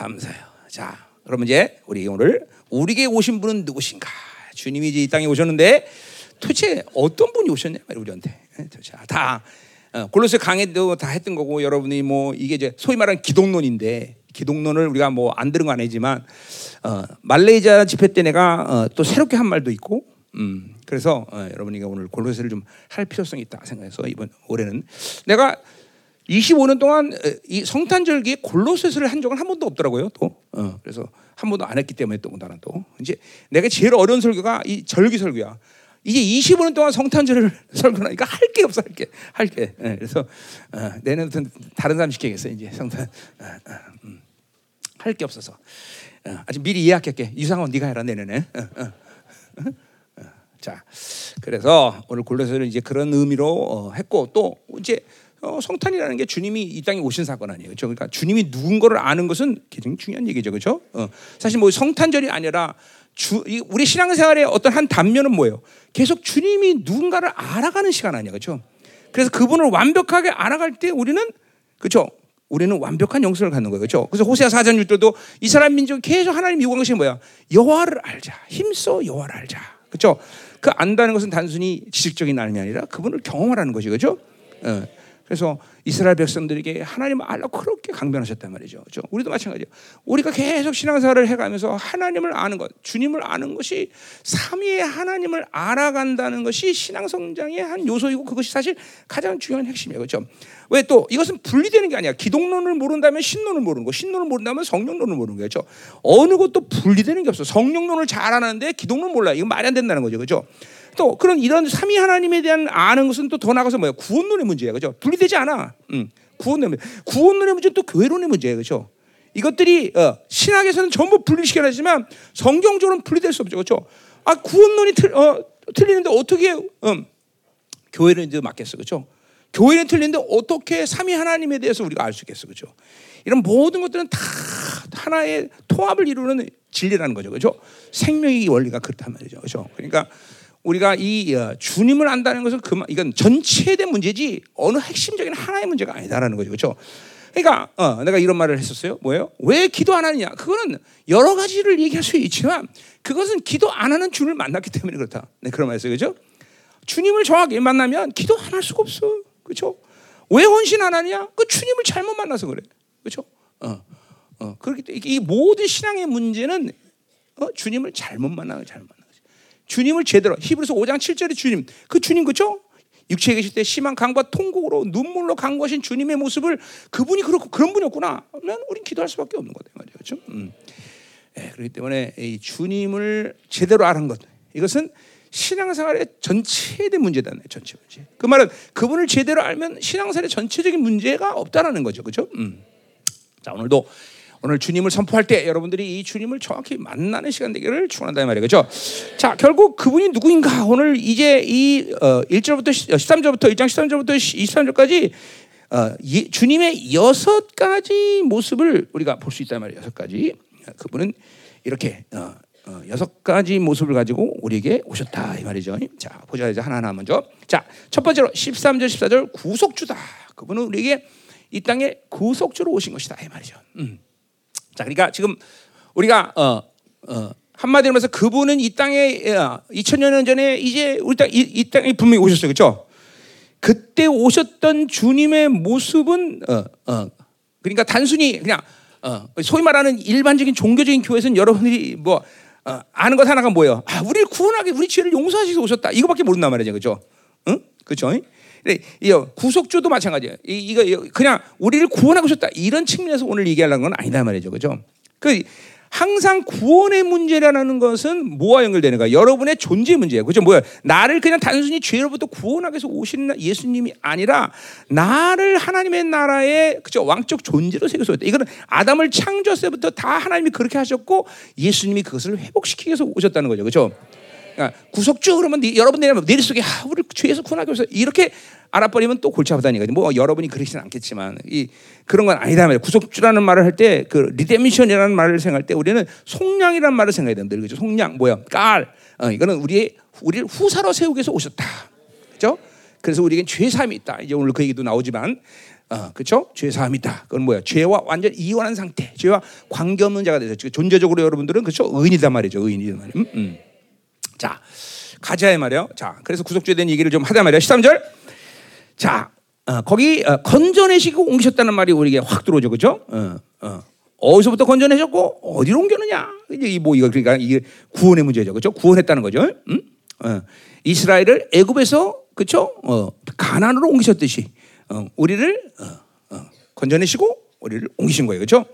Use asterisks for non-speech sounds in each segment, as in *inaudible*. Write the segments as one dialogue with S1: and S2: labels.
S1: 감사해요. 자, 그러면 이제 우리 오늘 우리에게 오신 분은 누구신가? 주님이 이제 이 땅에 오셨는데 도대체 어떤 분이 오셨냐 우리한테. 예, 도대체 다 어, 골로새 강의도 다 했던 거고 여러분이 뭐 이게 이제 소위 말하는 기독론인데 기독론을 우리가 뭐 안 들은 건 아니지만 어, 말레이자 집회 때 내가 어, 또 새롭게 한 말도 있고 음, 그래서 어, 여러분이 오늘 골로새를 좀 할 필요성이 있다 생각해서 이번 올해는 내가 25년 동안 어, 이 성탄절기에 골로새서를 한 적은 한 번도 없더라고요. 또 어, 그래서 한 번도 안 했기 때문에 또 나는 또 이제 내가 제일 어려운 설교가 이 절기 설교야. 이제 25년 동안 성탄절을 *laughs* 설교하니까 할 게 없어 할 게, 할 게. 예, 그래서 어, 내년부터 다른 사람 시켜야겠어 이제 성탄 어, 어, 음. 할게 없어서 어, 아직 미리 예약할게. 유상원 네가 해라 내년에. 어. 자, 그래서 오늘 골로새는 이제 그런 의미로 어, 했고 또 이제 어, 성탄이라는 게 주님이 이 땅에 오신 사건 아니에요. 그렇죠? 그러니까 주님이 누군가를 아는 것은 굉장히 중요한 얘기죠, 그렇죠? 어, 사실 뭐 성탄절이 아니라 주, 이, 우리 신앙생활의 어떤 한 단면은 뭐예요? 계속 주님이 누군가를 알아가는 시간 아니야, 그렇죠? 그래서 그분을 완벽하게 알아갈 때 우리는 그렇죠? 우리는 완벽한 영성을 갖는 거예요, 그렇죠? 그래서 호세아 사전 6절도 이스라엘 민족이 계속 하나님 요구한 것이 뭐야? 여호와를 알자, 힘써 여호와를 알자, 그렇죠? 그 안다는 것은 단순히 지식적인 알이 아니라 그분을 경험하라는 것이 그렇죠? 어. 그래서 이스라엘 백성들에게 하나님을 알라고 그렇게 강변하셨단 말이죠. 그렇죠? 우리도 마찬가지예요. 우리가 계속 신앙생활을 해가면서 하나님을 아는 것, 주님을 아는 것이 삼위의 하나님을 알아간다는 것이 신앙 성장의 한 요소이고 그것이 사실 가장 중요한 핵심이에요. 그렇죠? 왜 또 이것은 분리되는 게 아니야. 기독론을 모른다면 신론을 모르는 거, 신론을 모른다면 성령론을 모르는 거죠. 어느 것도 분리되는 게 없어. 성령론을 잘 아는데 기독론 몰라. 이건 말이 안 된다는 거죠. 그렇죠? 또 그런 이런 삼위 하나님에 대한 아는 것은 또 더 나가서 뭐야 구원론의 문제야 그죠? 분리되지 않아. 음, 구원론의 구원론의 문제는 또 교회론의 문제예요. 그죠? 이것들이 어, 신학에서는 전부 분리시켜놨지만 성경적으로는 분리될 수 없죠. 그죠? 아 구원론이 틀, 어, 틀리는데 어떻게 음, 교회는 이제 맞겠어. 그죠? 교회는 틀리는데 어떻게 삼위 하나님에 대해서 우리가 알 수 있겠어. 그죠? 이런 모든 것들은 다 하나의 통합을 이루는 진리라는 거죠. 그죠? 생명의 원리가 그렇단 말이죠. 그죠? 그러니까 우리가 이 어, 주님을 안다는 것은 그 이건 전체에 대한 문제지 어느 핵심적인 하나의 문제가 아니다라는 거죠. 그렇죠? 그러니까 어, 내가 이런 말을 했었어요. 뭐예요? 왜 기도 안 하느냐? 그거는 여러 가지를 얘기할 수 있지만 그것은 기도 안 하는 주님을 만났기 때문에 그렇다. 네, 그런 말이었어요. 그죠? 주님을 정확히 만나면 기도 안 할 수가 없어. 그렇죠? 왜 헌신 안 하냐? 그 주님을 잘못 만나서 그래. 그렇죠? 어. 어. 그렇기 때문에 이 모든 신앙의 문제는 어? 주님을 잘못 만나는 잘못 만나. 주님을 제대로 히브리서 5장 7절에 주님 그 주님 그죠? 육체에 계실 때 심한 강과 통곡으로 눈물로 간구하신 주님의 모습을 그분이 그렇고 그런 분이었구나. 면 우린 기도할 수밖에 없는 거다 말이죠. 그렇죠? 음. 네, 그렇기 때문에 이 주님을 제대로 아는 것 이것은 신앙생활의 전체에 대한 문제다. 전체 문제. 그 말은 그분을 제대로 알면 신앙생활의 전체적인 문제가 없다라는 거죠. 그렇죠? 음. 자, 오늘도 오늘 주님을 선포할 때 여러분들이 이 주님을 정확히 만나는 시간 되기를 축원한다 말이에요. 그죠 자, 결국 그분이 누구인가? 오늘 이제 이 어, 1절부터 13절부터 1장 13절부터 23절까지 어, 예, 주님의 여섯 가지 모습을 우리가 볼 수 있단 말이에요. 여섯 가지. 그분은 이렇게 어, 어, 여섯 가지 모습을 가지고 우리에게 오셨다 이 말이죠. 자, 보자 이제 하나하나 먼저. 자, 첫 번째로 13절 14절 구속주다. 그분은 우리에게 이 땅에 구속주로 오신 것이다 이 말이죠. 음. 자, 그러니까 지금 우리가 어, 어, 한마디로 말해서 그분은 이 땅에 2000년 전에 이제 우리 땅, 이, 이 땅에 분명히 오셨어요. 그렇죠? 그때 오셨던 주님의 모습은 어, 어, 그러니까 단순히 그냥 어, 소위 말하는 일반적인 종교적인 교회에서는 여러분들이 뭐 어, 아는 것 하나가 뭐예요? 아, 우리를 구원하게 우리 죄를 용서하시기 오셨다. 이거밖에 모른단 말이죠. 그렇죠? 응? 그렇죠? 이 구속주도 마찬가지예요. 이, 이거 그냥 우리를 구원하고 싶다 이런 측면에서 오늘 얘기하려는 건 아니다 말이죠, 그죠? 그 항상 구원의 문제라는 것은 뭐와 연결되는가? 여러분의 존재 문제예요. 그죠? 뭐야? 나를 그냥 단순히 죄로부터 구원하기 위해서 오신 예수님이 아니라 나를 하나님의 나라의 그죠? 왕적 존재로 왔다. 이거는 아담을 창조했을 때부터 다 하나님이 그렇게 하셨고 예수님이 그것을 회복시키기 위해서 오셨다는 거죠. 그죠? 그러니까 구속주 그러면 여러분들이 내리 속에 아, 우리 죄에서 구원하기 위해서 이렇게 알아버리면 또 골치 아프다니까. 뭐 여러분이 그러시진 않겠지만 이 그런 건 아니다 말이야. 구속주라는 말을 할 때 그 리데미션이라는 말을 생각할 때 우리는 속량이라는 말을 생각해야 된다. 그죠? 속량 뭐야? 깔. 어, 이거는 우리의 우리를 후사로 세우기 위해서 오셨다. 그죠? 그래서 우리에겐 죄 삶이 있다. 이제 오늘 그 얘기도 나오지만 어, 그렇죠? 죄 사함이 있다. 그건 뭐야? 죄와 완전 이원한 상태, 죄와 관계 없는 자가 되죠. 존재적으로 여러분들은 그렇죠? 의인이단 말이죠. 의인이단 말이에요. 음? 음. 자, 가자 말이요. 자, 그래서 구속주에 대한 얘기를 좀 하자 말이요. 13절. 자, 어, 거기 어, 건져내시고 옮기셨다는 말이 우리에게 확 들어오죠, 그렇죠? 어, 어. 어디서부터 건져내셨고 어디로 옮겨느냐? 이제 이뭐 이거 그러니까 이게 구원의 문제죠, 그렇죠? 구원했다는 거죠. 음? 어. 이스라엘을 애굽에서 그렇죠? 어, 가난으로 옮기셨듯이 어, 우리를 어, 어, 건져내시고 우리를 옮기신 거예요, 그렇죠?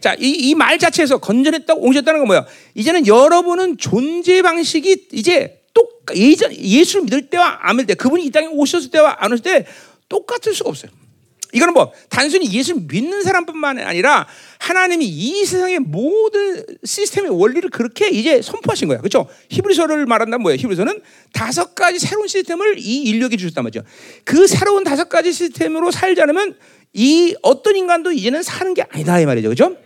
S1: 자, 이이말 자체에서 건져냈다고 옮겼다는 건 뭐야? 이제는 여러분은 존재 방식이 이제 똑 예전 예수를 믿을 때와 안 믿을 때 그분이 이 땅에 오셨을 때와 안 오실 때 똑같을 수가 없어요. 이거는 뭐 단순히 예수를 믿는 사람뿐만 아니라 하나님이 이 세상의 모든 시스템의 원리를 그렇게 이제 선포하신 거야. 그렇죠? 히브리서를 말한다면 뭐예요? 히브리서는 다섯 가지 새로운 시스템을 이 인류에게 주셨단 말이죠. 그 새로운 다섯 가지 시스템으로 살자면 이 어떤 인간도 이제는 사는 게 아니다 이 말이죠. 그렇죠?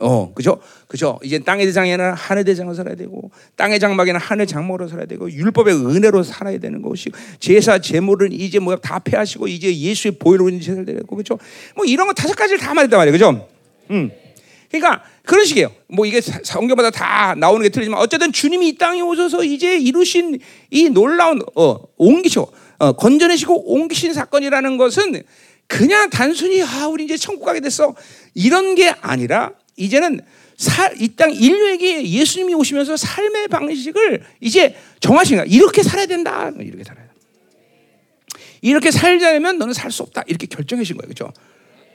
S1: 어, 그죠? 그죠? 이제 땅의 대장에는 하늘 대장으로 살아야 되고, 땅의 장막에는 하늘 장막으로 살아야 되고, 율법의 은혜로 살아야 되는 것이 제사, 제물은 이제 뭐야 다 폐하시고, 이제 예수의 보혈로 있는 제사를 드리고, 그죠? 뭐 이런 거 다섯 가지를 다 말했단 말이에요. 그죠? 음. 그러니까 그런 식이에요. 뭐 이게 성경마다 다 나오는 게 틀리지만 어쨌든 주님이 이 땅에 오셔서 이제 이루신 이 놀라운 어, 옮기셔 어, 건져내시고 옮기신 사건이라는 것은 그냥 단순히 아 우리 이제 천국 가게 됐어 이런 게 아니라 이제는 이 땅 인류에게 예수님이 오시면서 삶의 방식을 이제 정하신 거야. 이렇게 살아야 된다. 이렇게 살아야 돼. 이렇게 살자면 너는 살 수 없다. 이렇게 결정하신 거예요. 그렇죠?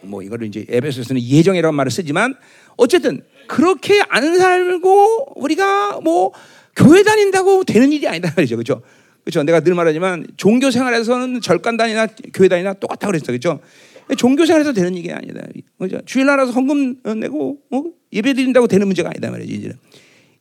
S1: 뭐 이거를 이제 에베소서는 예정이라는 말을 쓰지만 어쨌든 그렇게 안 살고 우리가 뭐 교회 다닌다고 되는 일이 아니다 말이죠. 그렇죠? 그렇죠. 내가 늘 말하지만 종교 생활에서는 절간단이나 교회 다니나 똑같다 그랬어. 그렇죠? 종교 생활에서 되는 얘기 아니다. 그죠? 주일날 와서 헌금 내고 어? 예배 드린다고 되는 문제가 아니다 말이지. 이제는.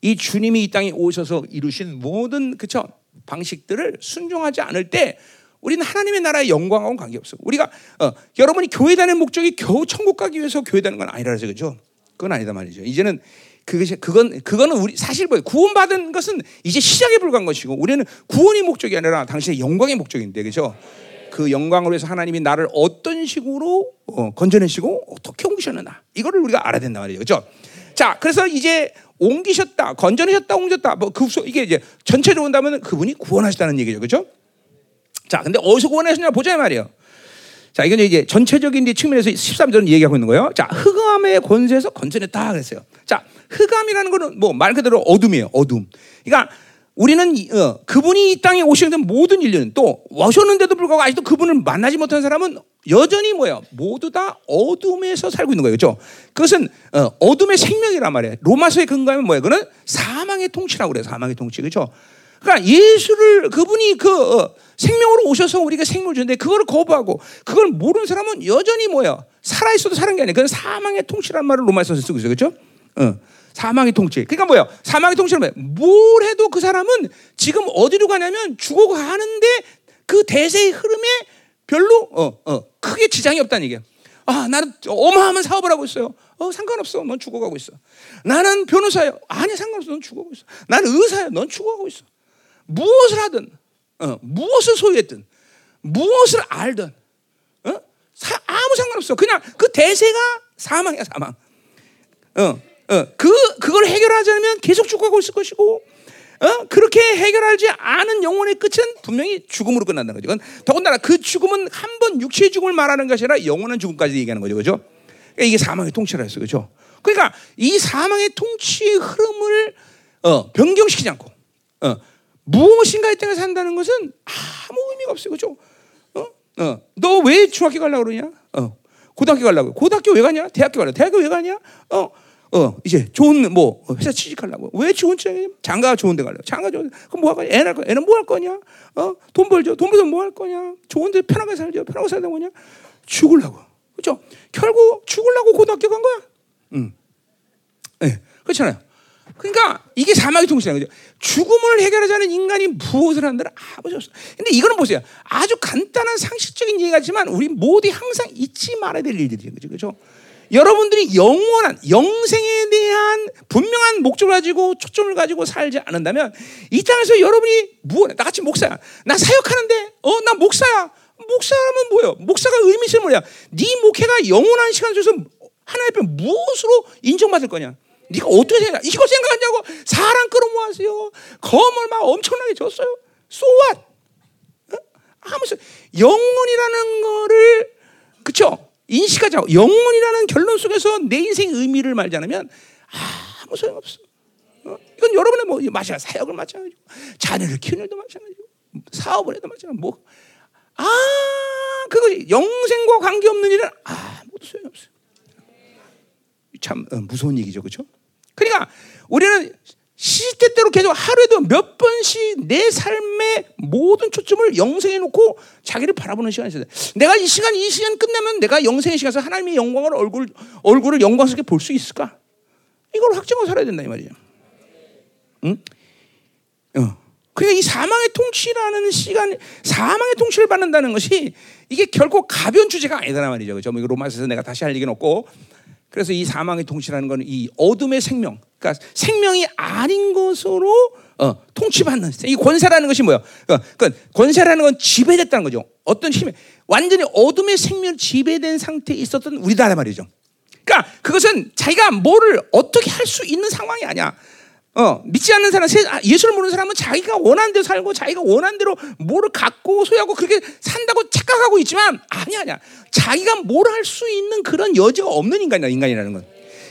S1: 이 주님이 이 땅에 오셔서 이루신 모든 그쵸 방식들을 순종하지 않을 때 우리는 하나님의 나라의 영광하고는 관계없어. 우리가 어, 여러분이 교회 다니는 목적이 겨우 천국 가기 위해서 교회 다니는 건 아니라서 그죠? 그건 아니다 말이죠. 이제는 그것이 그건 그거는 우리 사실 뭐예요? 구원받은 것은 이제 시작에 불과한 것이고 우리는 구원이 목적이 아니라 당신의 영광의 목적인데 그죠? 그 영광을 위해서 하나님이 나를 어떤 식으로 어, 건져내시고 어떻게 옮기셨느냐 이거를 우리가 알아야 된다 말이에요, 그렇죠? 자, 그래서 이제 옮기셨다, 건져내셨다, 옮겼다, 뭐 그 이게 이제 전체적으로 본다면 그분이 구원하셨다는 얘기죠, 그렇죠? 자, 근데 어디서 구원하셨냐 보자 말이에요. 자, 이건 이제 전체적인 측면에서 13절은 얘기하고 있는 거예요. 자, 흑암의 권세에서 건져냈다 그랬어요. 자, 흑암이라는 거는 뭐 말 그대로 어둠이에요, 어둠. 그러니까 우리는 어, 그분이 이 땅에 오시는 모든 인류는 또 오셨는데도 불구하고 아직도 그분을 만나지 못한 사람은 여전히 뭐예요? 모두 다 어둠에서 살고 있는 거예요. 그렇죠? 그것은 어, 둠의 생명이란 말이에요. 로마서에 근거하면 뭐예요? 그는 사망의 통치라고 그래요. 사망의 통치. 그렇죠? 그러니까 예수를 그분이 그 어, 생명으로 오셔서 우리가 생명을 주는데 그걸 거부하고 그걸 모르는 사람은 여전히 뭐예요? 살아 있어도 사는 게 아니에요. 그건 사망의 통치란 말을 로마서에 쓰고 있어요. 그렇죠? 어. 사망의 통치. 그러니까 뭐야? 사망의 통치는 뭐야? 뭘 해도 그 사람은 지금 어디로 가냐면 죽어가는데 그 대세의 흐름에 별로 어, 어, 크게 지장이 없다는 얘기야. 아, 나는 어마어마한 사업을 하고 있어요. 어, 상관없어. 넌 죽어가고 있어. 나는 변호사야. 아니, 상관없어. 넌 죽어가고 있어. 나는 의사야. 넌 죽어가고 있어. 무엇을 하든, 어, 무엇을 소유했든, 무엇을 알든, 어? 사, 아무 상관없어. 그냥 그 대세가 사망이야, 사망. 어, 어, 그 그걸 해결하지 않으면 계속 죽어가고 있을 것이고, 어? 그렇게 해결하지 않은 영혼의 끝은 분명히 죽음으로 끝난다는 거죠. 더군다나 그 죽음은 한 번 육체의 죽음을 말하는 것이 아니라 영원한 죽음까지 얘기하는 거죠, 그죠? 그러니까 이게 사망의 통치라 했어, 그죠? 그러니까 이 사망의 통치의 흐름을 어, 변경시키지 않고 어, 무엇인가에 따라 산다는 것은 아무 의미가 없어요, 그죠? 어? 어. 너 왜 중학교 가려고 그러냐? 어. 고등학교 가려고. 고등학교 왜 가냐? 대학교 가려고. 대학교 왜 가냐? 어. 어 이제 좋은 뭐 회사 취직하려고. 왜 좋은 장가 좋은 데 가려고. 장가 좋은 그럼 뭐할 거냐? 애는 애는 뭐 할 거냐? 어 돈 벌죠. 돈 벌면 뭐할 거냐? 좋은데 편하게 살죠. 편하게 살다 보냐? 죽을라고. 그렇죠? 결국 죽을라고 고등학교 간 거야. 음. 네, 그렇잖아요. 그러니까 이게 사막의 통치라는 거죠. 죽음을 해결하자는 인간이 무엇을 한다는 아무것도 없어. 근데 이거는 보세요. 아주 간단한 상식적인 얘기지만 우리 모두 항상 잊지 말아야 될 일들이에요 그렇죠 여러분들이 영원한 영생에 대한 분명한 목적을 가지고 초점을 가지고 살지 않는다면 이 땅에서 여러분이 무엇 나같이 목사야 나 사역하는데 어 나 목사야 목사라면 뭐예요? 목사가 의미는 뭐야? 네 목회가 영원한 시간 속에서 하나님 앞에 무엇으로 인정받을 거냐? 네가 어떻게 생각? 이거 생각하냐고 사람 끌어모았어요. 검을 막 엄청나게 줬어요. So what? 어? 하면서 영혼이라는 거를 그쵸? 인식하자. 영혼이라는 결론 속에서 내 인생의 의미를 말지 않으면 아무 소용 없어. 어? 이건 여러분의 뭐 마찬가지 사역을 마찬가지고 자녀를 키우는 일도 마찬가지고 사업을 해도 마찬가지고 뭐 아, 그거 영생과 관계 없는 일은 아무도 소용 없어요. 참 어, 무서운 얘기죠, 그렇죠? 그러니까 우리는 시대대로 계속 하루에도 몇 번씩 내 삶의 모든 초점을 영생에 놓고 자기를 바라보는 시간이 있어요. 내가 이 시간 이 시간 끝내면 내가 영생의 시간에서 하나님의 영광을 얼굴 얼굴을 영광스럽게 볼 수 있을까? 이걸 확정하고 살아야 된다 이 말이에요. 응? 어. 그러니까 이 사망의 통치라는 시간, 사망의 통치를 받는다는 것이 이게 결코 가벼운 주제가 아니다란 말이죠. 그죠? 뭐 로마서에서 내가 다시 할 얘기는 없고. 그래서 이 사망의 통치라는 것은 이 어둠의 생명, 그러니까 생명이 아닌 것으로 어, 통치받는 이 권세라는 것이 뭐야? 어, 그러니까 권세라는 건 지배됐다는 거죠. 어떤 힘에 완전히 어둠의 생명 지배된 상태에 있었던 우리다 말이죠. 그러니까 그것은 자기가 뭐를 어떻게 할 수 있는 상황이 아니야. 어, 믿지 않는 사람, 아, 예수를 모르는 사람은 자기가 원하는 대로 살고 자기가 원하는 대로 뭐를 갖고 소유하고 그렇게 산다고 착각하고 있지만 아니 아니야. 자기가 뭘 할 수 있는 그런 여지가 없는 인간이다, 인간이라는 건.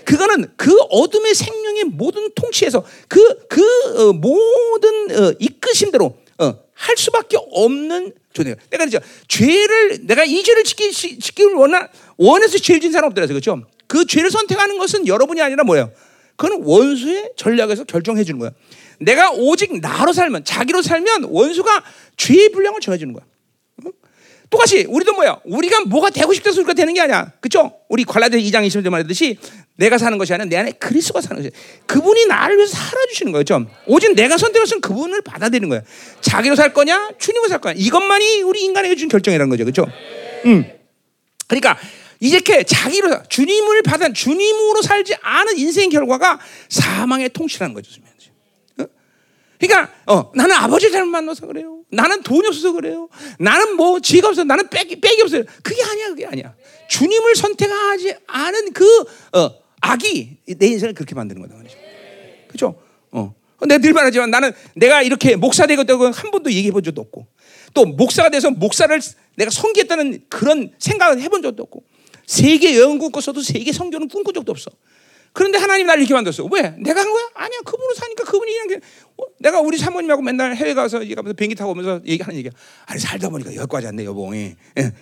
S1: 그거는 그 어둠의 생명의 모든 통치에서 그, 그 어, 모든 어, 이끄심대로 어, 할 수밖에 없는 존재가. 내가 그죠 죄를 내가 이 죄를 지키, 지키를 원하 원해서 죄를 진 사람 없더라 그렇죠? 그 죄를 선택하는 것은 여러분이 아니라 뭐예요? 그건 원수의 전략에서 결정해 주는 거야. 내가 오직 나로 살면 자기로 살면 원수가 죄의 분량을 정해 주는 거야. 똑같이 우리도 뭐야? 우리가 뭐가 되고 싶다서 우리가 되는 게 아니야. 그렇죠? 우리 갈라디아 2장 20절 말했듯이 내가 사는 것이 아니라 내 안에 그리스도가 사는 것이 그분이 나를 위해서 살아 주시는 거예요. 좀 오직 내가 선택했으면 그분을 받아들이는 거야. 자기로 살 거냐? 주님으로 살 거냐? 이것만이 우리 인간에게 준 결정이라는 거죠. 그렇죠? 음. 그러니까 이렇게 자기로 주님을 받은 주님으로 살지 않은 인생 결과가 사망의 통치라는 거죠. 어? 그러니까 어, 나는 아버지 잘못 만나서 그래요. 나는 돈이 없어서 그래요. 나는 뭐 지가 없어서 나는 빽이, 빽이 없어요. 그게 아니야, 그게 아니야. 주님을 선택하지 않은 그 어, 악이 내 인생을 그렇게 만드는 거다 말이죠. 그렇죠? 어. 내가 늘 말하지만 나는 내가 이렇게 목사 되겠다고 한 번도 얘기해 본 적도 없고 또 목사가 돼서 목사를 내가 섬기겠다는 그런 생각을 해본 적도 없고 세계 여행 꿈꿨어도 세계 성교는 꿈꾼 적도 없어. 그런데 하나님 나를 이렇게 만들었어. 왜? 내가 한 거야? 아니야. 그분으로 사니까 그분이 그냥 어? 내가 우리 사모님하고 맨날 해외 가서 가면서 비행기 타고 오면서 얘기하는 얘기야. 아니 살다 보니까 여기까지 왔네 여봉. 예.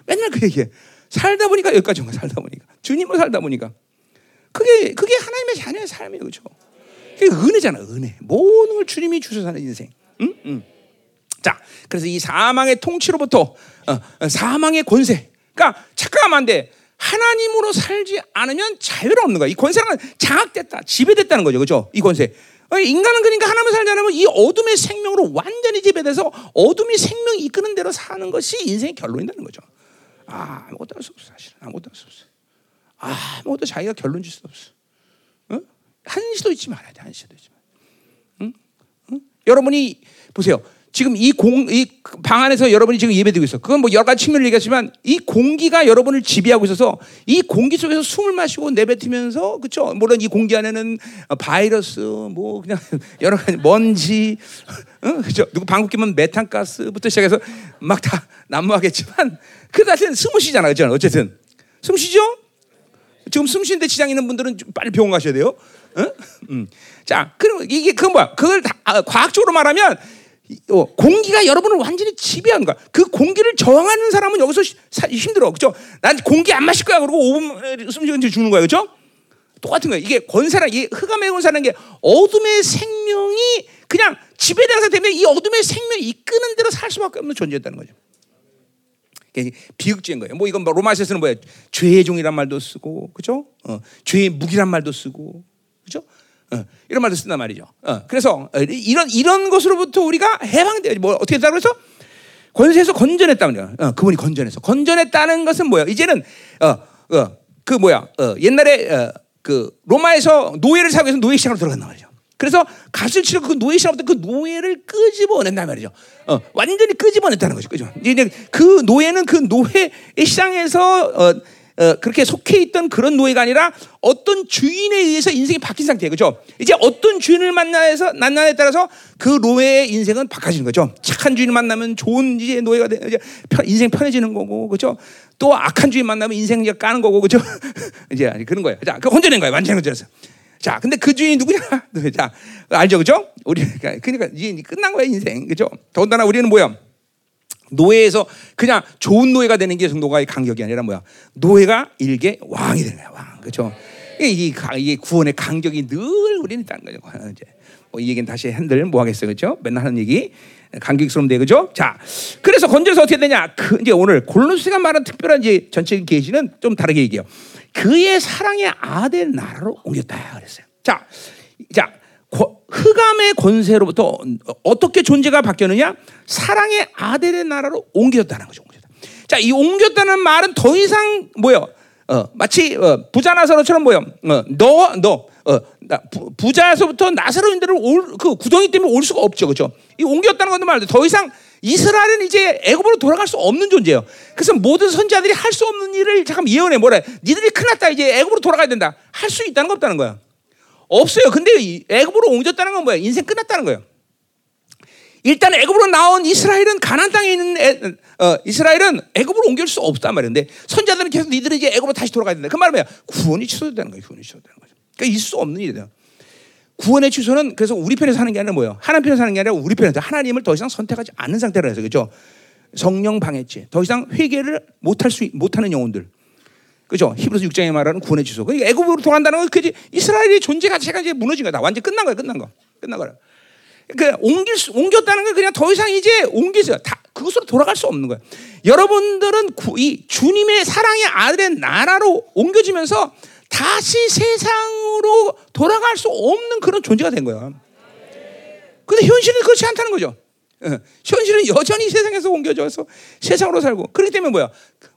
S1: 맨날 그 얘기해. 살다 보니까 여기까지 온 거야. 살다 보니까 주님으로 살다 보니까 그게 그게 하나님의 자녀의 삶이에요, 그렇죠? 그게 은혜잖아, 은혜. 모든 걸 주님이 주셔서 사는 인생. 응? 응. 자, 그래서 이 사망의 통치로부터 어, 어 사망의 권세. 그러니까 착각하면 안 돼. 하나님으로 살지 않으면 자유가 없는 거야. 이 권세는 장악됐다, 지배됐다는 거죠. 그죠? 이 권세. 어, 인간은 그러니까 하나님을 살지 않으면 이 어둠의 생명으로 완전히 지배돼서 어둠이 생명이 이끄는 대로 사는 것이 인생의 결론이라는 거죠. 아, 아무것도 할 수 없어, 사실. 아무것도 할 수 없어. 아무것도 자기가 결론 줄수 없어. 어? 한시도 잊지 말아야 돼, 한시도 잊지 말. 응? 응? 여러분이 보세요. 지금 이 공, 이 방 안에서 여러분이 지금 예배드리고 있어. 그건 뭐 여러 가지 측면을 얘기하지만 이 공기가 여러분을 지배하고 있어서 이 공기 속에서 숨을 마시고 내뱉으면서 그쵸? 물론 이 공기 안에는 바이러스, 뭐 그냥 *laughs* 여러 가지 먼지, 어? 그죠? 누구 방귀 끼면 메탄가스부터 시작해서 막 다 난무하겠지만 그 사실은 숨을 쉬잖아. 그죠? 어쨌든. 숨 쉬죠? 지금 숨 쉬는데 지장 있는 분들은 빨리 병원 가셔야 돼요. 어? 음. 자, 그럼 이게 그건 뭐야? 그걸 다, 아, 과학적으로 말하면 어, 공기가 여러분을 완전히 지배한 거야. 그 공기를 저항하는 사람은 여기서 힘들어. 그죠? 난 공기 안 마실 거야. 그러고 5분 숨쉬는지 죽는 거야. 그죠? 똑같은 거야. 이게 권세랑, 이 흑암의 권세라는 게 어둠의 생명이 그냥 지배된 상태면 이 어둠의 생명이 이끄는 대로 살 수밖에 없는 존재였다는 거죠. 비극적인 거예요. 뭐 이건 뭐 로마서에서는 뭐야? 죄의 종이란 말도 쓰고, 그죠? 어, 죄의 무기란 말도 쓰고, 그죠? 어, 이런 말도 쓴단 말이죠. 어, 그래서 어, 이런 이런 것으로부터 우리가 해방돼야 뭐 어떻게 했다 그래서 권세에서 건전했다는 거야. 어, 그분이 건전해서 건전했다는 것은 뭐야? 이제는 어, 그 뭐야? 옛날에 그 로마에서 노예를 사고 해서 노예 시장으로 들어간단 말이죠. 그래서 값을 치르고 그 노예 신앙부터 그 노예를 끄집어낸단 말이죠. 어, 완전히 끄집어냈다는 거죠. 그죠? 이제 그 노예는 그 노예 시장에서 그렇게 속해 있던 그런 노예가 아니라 어떤 주인에 의해서 인생이 바뀐 상태예요. 그죠? 이제 어떤 주인을 만나서, 만나에 따라서 그 노예의 인생은 바꿔지는 거죠. 착한 주인을 만나면 좋은 이제 노예가 돼, 이제 편, 인생 편해지는 거고, 그죠? 또 악한 주인 만나면 인생 이제 까는 거고, 그죠? *laughs* 이제 그런 거예요. 자, 그 혼전인 거예요. 완전히 혼전했어. 자, 근데 그 주인이 누구냐? *laughs* 자, 알죠? 그죠? 우리, 그러니까 이제 끝난 거야, 인생. 그죠? 더군다나 우리는 뭐야? 노예에서 그냥 좋은 노예가 되는 게 정도가 간격이 아니라 뭐야? 노예가 일개 왕이 되는 거야, 왕. 그렇죠? 이게, 이게 구원의 간격이 늘 우리는 있다는 거죠. 이제 뭐 이 얘기는 다시 핸들 뭐 하겠어요, 그렇죠? 맨날 하는 얘기 감격스러운데 그죠? 자, 그래서 건져서 어떻게 되냐? 그 이제 오늘 골로새가 말한 특별한 이제 전체적인 계시는 좀 다르게 얘기해요. 그의 사랑의 아들 나라로 옮겼다 그랬어요. 자, 자, 흑암의 권세로부터 어떻게 존재가 바뀌었느냐? 사랑의 아들의 나라로 옮겨졌다는 거죠. 자, 이 옮겼다는 말은 더 이상 뭐요? 어, 마치 어, 부자 나사로처럼 뭐요? 어, 너, 너, 어, 나, 부, 자에서부터 나사로인들을 올, 그 구덩이 때문에 올 수가 없죠, 그렇죠? 이 옮겼다는 것도 말도 더 이상 이스라엘은 이제 애굽으로 돌아갈 수 없는 존재예요. 그래서 모든 선자들이 할 수 없는 일을 잠깐 예언해 뭐래? 니들이 큰일 났다 이제 애굽으로 돌아가야 된다. 할 수 있다는 거 없다는 거야. 없어요. 근데 애굽으로 옮겼다는 건 뭐야? 인생 끝났다는 거예요. 일단 애굽으로 나온 이스라엘은 가나안 땅에 있는 애, 어, 이스라엘은 애굽으로 옮길 수 없단 말인데 선자들은 계속 니들은 이제 애굽으로 다시 돌아가야 된다. 그 말은 뭐야? 구원이 취소되는 거예요. 구원이 취소되는 거죠. 그러니까 있을 수 없는 일이에요. 구원의 취소는 그래서 우리 편에서 사는 게 아니라 뭐예요? 하나님 편에서 사는 게 아니라 우리 편에서 하나님을 더 이상 선택하지 않는 상태라서 그렇죠? 성령 방해죄. 더 이상 회개를 못할 수 못하는 영혼들. 그죠? 히브리서 6장에 말하는 구원의 취소. 그러니까 애굽으로 돌아간다는 건 그지 이스라엘의 존재 자체가 이제 무너진 거다. 완전 끝난 거야. 끝난 거. 끝난 거야. 그 옮길 수, 옮겼다는 건 그냥 더 이상 이제 옮기서 다 그것으로 돌아갈 수 없는 거야. 여러분들은 구, 이 주님의 사랑의 아들의 나라로 옮겨지면서 다시 세상으로 돌아갈 수 없는 그런 존재가 된 거야. 근데 현실은 그렇지 않다는 거죠. 어, 현실은 여전히 세상에서 옮겨져서 세상으로 살고 그렇기 때문에 뭐야?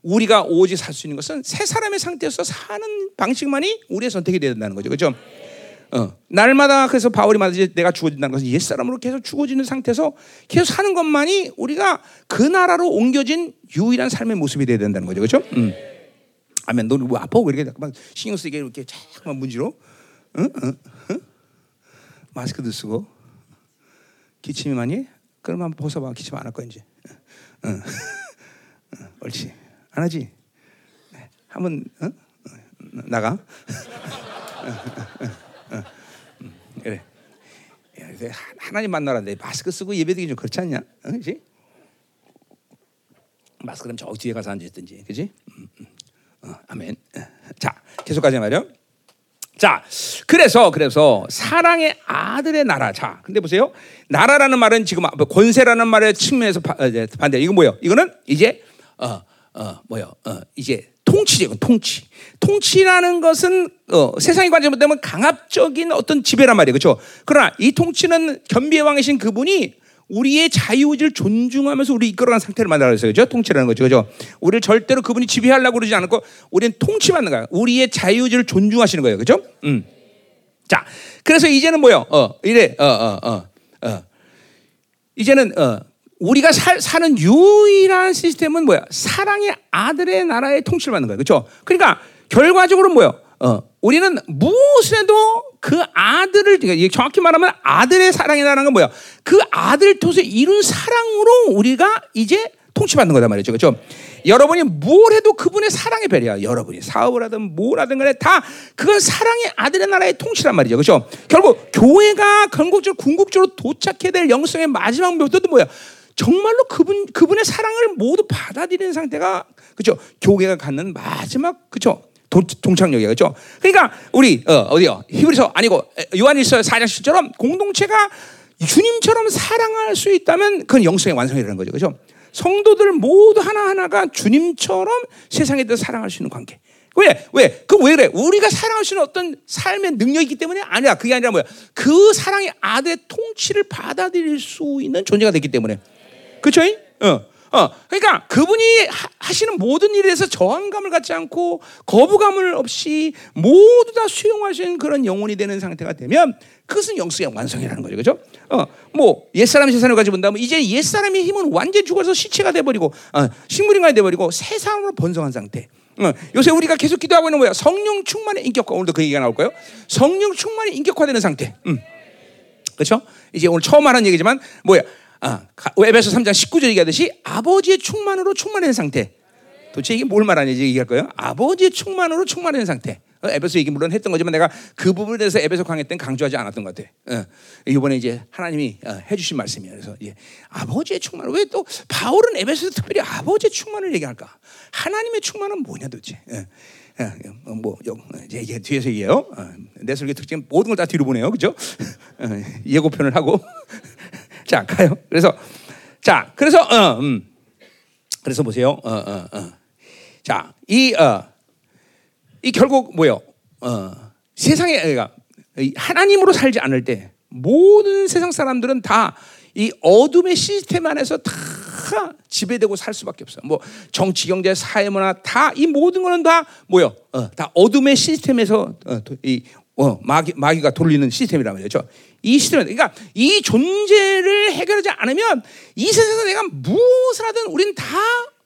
S1: 우리가 오직 살 수 있는 것은 새 사람의 상태에서 사는 방식만이 우리의 선택이 된다는 거죠. 그렇죠? 어, 날마다 그래서 바울이 말하지 내가 죽어진다는 것은 옛 사람으로 계속 죽어지는 상태에서 계속 사는 것만이 우리가 그 나라로 옮겨진 유일한 삶의 모습이 되야 된다는 거죠. 그렇죠? 음. 아멘. 너는 뭐 아파? 왜 이렇게 막 신경 쓰게 이렇게 자꾸만 문지로? 응? 응? 응? 마스크도 쓰고 기침이 많이? 그럼 한번 벗어봐. 기침 안할 이제. 응. 응. 옳지. 안 하지? 네. 한번 응? 나가. 그래. 하나님 만나라는데 마스크 쓰고 예배드리기 좀 그렇지 않냐? 응? 그지? 마스크는 저 뒤에 가서 앉아 있든지, 그지? 어, 아멘. 자, 계속 가자 말이요. 자, 그래서 그래서 사랑의 아들의 나라. 자, 근데 보세요. 나라라는 말은 지금 권세라는 말의 측면에서 반대. 이거 뭐예요? 이거는 이제 어, 어, 뭐요? 어, 이제 통치죠. 통치. 통치라는 것은 어, 세상의 관점으로 보면 강압적인 어떤 지배란 말이에요. 그렇죠? 그러나 이 통치는 겸비의 왕이신 그분이 우리의 자유의지를 존중하면서 우리 이끌어가는 상태를 만들어야 돼요. 그죠? 통치라는 거죠. 그죠? 우리를 절대로 그분이 지배하려고 그러지 않고 우리는 통치받는 거야. 우리의 자유의지를 존중하시는 거예요. 그죠? 음. 자, 그래서 이제는 뭐요? 어, 이래, 어, 어, 어, 어. 이제는, 어, 우리가 살, 사는 유일한 시스템은 뭐야? 사랑의 아들의 나라의 통치를 받는 거예요. 그죠? 그러니까 결과적으로 뭐요? 어, 우리는 무엇에도 그 아들을 그러니까 정확히 말하면 아들의 사랑이라는 건 뭐야? 그 아들 토에 이룬 사랑으로 우리가 이제 통치받는 거다 말이죠. 그렇죠? 여러분이 뭘 해도 그분의 사랑의 별이야. 여러분이 사업을 하든 뭘 하든 간에 다 그건 사랑의 아들의 나라의 통치란 말이죠. 그렇죠? 결국 교회가 건국적으로 궁극적으로 도착해야 될 영성의 마지막 목표도 뭐야? 정말로 그분 그분의 사랑을 모두 받아들이는 상태가 그렇죠? 교회가 갖는 마지막 그렇죠? 동창력이에요. 그렇죠? 그러니까 우리 어, 디요 히브리서 아니고 요한일서 4장 10처럼 공동체가 주님처럼 사랑할 수 있다면 그건 영성의 완성이라는 거죠. 그렇죠? 성도들 모두 하나하나가 주님처럼 세상에 대해 사랑할 수 있는 관계. 왜? 왜? 그 왜 그래? 우리가 사랑할 수 있는 어떤 삶의 능력이 있기 때문에 아니야. 그게 아니라 뭐야? 그 사랑의 아들의 통치를 받아들일 수 있는 존재가 됐기 때문에. 그렇죠? 어. 어, 그러니까 그분이 하, 시는 모든 일에서 저항감을 갖지 않고 거부감을 없이 모두 다 수용하시는 그런 영혼이 되는 상태가 되면 그것은 영성의 완성이라는 거죠, 그렇죠? 어, 뭐 옛사람 세상을 가지고 본다면 이제 옛사람의 힘은 완전 죽어서 시체가 돼버리고 어, 식물인간이 돼버리고 새 사람으로 번성한 상태. 어, 요새 우리가 계속 기도하고 있는 뭐야? 성령 충만의 인격화. 오늘도 그 얘기가 나올 거예요. 성령 충만의 인격화되는 상태. 음. 그렇죠? 이제 오늘 처음 하는 얘기지만 뭐야? 아, 에베소 3장 19절 얘기하듯이 아버지의 충만으로 충만한 상태. 도대체 이게 뭘 말하는지 얘기할 거예요. 아버지의 충만으로 충만한 상태. 어, 에베소 얘기 물론 했던 거지만 내가 그 부분에 대해서 에베소 강의 때는 강조하지 않았던 것 같아. 어, 이번에 이제 하나님이 어, 해주신 말씀이에요. 그래서 예, 아버지의 충만. 왜 또 바울은 에베소에서 특별히 아버지의 충만을 얘기할까? 하나님의 충만은 뭐냐 도대체? 예. 어, 뭐 이제 뒤에서 얘기해요. 어, 내 설교 특징 모든 걸 다 뒤로 보내요, 그죠? *laughs* 어, 예고편을 하고 자 가요. *laughs* 그래서 자 그래서 어, 음. 그래서 보세요. 어, 어, 어. 자, 이, 어, 이 결국 뭐요? 어, 세상에 그러니까 하나님으로 살지 않을 때 모든 세상 사람들은 다 이 어둠의 시스템 안에서 다 지배되고 살 수밖에 없어. 뭐 정치, 경제, 사회, 문화 다 이 모든 거는 다 뭐요? 어, 다 어둠의 시스템에서 어, 이 어, 마귀, 마귀가 돌리는 시스템이란 말이죠. 이 시스템, 그러니까 이 존재를 해결하지 않으면 이 세상에서 내가 무엇을 하든 우리는 다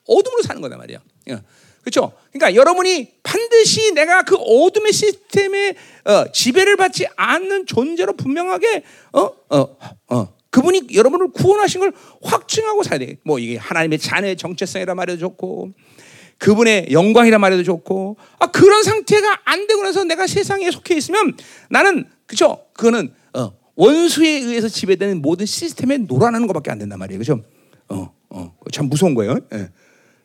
S1: 어둠으로 사는 거단 말이야. 예. 그렇죠? 그러니까 여러분이 반드시 내가 그 어둠의 시스템에 어, 지배를 받지 않는 존재로 분명하게 어, 어, 어, 그분이 여러분을 구원하신 걸 확증하고 살아야 돼. 뭐 이게 하나님의 자녀의 정체성이라 말해도 좋고 그분의 영광이라 말해도 좋고 아 그런 상태가 안 되고 나서 내가 세상에 속해 있으면 나는 그죠? 그거는 어, 원수에 의해서 지배되는 모든 시스템에 놀아나는 것밖에 안 된단 말이에요. 그죠? 어, 어, 참 무서운 거예요. 예.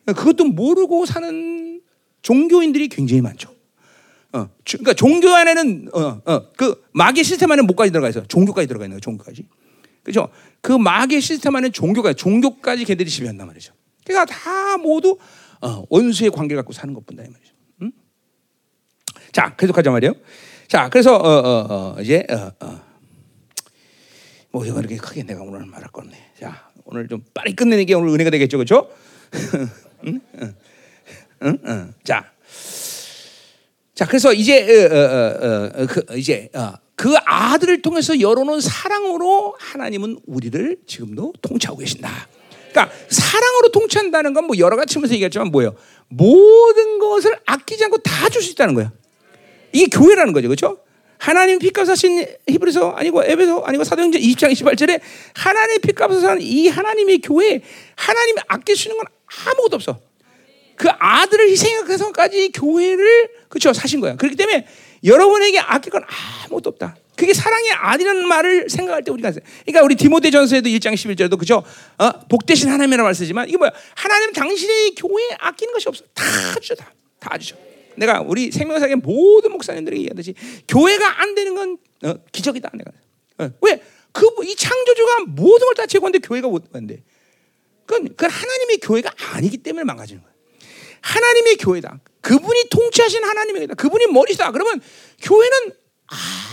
S1: 그것도 모르고 사는 종교인들이 굉장히 많죠. 어, 그러니까 종교 안에는 어, 어, 그 마귀 시스템 안에 뭐까지 들어가 있어? 종교까지 들어가 있는 거예요. 종교까지. 그죠? 그 마귀 시스템 안에 종교가 종교까지 걔들이 지배한단 말이죠. 그러니까 다 모두 어, 원수의 관계 갖고 사는 것뿐다 이 말이죠. 음? 자, 계속 하자 말이에요. 자, 그래서 어, 어, 어, 이제 어, 어. 뭐 이거 이렇게 크게 내가 오늘 말할 건데. 자, 오늘 좀 빨리 끝내는 게 오늘 은혜가 되겠죠, 그렇죠? *laughs* 응? 응? 응? 응? 자, 자, 그래서 이제 그, 이제 그 아들을 통해서 열어놓은 사랑으로 하나님은 우리를 지금도 통치하고 계신다. 그러니까 사랑으로 통치한다는 건 뭐 여러 가지 측면에서 얘기했지만 뭐예요? 모든 것을 아끼지 않고 다 줄 수 있다는 거야. 이게 교회라는 거죠, 그렇죠? 하나님 피값 사신 히브리서 아니고 에베소 아니고 사도행전 20장 28절에 하나님 피값 사는 이 하나님의 교회 하나님이 있는 건 아무것도 없어. 그 아들을 희생해서까지 교회를 그렇죠 사신 거야. 그렇기 때문에 여러분에게 아낄 건 아무것도 없다. 그게 사랑의 아들이라는 말을 생각할 때 우리가 그러니까 우리 디모데전서에도 1장 11절에도 그죠? 어? 복되신 하나님이라는 말 쓰지만 이게 뭐야? 하나님은 당신의 교회에 아끼는 것이 없어. 다 주죠. 다. 다 주죠. 내가 우리 생명사의 모든 목사님들에게 얘기하듯이 교회가 안 되는 건 어, 기적이다. 내가 어, 왜? 그 이 창조주가 모든 걸 다 제공한데 교회가 못 한대. 그건, 그건 하나님의 교회가 아니기 때문에 망가지는 거야. 하나님의 교회다. 그분이 통치하신 하나님의 교회다. 그분이 머리다. 그러면 교회는 아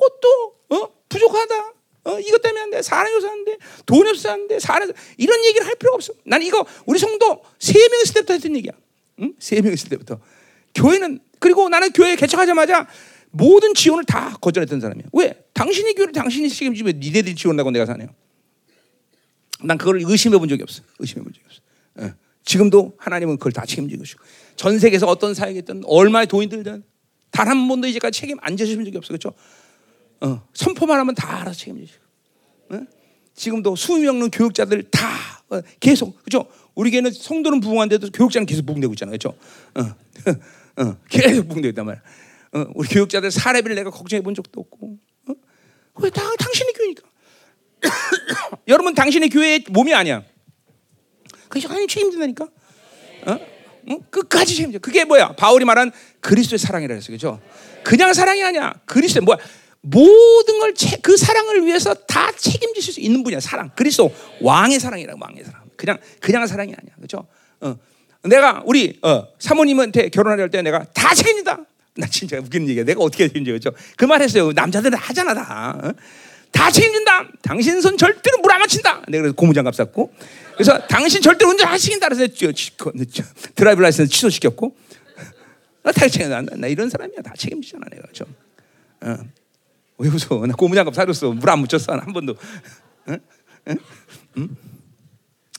S1: 무것도 어? 부족하다. 어, 이것 때문에 안 돼. 사람이 없어 안 돼. 돈이 없어 안 돼. 사람 이런 얘기를 할 필요가 없어. 난 이거 우리 성도 세 명 있을 때부터 했던 얘기야. 응? 세 명 있을 때부터. 교회는 그리고 나는 교회 개척하자마자 모든 지원을 다 거절했던 사람이야. 왜? 당신이 교회를 당신이 책임지면 니네들이 지원하고 내가 사네요. 난 그걸 의심해 본 적이 없어. 의심해 본 적이 없어. 예. 지금도 하나님은 그걸 다 책임지고 있고 전 세계에서 어떤 사역이든 얼마의 돈이 들든 단 한 번도 이제까지 책임 안 져주신 적이 없어. 그렇죠? 어, 선포만 하면 다 알아서 책임지시고. 어? 지금도 수명 없는 교육자들 다 어, 계속 그렇죠? 우리 교회는 성도는 부흥한데도 교육자는 계속 부흥되고 있잖아요. 그렇죠? 어, *laughs* 어, 계속 부흥되고 있단 말이야. 어, 우리 교육자들 사례비를 내가 걱정해 본 적도 없고. 어? 왜 다, 당신의 교회니까. *coughs* 여러분 당신의 교회의 몸이 아니야. 그게 하나님 책임진다니까. 어? 어? 끝까지 책임져. 그게 뭐야? 바울이 말한 그리스도의 사랑이라 했어. 그죠? 그냥 사랑이 아니야. 그리스도의 뭐야? 모든 걸 그 사랑을 위해서 다 책임질 수 있는 분이야. 사랑. 그리스도 왕의 사랑이라고 왕의 사랑. 그냥 그냥 사랑이 아니야. 그죠? 어. 내가 우리 어, 사모님한테 결혼할 때 내가 다 책임진다. 나 진짜 웃기는 얘기야. 내가 어떻게 책임져? 그죠? 그 말했어요. 남자들은 하잖아 다. 어? 다 책임진다. 당신 손 절대로 물 안 맞힌다. 내가 그래서 고무장갑 샀고, 그래서 당신 절대 운전하시긴다 그래서 drive license 취소시켰고 *laughs* 나 책임 나, 나 이런 사람이야 다 책임지잖아 내가 좀. 어. 왜 웃어? 나 고무장갑 사줬어. 물 안 묻혔어 한 번도.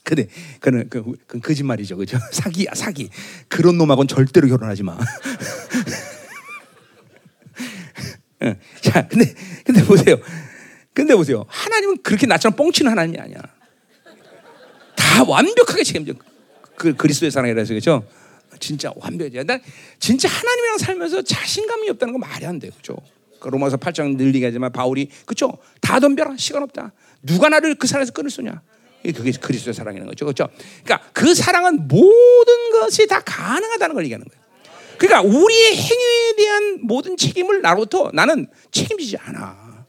S1: 근데 그는 그, 그 거짓말이죠, 그죠? *laughs* 사기야 사기. 그런 놈하고는 절대로 결혼하지 마. *laughs* 응. 자, 근데 근데 보세요. 근데 보세요. 하나님은 그렇게 나처럼 뻥치는 하나님이 아니야. 다 완벽하게 책임져. 그 그리스도의 사랑이라서 그죠? 진짜 완벽해. 난 진짜 하나님이랑 살면서 자신감이 없다는 거 말이 안 돼요, 그죠? 그 로마서 8장 늘리게 하지만 바울이 그죠? 다 덤벼라 시간 없다. 누가 나를 그 사랑에서 끊을 수냐? 그게 그리스도의 사랑이라는 거죠, 그렇죠? 그러니까 그 사랑은 모든 것이 다 가능하다는 걸 얘기하는 거예요. 그러니까 우리의 행위에 대한 모든 책임을 나로부터 나는 책임지지 않아.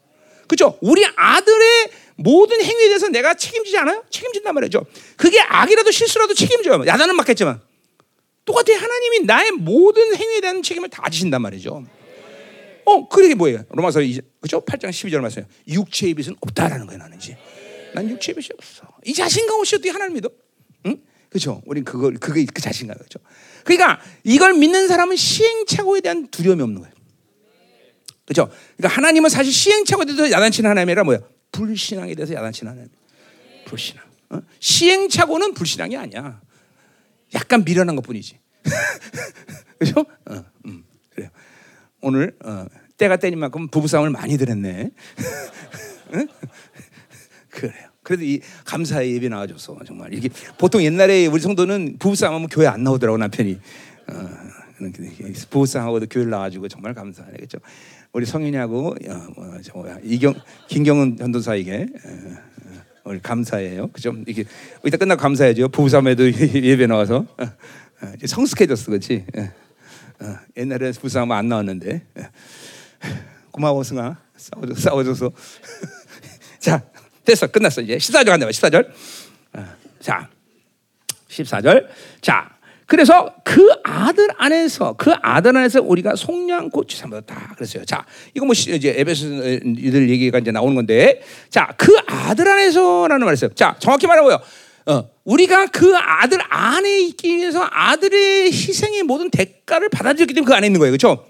S1: 그죠? 우리 아들의 모든 행위에 대해서 내가 책임지지 않아요? 책임진단 말이죠. 그게 악이라도 실수라도 책임져요. 야단은 맞겠지만. 똑같아 하나님이 나의 모든 행위에 대한 책임을 다 지신단 말이죠. 어, 그게 뭐예요? 로마서 그죠? 8장 12절 말씀에 육체의 빛은 없다라는 거예요, 나는 이제. 난 육체의 빛이 없어. 이 자신감 없이 어떻게 하나님 믿어? 응? 그죠? 우린 그걸 그게 그 자신감 그죠? 그러니까 이걸 믿는 사람은 시행착오에 대한 두려움이 없는 거예요. 그죠? 그러니까 하나님은 사실 시행착오에 대해서 야단치는 하나님이라 뭐야? 불신앙에 대해서 야단치는 하나님. 불신앙. 어? 시행착오는 불신앙이 아니야. 약간 미련한 것 뿐이지. *laughs* 그죠? 어. 오늘 어, 때가 때인 만큼 부부싸움을 많이 들었네. *laughs* 그래요. 그래도 이 감사의 예배 나와줘서 정말 이게 보통 옛날에 우리 성도는 부부싸움하면 교회 안 나오더라고 남편이. 어, 부부싸움하고도 교회 나와주고 정말 감사하네 그죠. 우리 성윤이하고 어, 뭐, 뭐야 이경 김경은 전도사에게 어, 어, 오늘 감사해요. 그죠? 이게 이따 끝나고 감사해죠. 부부싸움에도 *laughs* 예배 나와서 어, 어, 성숙해졌어, 그렇지? 어, 옛날에 부부싸움 안 나왔는데. 고마워 승아. 싸워줘, 싸워줘서. *laughs* 자 됐어. 끝났어 이제. 14절 간다 14절. 자 14절. 자 그래서 그 아들 안에서 그 아들 안에서 우리가 속량 고치 삼았다 그랬어요. 자, 이거 뭐 이제 에베소들 얘기가 이제 나오는 건데, 자, 그 아들 안에서라는 말이었어요. 자, 정확히 말하고요. 어, 우리가 그 아들 안에 있기 위해서 아들의 희생의 모든 대가를 받아들였기 때문에 그 안에 있는 거예요, 그렇죠?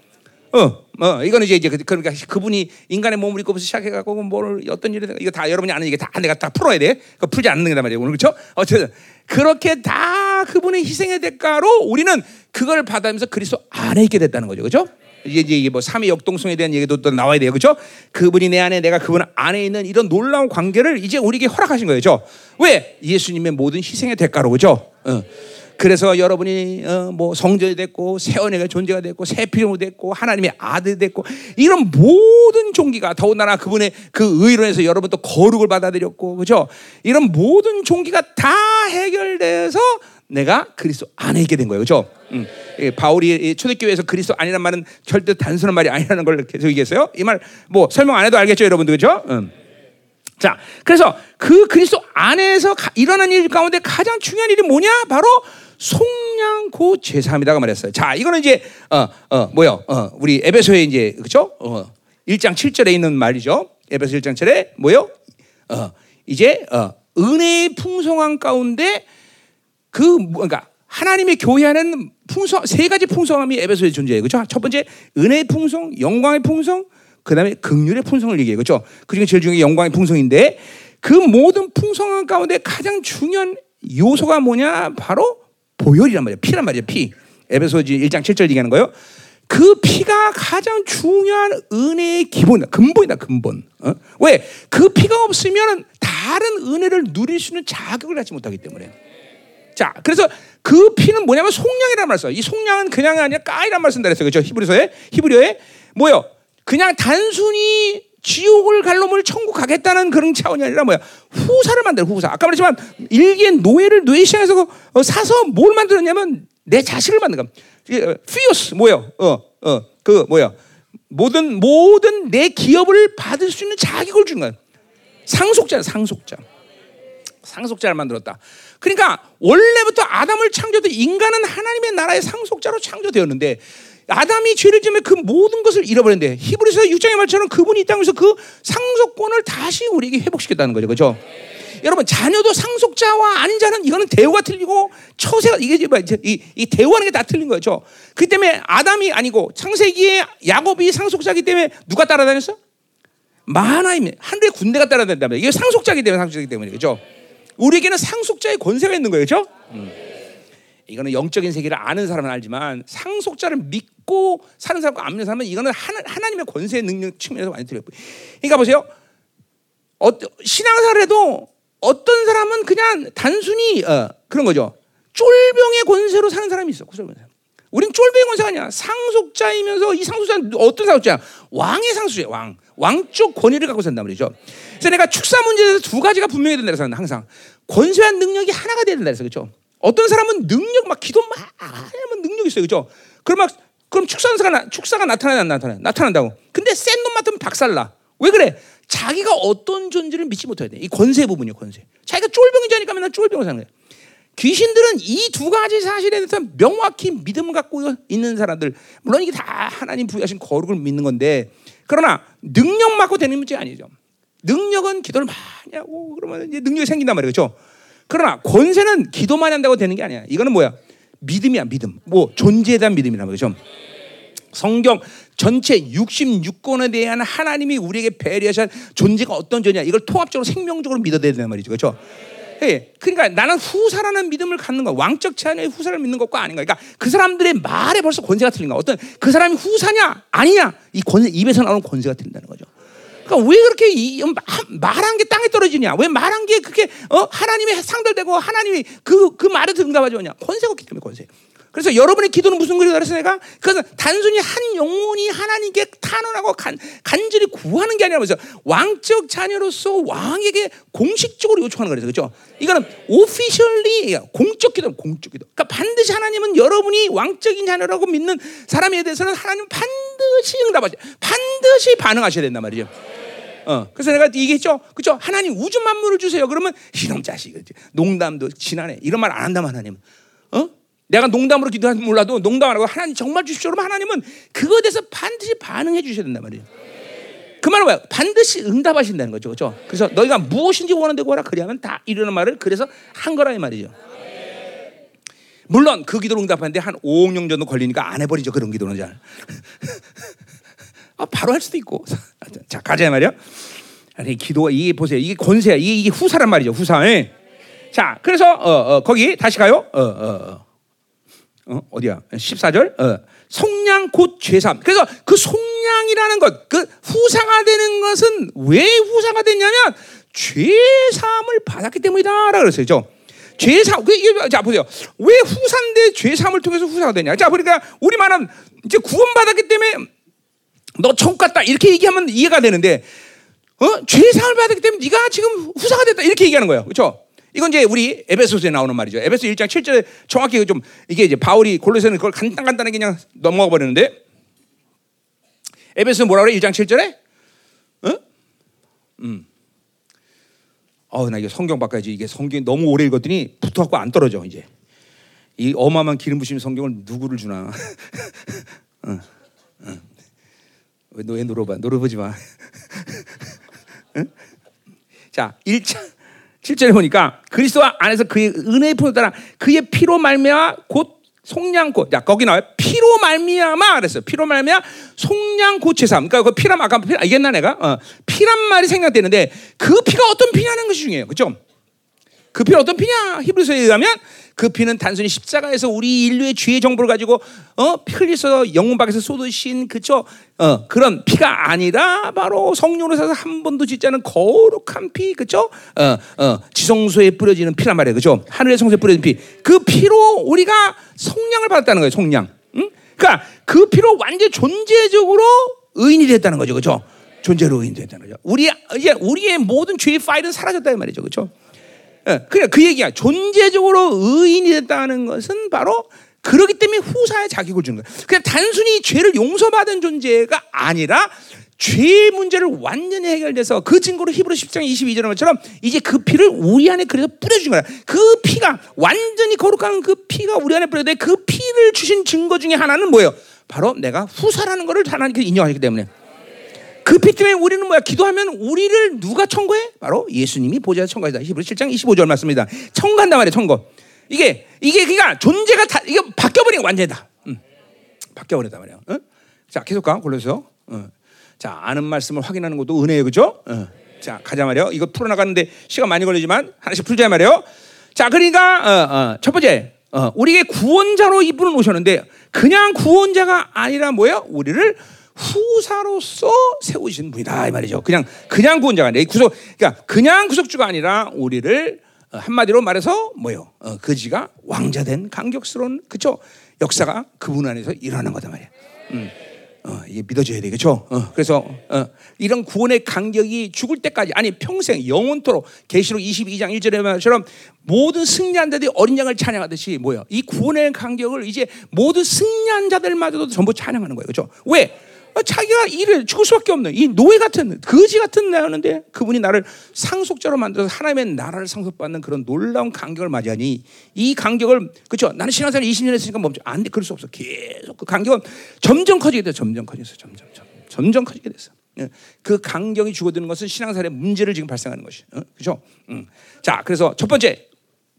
S1: 어, 어, 이거는 이제, 이제 그, 그러니까 그분이 인간의 몸을 입고 시작해갖고 뭘 어떤 일이 이거 다 여러분이 아는 얘기 다 내가 다 풀어야 돼. 그 풀지 않는 게단 말이에요. 오늘 그렇죠? 어쨌든 그렇게 다 그분의 희생의 대가로 우리는 그걸 받으면서 그리스도 안에 있게 됐다는 거죠, 그렇죠? 이제 이제 뭐 삼위 역동성에 대한 얘기도 또 나와야 돼요, 그렇죠? 그분이 내 안에 내가 그분 안에 있는 이런 놀라운 관계를 이제 우리에게 허락하신 거예요, 그렇죠? 왜 예수님의 모든 희생의 대가로, 그렇죠? 어. 그래서 여러분이 어, 뭐 성전이 됐고 새 언약의 존재가 됐고 새 피름이 됐고 하나님의 아들이 됐고 이런 모든 종기가 더군다나 그분의 그 의로 해서 여러분 또 거룩을 받아들였고 그죠? 이런 모든 종기가 다 해결돼서 내가 그리스도 안에 있게 된 거예요. 그죠? 음. 바울이 초대교회에서 그리스도 아니란 말은 절대 단순한 말이 아니라는 걸 계속 얘기했어요. 이 말 뭐 설명 안 해도 알겠죠, 여러분들 그죠? 음. 자, 그래서 그 그리스도 안에서 일어난 일 가운데 가장 중요한 일이 뭐냐? 바로 속량고 제사함이다가 말했어요. 자, 이거는 이제 어, 어, 뭐요? 어, 우리 에베소에 이제 그렇죠? 어, 1장 7절에 있는 말이죠. 에베소 1장 7에 뭐요? 어, 이제 어, 은혜의 풍성함 가운데 그 뭔가 하나님의 교회 안에는 풍성 세 가지 풍성함이 에베소에 존재해요. 그렇죠? 첫 번째 은혜의 풍성, 영광의 풍성, 그다음에 극률의 풍성을 얘기해요. 그렇죠? 그중에 제일 중요한 게 영광의 풍성인데 그 모든 풍성함 가운데 가장 중요한 요소가 뭐냐? 바로 보혈이란 말이에요. 피란 말이에요. 피. 에베소지 1장 7절 얘기하는 거예요. 그 피가 가장 중요한 은혜의 기본이다. 근본이다. 근본. 어? 왜? 그 피가 없으면 다른 은혜를 누릴 수 있는 자격을 갖지 못하기 때문에. 자, 그래서 그 피는 뭐냐면 속량이란 말을 써요. 이 속량은 그냥 아니라 까이란 말을 쓴다 그랬어요. 그죠? 히브리서에. 히브리어에 뭐요? 그냥 단순히 지옥을 갈 놈을 천국 가겠다는 그런 차원이 아니라 뭐야 후사를 만들어 후사. 아까 말했지만 일기의 노예를 노예 시장에서 어, 사서 뭘 만들었냐면 내 자식을 만든 거. 피어스 뭐요? 어어 그 뭐야 모든 모든 내 기업을 받을 수 있는 자격을 준 거야. 상속자 상속자. 상속자를 만들었다. 그러니까 원래부터 아담을 창조도 인간은 하나님의 나라의 상속자로 창조되었는데 아담이 죄를 지으면 그 모든 것을 잃어버렸는데 히브리서 6장의 말처럼 그분이 이 땅에서 그 상속권을 다시 우리에게 회복시켰다는 거죠. 그죠? 여러분 자녀도 상속자와 아닌 자는 이거는 대우가 틀리고 처세가 이게 뭐 이, 이 대우하는 게 다 틀린 거죠. 그 때문에 아담이 아니고 창세기에 야곱이 상속자기 때문에 누가 따라다녔어? 마하나임 하늘의 군대가 따라다닌다면 이게 상속자기 때문에 상속자기 때문에 그죠? 우리에게는 상속자의 권세가 있는 거예요, 그죠? 음. 이거는 영적인 세계를 아는 사람은 알지만 상속자를 믿고 사는 사람과 안 믿는 사람은 이거는 하나, 하나님의 권세의 능력 측면에서 많이 틀려. 그러니까 보세요. 어, 신앙생활 해도 어떤 사람은 그냥 단순히 어, 그런 거죠. 쫄병의 권세로 사는 사람이 있어. 쫄병. 우린 쫄병의 권세가 아니야. 상속자이면서 이 상속자는 어떤 상속자야? 왕의 상속자야. 왕. 왕적 권위를 갖고 산단 말이죠. 그래서 내가 축사 문제에서 두 가지가 분명히 된다 그래서 항상 권세와 능력이 하나가 돼야 된다 그래서 그렇죠. 어떤 사람은 능력 막 기도 막 하면 능력 있어요. 그죠? 그럼 막 그럼 축사가 나, 축사가 나타나냐 안 나타나? 나타난다고. 근데 센놈 맡으면 박살나. 왜 그래? 자기가 어떤 존재를 믿지 못해야 돼. 이 권세 부분이요, 권세. 자기가 쫄병이자니까 맨날 쫄병을 거야. 귀신들은 이 두 가지 사실에 대해서 명확히 믿음을 갖고 있는 사람들, 물론 이게 다 하나님 부여하신 거룩을 믿는 건데, 그러나 능력 맡고 되는 문제 아니죠. 능력은 기도를 많이 하고 그러면 이제 능력이 생긴단 말이에요, 그렇죠? 그러나 권세는 기도만 한다고 되는 게 아니야. 이거는 뭐야? 믿음이야, 믿음. 뭐 존재에 대한 믿음이란 말이죠. 성경 전체 66권에 대한 하나님이 우리에게 배려하신 존재가 어떤 존재냐 이걸 통합적으로 생명적으로 믿어야 된단 말이죠. 그렇죠? 예. 그러니까 나는 후사라는 믿음을 갖는 거야. 왕적 자녀의 후사를 믿는 것과 아닌 거야. 그러니까 그 사람들의 말에 벌써 권세가 틀린 거야. 어떤 그 사람이 후사냐 아니냐 이 권세 입에서 나오는 권세가 틀린다는 거죠. 그러니까 왜 그렇게 이, 말한 게 땅에 떨어지냐? 왜 말한 게 그렇게 어? 하나님의 상달되고 하나님이 그, 그 말에 응답하지 않냐? 권세가 없기 때문에 권세. 그래서 여러분의 기도는 무슨 글이다 그래서 내가 그것은 단순히 한 영혼이 하나님께 탄원하고 간, 간절히 구하는 게 아니라 그래서 왕적 자녀로서 왕에게 공식적으로 요청하는 거죠. 그렇죠? 이거는 오피셜리 공적 기도, 공적 기도. 그러니까 반드시 하나님은 여러분이 왕적인 자녀라고 믿는 사람에 대해서는 하나님 반드시 응답하시, 반드시 반응하셔야 된단 말이죠. 어, 그래서 내가 얘기했죠. 그죠? 하나님 우주 만물을 주세요. 그러면 이놈 자식, 농담도 지난해 이런 말 안 한다면 하나님, 어? 내가 농담으로 기도하지 몰라도 농담 안 하고 하나님 정말 주십시오. 그러면 하나님은 그거에 대해서 반드시 반응해 주셔야 된단 말이에요. 그 말은 뭐야? 반드시 응답하신다는 거죠. 그렇죠? 그래서 너희가 무엇인지 원하는 거라 그리하면 다 이러는 말을 그래서 한 거라 이 말이죠. 물론 그 기도를 응답하는데 한 5억 년 정도 걸리니까 안 해버리죠. 그런 기도는 잘. *laughs* 아, 바로 할 수도 있고. *laughs* 자, 가자 말이야. 아니, 기도가 이게 보세요. 이게 권세야. 이게, 이게 후사란 말이죠. 후사. 예. 자, 그래서 어, 어, 거기 다시 가요. 어, 어, 어. 어, 어디야? 14절. 어. 속량 곧 죄삼. 그래서 그 속량이라는 것, 그 후사가 되는 것은 왜 후사가 됐냐면 죄삼을 받았기 때문이다라 그랬어요. 죄삼. 그자 보세요. 왜 후사인데 죄삼을 통해서 후사가 되냐? 자 그러니까 우리 말은 이제 구원받았기 때문에 너 천국 갔다 이렇게 얘기하면 이해가 되는데 어? 죄상을 받았기 때문에 네가 지금 후사가 됐다 이렇게 얘기하는 거예요. 그렇죠? 이건 이제 우리 에베소서에 나오는 말이죠. 에베소 1장 7절에 정확히 좀 이게 이제 바울이 골로새는 그걸 간단 간단하게 그냥 넘어가 버리는데 에베소 뭐라 그래? 1장 7절에? 어? 음. 어, 나 이게 성경 바꿔야지. 이게 성경이 너무 오래 읽었더니 붙어 갖고 안 떨어져 이제. 이 어마어마한 기름 부심 성경을 누구를 주나? *laughs* 어, 어. 왜 노려봐? 노려보지 마. *laughs* 응? 자, 1장 7절에 보니까 그리스도 안에서 그의 은혜의 품에 따라 그의 피로 말미암아 곧 속량고 자 거기 나와요. 피로 말미암아 그랬어요. 피로 말미암아 속량고 죄삼. 그러니까 그 피란 아까 피, 알겠나 내가? 어, 피란 말이 생각되는데 그 피가 어떤 피냐는 것이 중요해요. 그죠 그 피는 어떤 피냐? 히브리서에 의하면 그 피는 단순히 십자가에서 우리 인류의 죄의 정보를 가지고 어 흘리서 영문 밖에서 쏟으신 그쵸 어 그런 피가 아니라 바로 성령으로 사서 한 번도 짓지 않은 거룩한 피 그쵸 어어 지성소에 뿌려지는 피란 말이에요. 그죠? 하늘의 성소에 뿌려진 피 그 피로 우리가 성량을 받았다는 거예요 성량. 응? 그러니까 그 피로 완전 존재적으로 의인이 됐다는 거죠. 그죠? 존재로 의인이 됐다는 거죠. 우리 이제 우리의 모든 죄의 파일은 사라졌다 이 말이죠. 예, 그냥 그 얘기야. 존재적으로 의인이 됐다는 것은 바로 그러기 때문에 후사의 자격을 주는 거야. 그냥 단순히 죄를 용서받은 존재가 아니라 죄의 문제를 완전히 해결돼서 그 증거로 히브리 10장 22절의 것처럼 이제 그 피를 우리 안에 그래서 뿌려준 거야. 그 피가 완전히 거룩한 그 피가 우리 안에 뿌려져 그 피를 주신 증거 중에 하나는 뭐예요? 바로 내가 후사라는 것을 하나님께 인정하기 때문에. 그피 때문에 우리는 뭐야? 기도하면 우리를 누가 청구해? 바로 예수님이 보좌 청구하다. 히브리 7장 25절 말씀입니다. 청구한단 말이에요. 청구. 이게 이게 그러니까 존재가 다 이게 바뀌어 버린 완전히 다. 음. 바뀌어 버렸단 말이야. 어? 자, 계속 가. 골로서. 어. 자, 아는 말씀을 확인하는 것도 은혜예요. 그죠? 어. 자, 가자 말이요. 이거 풀어 나가는데 시간 많이 걸리지만 하나씩 풀자 말이요. 자, 그러니까 어, 어, 첫 번째 어, 우리에게 구원자로 이분은 오셨는데 그냥 구원자가 아니라 뭐야? 우리를 후사로서 세우신 분이다 이 말이죠. 그냥 그냥 구원자가 아니라 구속 그러니까 그냥 구속주가 아니라 우리를 어, 한마디로 말해서 뭐요? 어, 그지가 왕자된 강격스러운 그쵸 역사가 그분 안에서 일어나는 거다 말이야. 음. 어, 이게 믿어져야 되겠죠. 어, 그래서 어, 이런 구원의 간격이 죽을 때까지 아니 평생 영원토록 계시록 22장 1절에 말처럼 모든 승리한 자들이 어린 양을 찬양하듯이 뭐야? 이 구원의 간격을 이제 모든 승리한 자들마저도 전부 찬양하는 거예요. 그렇죠? 왜? 어, 자기가 일을 죽을 수밖에 없는 이 노예 같은 거지 같은 나였는데 그분이 나를 상속자로 만들어서 하나님의 나라를 상속받는 그런 놀라운 간격을 맞이하니 이 간격을 그렇죠 나는 신앙생활 20년 했으니까 멈춰 안돼 그럴 수 없어 계속 그 간격은 점점 커지게 돼 점점 커졌어 점점 점점 점점 커지게 됐어 예. 그 간격이 죽어드는 것은 신앙생활에 문제를 지금 발생하는 것이 어? 그렇죠 음. 자 그래서 첫 번째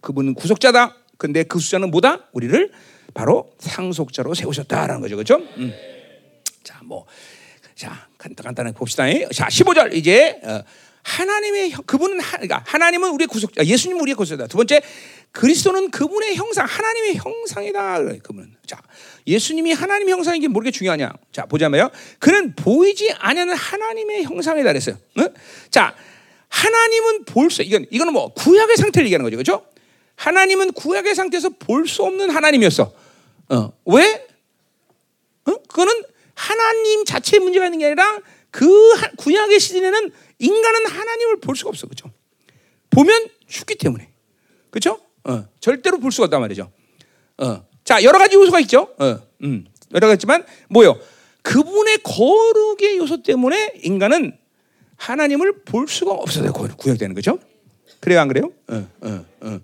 S1: 그분은 구속자다 근데 그 숫자는 뭐다 우리를 바로 상속자로 세우셨다라는 거죠 그렇죠 음. 자, 뭐, 자, 간단하게 봅시다. 자, 15절 이제 어, 하나님의 그분은 하, 그러니까 하나님은 우리의 구속자, 예수님은 우리의 구속자. 두 번째, 그리스도는 그분의 형상, 하나님의 형상이다. 그분. 자, 예수님이 하나님의 형상인 게 뭐게 중요하냐? 자, 보자면요. 그는 보이지 않는 하나님의 형상이다 그랬어요. 응? 자, 하나님은 볼 수, 이건 이거는 뭐 구약의 상태를 얘기하는 거죠, 그렇죠? 하나님은 구약의 상태에서 볼 수 없는 하나님이었어. 어, 왜? 어? 그거는 하나님 자체의 문제가 있는 게 아니라 그 구약의 시대에는 인간은 하나님을 볼 수가 없어. 그죠? 보면 죽기 때문에. 그죠? 어, 절대로 볼 수가 없단 말이죠. 어. 자, 여러 가지 요소가 있죠. 어, 음, 여러 가지지만 뭐요? 그분의 거룩의 요소 때문에 인간은 하나님을 볼 수가 없어요. 구약되는 거죠. 그래요, 안 그래요? 어, 어, 어.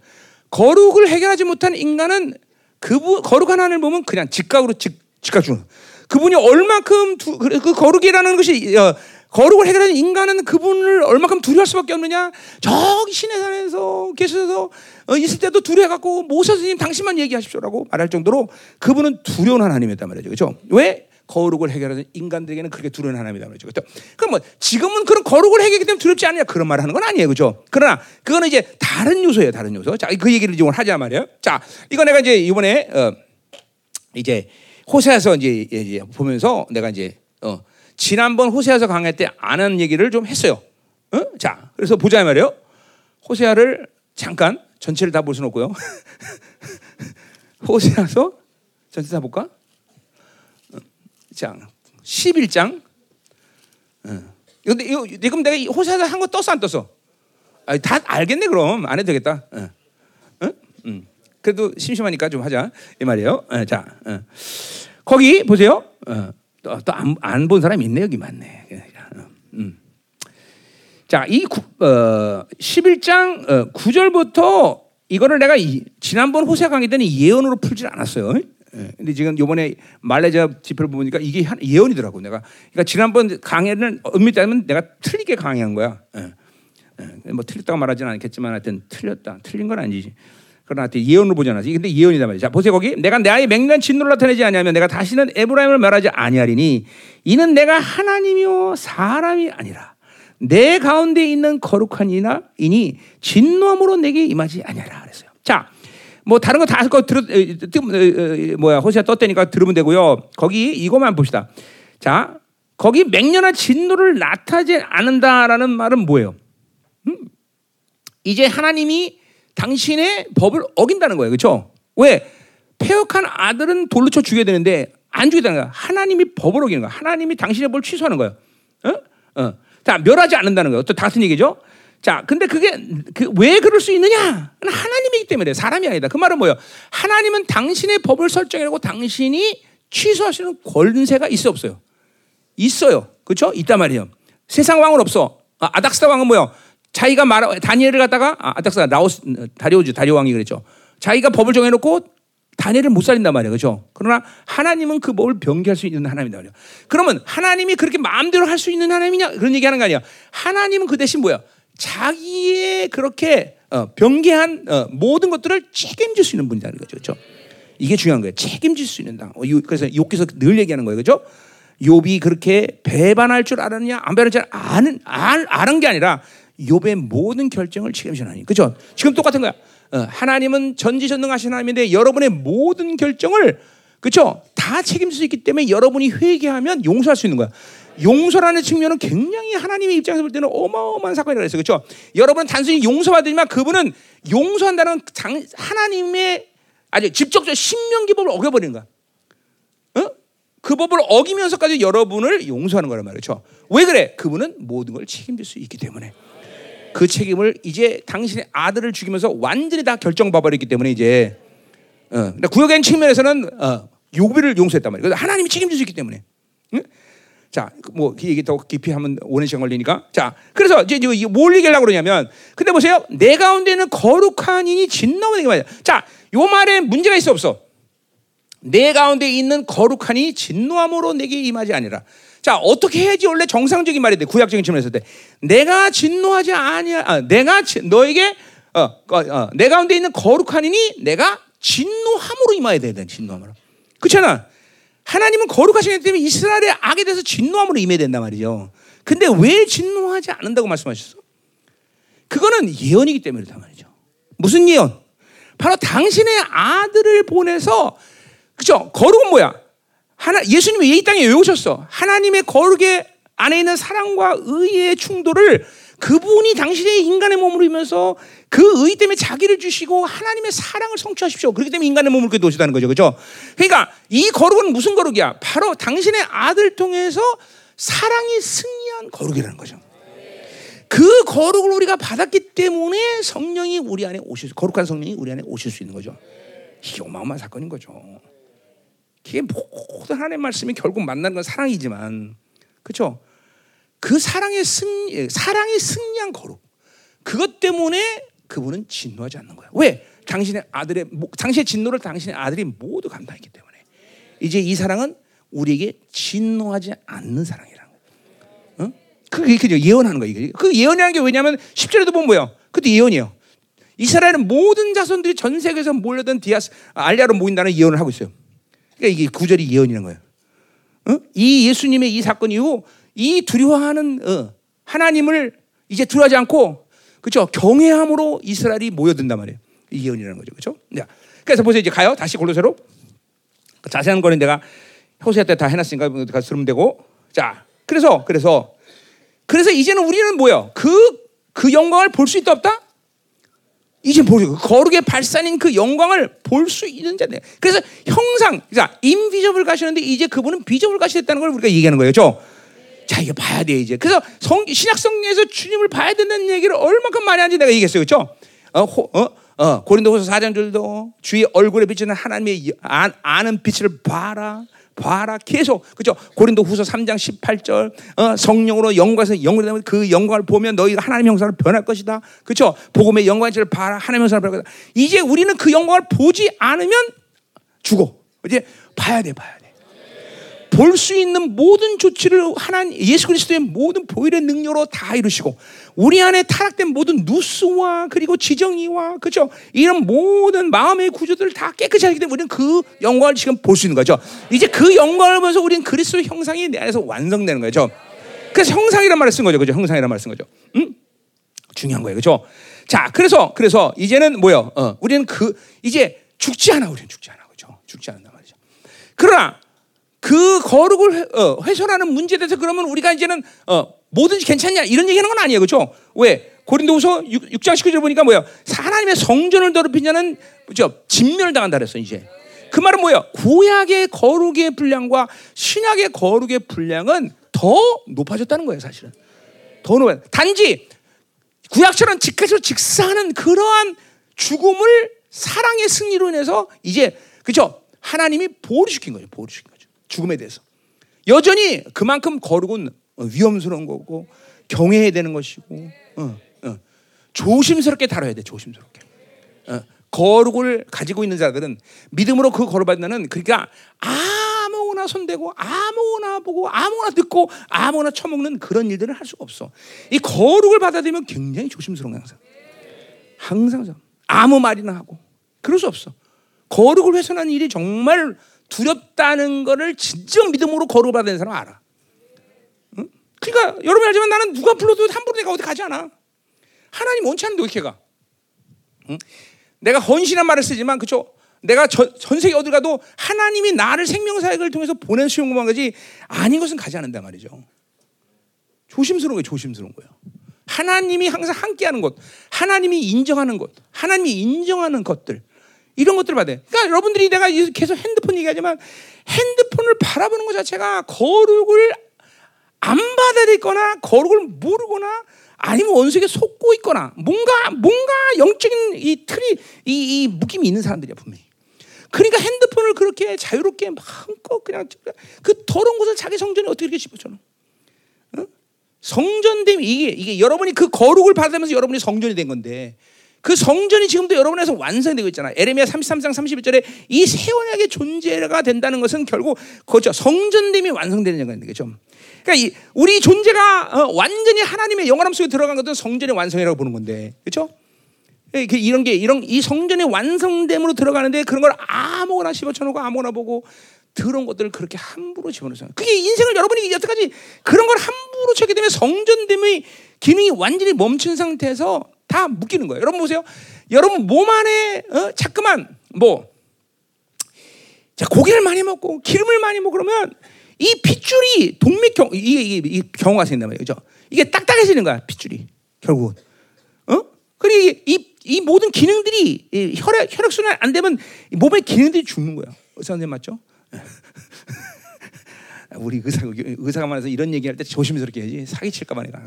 S1: 거룩을 해결하지 못한 인간은 그 거룩한 하나님을 보면 그냥 직각으로 직, 직각 주는. 그분이 얼마큼 두, 그 거룩이라는 것이 어, 거룩을 해결하는 인간은 그분을 얼마큼 두려워할 수밖에 없느냐? 저기 신의 산에서 계셔서 어, 있을 때도 두려워갖고 모세 스님 당신만 얘기하십시오라고 말할 정도로 그분은 두려운 하나님이었단 말이죠. 그렇죠? 왜? 거룩을 해결하는 인간들에게는 그렇게 두려운 하나님이다 말이죠. 그렇죠? 그럼 뭐 지금은 그런 거룩을 해결하기 때문에 두렵지 않냐 그런 말을 하는 건 아니에요. 그렇죠? 그러나 그거는 이제 다른 요소예요. 다른 요소. 자, 그 얘기를 이제 오늘 하자 말이에요. 자, 이거 내가 이제 이번에 어, 이제 호세아서 이제, 보면서 내가 이제 어, 지난번 호세아서 강의 때 아는 얘기를 좀 했어요. 어? 자, 그래서 보자 말이에요. 호세아를 잠깐 전체를 다 볼 수는 없고요. 호세아서 전체 다 볼까? 어, 자, 11장. 어. 근데 이거 지금 내가 호세아서 한 거 떴어 안 떴어? 아, 다 알겠네 그럼 안 해도 되겠다. 어. 어? 음. 그래도 심심하니까 좀 하자 이 말이에요. 어, 자, 어. 거기 보세요. 어, 또안 본 사람이 있네 여기 맞네. 어, 음. 자, 이 어, 11장 어, 9절부터 이거를 내가 이, 지난번 호세 강의 때는 예언으로 풀지 않았어요. 예, 근데 지금 요번에 말레이시아 지표를 보니까 이게 예언이더라고 내가. 그러니까 지난번 강의는 엄밀히 따면 내가 틀리게 강의한 거야. 예. 예. 뭐 틀렸다고 말하지는 않겠지만 하여튼 틀렸다. 틀린 건 아니지. 그러나 예언으로 보지 않았어. 근데 예언이다 말이야. 자, 보세요 거기. 내가 내 아이 맹렬한 진노를 나타내지 아니하면 내가 다시는 에브라임을 말하지 아니하리니 이는 내가 하나님이요 사람이 아니라 내 가운데 있는 거룩한 이나 이니 진노함으로 내게 임하지 아니하라 그랬어요. 자, 뭐 다른 거다거 들어 뭐야 호세아 떴다니까 들으면 되고요. 거기 이것만 봅시다. 자, 거기 맹렬한 진노를 나타내지 않는다라는 말은 뭐예요? 음? 이제 하나님이 당신의 법을 어긴다는 거예요. 그렇죠? 왜? 폐역한 아들은 돌로 쳐 죽여야 되는데 안 죽이다는 거야. 하나님이 법을 어기는 거야. 하나님이 당신의 법을 취소하는 거예요. 어? 어. 자, 멸하지 않는다는 거예요. 또 같은 얘기죠. 자, 근데 그게 그 왜 그럴 수 있느냐? 하나님이기 때문에 사람이 아니다. 그 말은 뭐예요? 하나님은 당신의 법을 설정하고 당신이 취소하시는 권세가 있어 없어요? 있어요. 그렇죠? 있단 말이에요. 세상 왕은 없어. 아, 아닥스다 왕은 뭐예요? 자기가 말 다니엘을 갖다가 아, 아닥사 라오스 다리오즈 다리오 왕이 그랬죠. 자기가 법을 정해놓고 다니엘을 못 살린단 말이에요. 그죠? 그러나 하나님은 그 법을 변개할 수 있는 하나님이다 말이에요. 그러면 하나님이 그렇게 마음대로 할 수 있는 하나님이냐? 그런 얘기 하는 거 아니야. 하나님은 그 대신 뭐야? 자기의 그렇게 어, 변개한 어, 모든 것들을 책임질 수 있는 분이라는 거죠. 그렇죠? 이게 중요한 거예요. 책임질 수 있는 당. 어, 그래서 욥기서 늘 얘기하는 거예요. 그죠? 욥이 그렇게 배반할 줄 알았냐? 안 배반할 줄 아는 알, 아는 게 아니라 욥의 모든 결정을 책임지는 하나님. 그죠? 지금 똑같은 거야. 어, 하나님은 전지전능하신 하나님인데 여러분의 모든 결정을 그렇죠? 다 책임질 수 있기 때문에 여러분이 회개하면 용서할 수 있는 거야. 용서라는 측면은 굉장히 하나님의 입장에서 볼 때는 어마어마한 사건이라고 했어요. 그렇죠? 여러분은 단순히 용서받지만 그분은 용서한다는 장, 하나님의 아주 직접적 신명기법을 어겨버리는 거야. 어? 그 법을 어기면서까지 여러분을 용서하는 거란 말이죠. 왜 그래? 그분은 모든 걸 책임질 수 있기 때문에. 그 책임을 이제 당신의 아들을 죽이면서 완전히 다 결정봐버렸기 때문에 이제 어, 구역의 측면에서는 어, 요비를 용서했단 말이에요. 하나님이 있기 때문에. 응? 자, 뭐그 얘기 더 깊이 하면 오랜 시간 걸리니까. 자, 그래서 이제 뭘 얘기하려고 그러냐면, 근데 보세요, 내 가운데 는 거룩한 이니 진노하는 게 말이야. 자, 요 말에 문제가 있어 없어? 내 가운데 있는 거룩하니 진노함으로 내게 임하지 아니라. 자, 어떻게 해야지 원래 정상적인 말인데 구약적인 측면에서 때 내가 진노하지 아니야. 아, 내가 지, 너에게 어, 어, 어, 내 가운데 있는 거룩하니 내가 진노함으로 임하야 돼. 진노함으로. 그렇잖아. 하나님은 거룩하시기 때문에 이스라엘의 악에 대해서 진노함으로 임해야 된단 말이죠. 근데 왜 진노하지 않는다고 말씀하셨어? 그거는 예언이기 때문에 그렇단 말이죠. 무슨 예언? 바로 당신의 아들을 보내서 그죠? 거룩은 뭐야? 하나 예수님이 이 땅에 왜 오셨어? 하나님의 거룩의 안에 있는 사랑과 의의 충돌을 그분이 당신의 인간의 몸으로 이면서 그 의 때문에 자기를 주시고 하나님의 사랑을 성취하십시오. 그렇기 때문에 인간의 몸을 그렇게 놓으시다는 거죠. 그죠? 그러니까 이 거룩은 무슨 거룩이야? 바로 당신의 아들 통해서 사랑이 승리한 거룩이라는 거죠. 그 거룩을 우리가 받았기 때문에 성령이 우리 안에 오실 거룩한 성령이 우리 안에 오실 수 있는 거죠. 이게 어마어마한 사건인 거죠. 이게 모든 하나님의 말씀이 결국 만나는 건 사랑이지만, 그렇죠? 그 사랑의 승 사랑이 승리한 거룩. 그것 때문에 그분은 진노하지 않는 거야. 왜? 당신의 아들의 당신의 진노를 당신의 아들이 모두 감당했기 때문에 이제 이 사랑은 우리에게 진노하지 않는 사랑이라는 거야. 어? 그게 그 예언하는 거야 이게. 그 예언이라는 게 왜냐하면 10절에도 보면 뭐야? 그것도 예언이에요. 이스라엘은 모든 자손들이 전 세계에서 몰려든 디아스 알리아로 모인다는 예언을 하고 있어요. 그러니까 이게 구절이 예언이라는 거예요. 어? 이 예수님의 이 사건 이후 이 두려워하는 어, 하나님을 이제 두려워하지 않고 그렇죠 경외함으로 이스라엘이 모여든단 말이에요. 이 예언이라는 거죠, 그렇죠? 그래서 보세요 이제 가요 다시 골로새로 자세한 거는 내가 호세아 때다 해놨으니까 가서 들으면 되고 자 그래서 그래서 그래서 이제는 우리는 뭐요? 그그 그 영광을 볼 수 있다 없다? 이제 보세요. 거룩의 발산인 그 영광을 볼 수 있는 자네. 그래서 형상, 자, 인비저블 가시는데 이제 그분은 비저블 가시겠다는 걸 우리가 얘기하는 거예요. 죠 자, 이거 봐야 돼, 이제. 그래서 성, 신약 성경에서 주님을 봐야 된다는 얘기를 얼마큼 많이 하는지 내가 얘기했어요. 그죠? 어, 어, 어, 고린도후서 4장 줄도 주의 얼굴에 비치는 하나님의 아, 아는 빛을 봐라. 봐라. 계속 그죠? 고린도 후서 3장 18절 어, 성령으로 영광에서 영광이 되면 그 영광을 보면 너희가 하나님 형상으로 변할 것이다. 그죠? 복음의 영광을 봐라. 하나님 형상으로 변할 것이다. 이제 우리는 그 영광을 보지 않으면 죽어. 이제 봐야 돼 봐야 돼 볼 수 있는 모든 조치를 하나님 예수 그리스도의 모든 보일의 능력으로 다 이루시고 우리 안에 타락된 모든 누스와 그리고 지정이와 그죠 이런 모든 마음의 구조들을 다 깨끗이 하기 때문에 우리는 그 영광을 지금 볼 수 있는 거죠. 이제 그 영광을 보면서 우리는 그리스도의 형상이 내 안에서 완성되는 거죠. 그래서 형상이란 말을 쓴 거죠, 그죠? 형상이란 말을 쓴 거죠. 음? 중요한 거예요, 그죠? 자, 그래서 그래서 이제는 뭐요? 어, 우리는 그 이제 죽지 않아, 우리는 죽지 않아, 그죠? 죽지 않는단 말이죠. 그러나 그 거룩을 회, 어, 훼손하는 문제에 대해서 그러면 우리가 이제는 어, 뭐든지 괜찮냐 이런 얘기하는 건 아니에요. 그렇죠? 왜? 고린도후서 6, 장 19절 보니까 뭐야? 하나님의 성전을 더럽힌 자는 그죠? 진멸을 당한다 그랬어, 이제. 그 말은 뭐야? 구약의 거룩의 분량과 신약의 거룩의 분량은 더 높아졌다는 거예요, 사실은. 더 높아. 단지 구약처럼 직해서 직사하는 그러한 죽음을 사랑의 승리로 인해서 이제 그죠? 하나님이 보호시킨 거죠. 보호시킨 거죠. 죽음에 대해서. 여전히 그만큼 거룩은 위험스러운 거고 경외해야 되는 것이고 어, 어. 조심스럽게 다뤄야 돼. 조심스럽게. 어. 거룩을 가지고 있는 자들은 믿음으로 그 거룩 받는 그러니까 아무거나 손대고 아무거나 보고 아무거나 듣고 아무거나 처먹는 그런 일들을 할 수가 없어. 이 거룩을 받아들이면 굉장히 조심스러운 거야, 항상. 항상 아무 말이나 하고 그럴 수 없어. 거룩을 훼손하는 일이 정말 두렵다는 것을 진짜 믿음으로 거룩을 받는 사람 알아. 응? 그러니까 여러분 알지만 나는 누가 불러도 함부로 내가 어디 가지 않아. 하나님 원치 않는데 왜 이렇게 가? 응? 내가 헌신한 말을 쓰지만 그죠? 내가 전, 전 세계 어디 가도 하나님이 나를 생명사역을 통해서 보낸 수용만 가지 아닌 것은 가지 않는단 말이죠. 조심스러운 거예요. 조심스러운 거예요. 하나님이 항상 함께하는 것, 하나님이 인정하는 것, 하나님이 인정하는 것들 이런 것들을 받아요. 그러니까 여러분들이 내가 계속 핸드폰 얘기하지만 핸드폰을 바라보는 것 자체가 거룩을 안 받아들이거나 거룩을 모르거나 아니면 원수에게 속고 있거나 뭔가 뭔가 영적인 이 틀이 이, 이 묶임이 있는 사람들이야 분명히. 그러니까 핸드폰을 그렇게 자유롭게 마음껏 그냥 그 더러운 곳을 자기 성전에 어떻게 이렇게 집어넣어? 어? 성전됨 이게 이게 여러분이 그 거룩을 받으면서 여러분이 성전이 된 건데 그 성전이 지금도 여러분에서 완성되고 있잖아. 에레미야 33장 31절에 이 세원약의 존재가 된다는 것은 결국 그죠 성전됨이 완성되는 거죠. 그러니까 이, 우리 존재가 어, 완전히 하나님의 영원함 속에 들어간 것은 성전의 완성이라고 보는 건데, 그렇죠? 이런 게 이런 이 성전의 완성됨으로 들어가는데 그런 걸 아무거나 집어쳐놓고 아무거나 보고 들어온 것들을 그렇게 함부로 집어넣어요. 그게 인생을 여러분이 여태까지 그런 걸 함부로 쳤기 때문에 성전됨의 기능이 완전히 멈춘 상태에서 다 묶이는 거예요. 여러분 보세요. 여러분 몸 안에 어, 자꾸만 뭐 자, 고기를 많이 먹고 기름을 많이 그러면 이 핏줄이 동맥경 이게 이게, 이게 경화가 생긴단 말이에요. 그죠? 이게 딱딱해지는 거야, 핏줄이. 결국은. 어? 그리고 이, 이 모든 기능들이 혈액 혈액 순환 안 되면 몸의 기능들이 죽는 거야. 의사 선생님 맞죠? *laughs* 우리 의사 의사가 말해서 이런 얘기할 때 조심스럽게 해야지 사기칠까 봐 내가.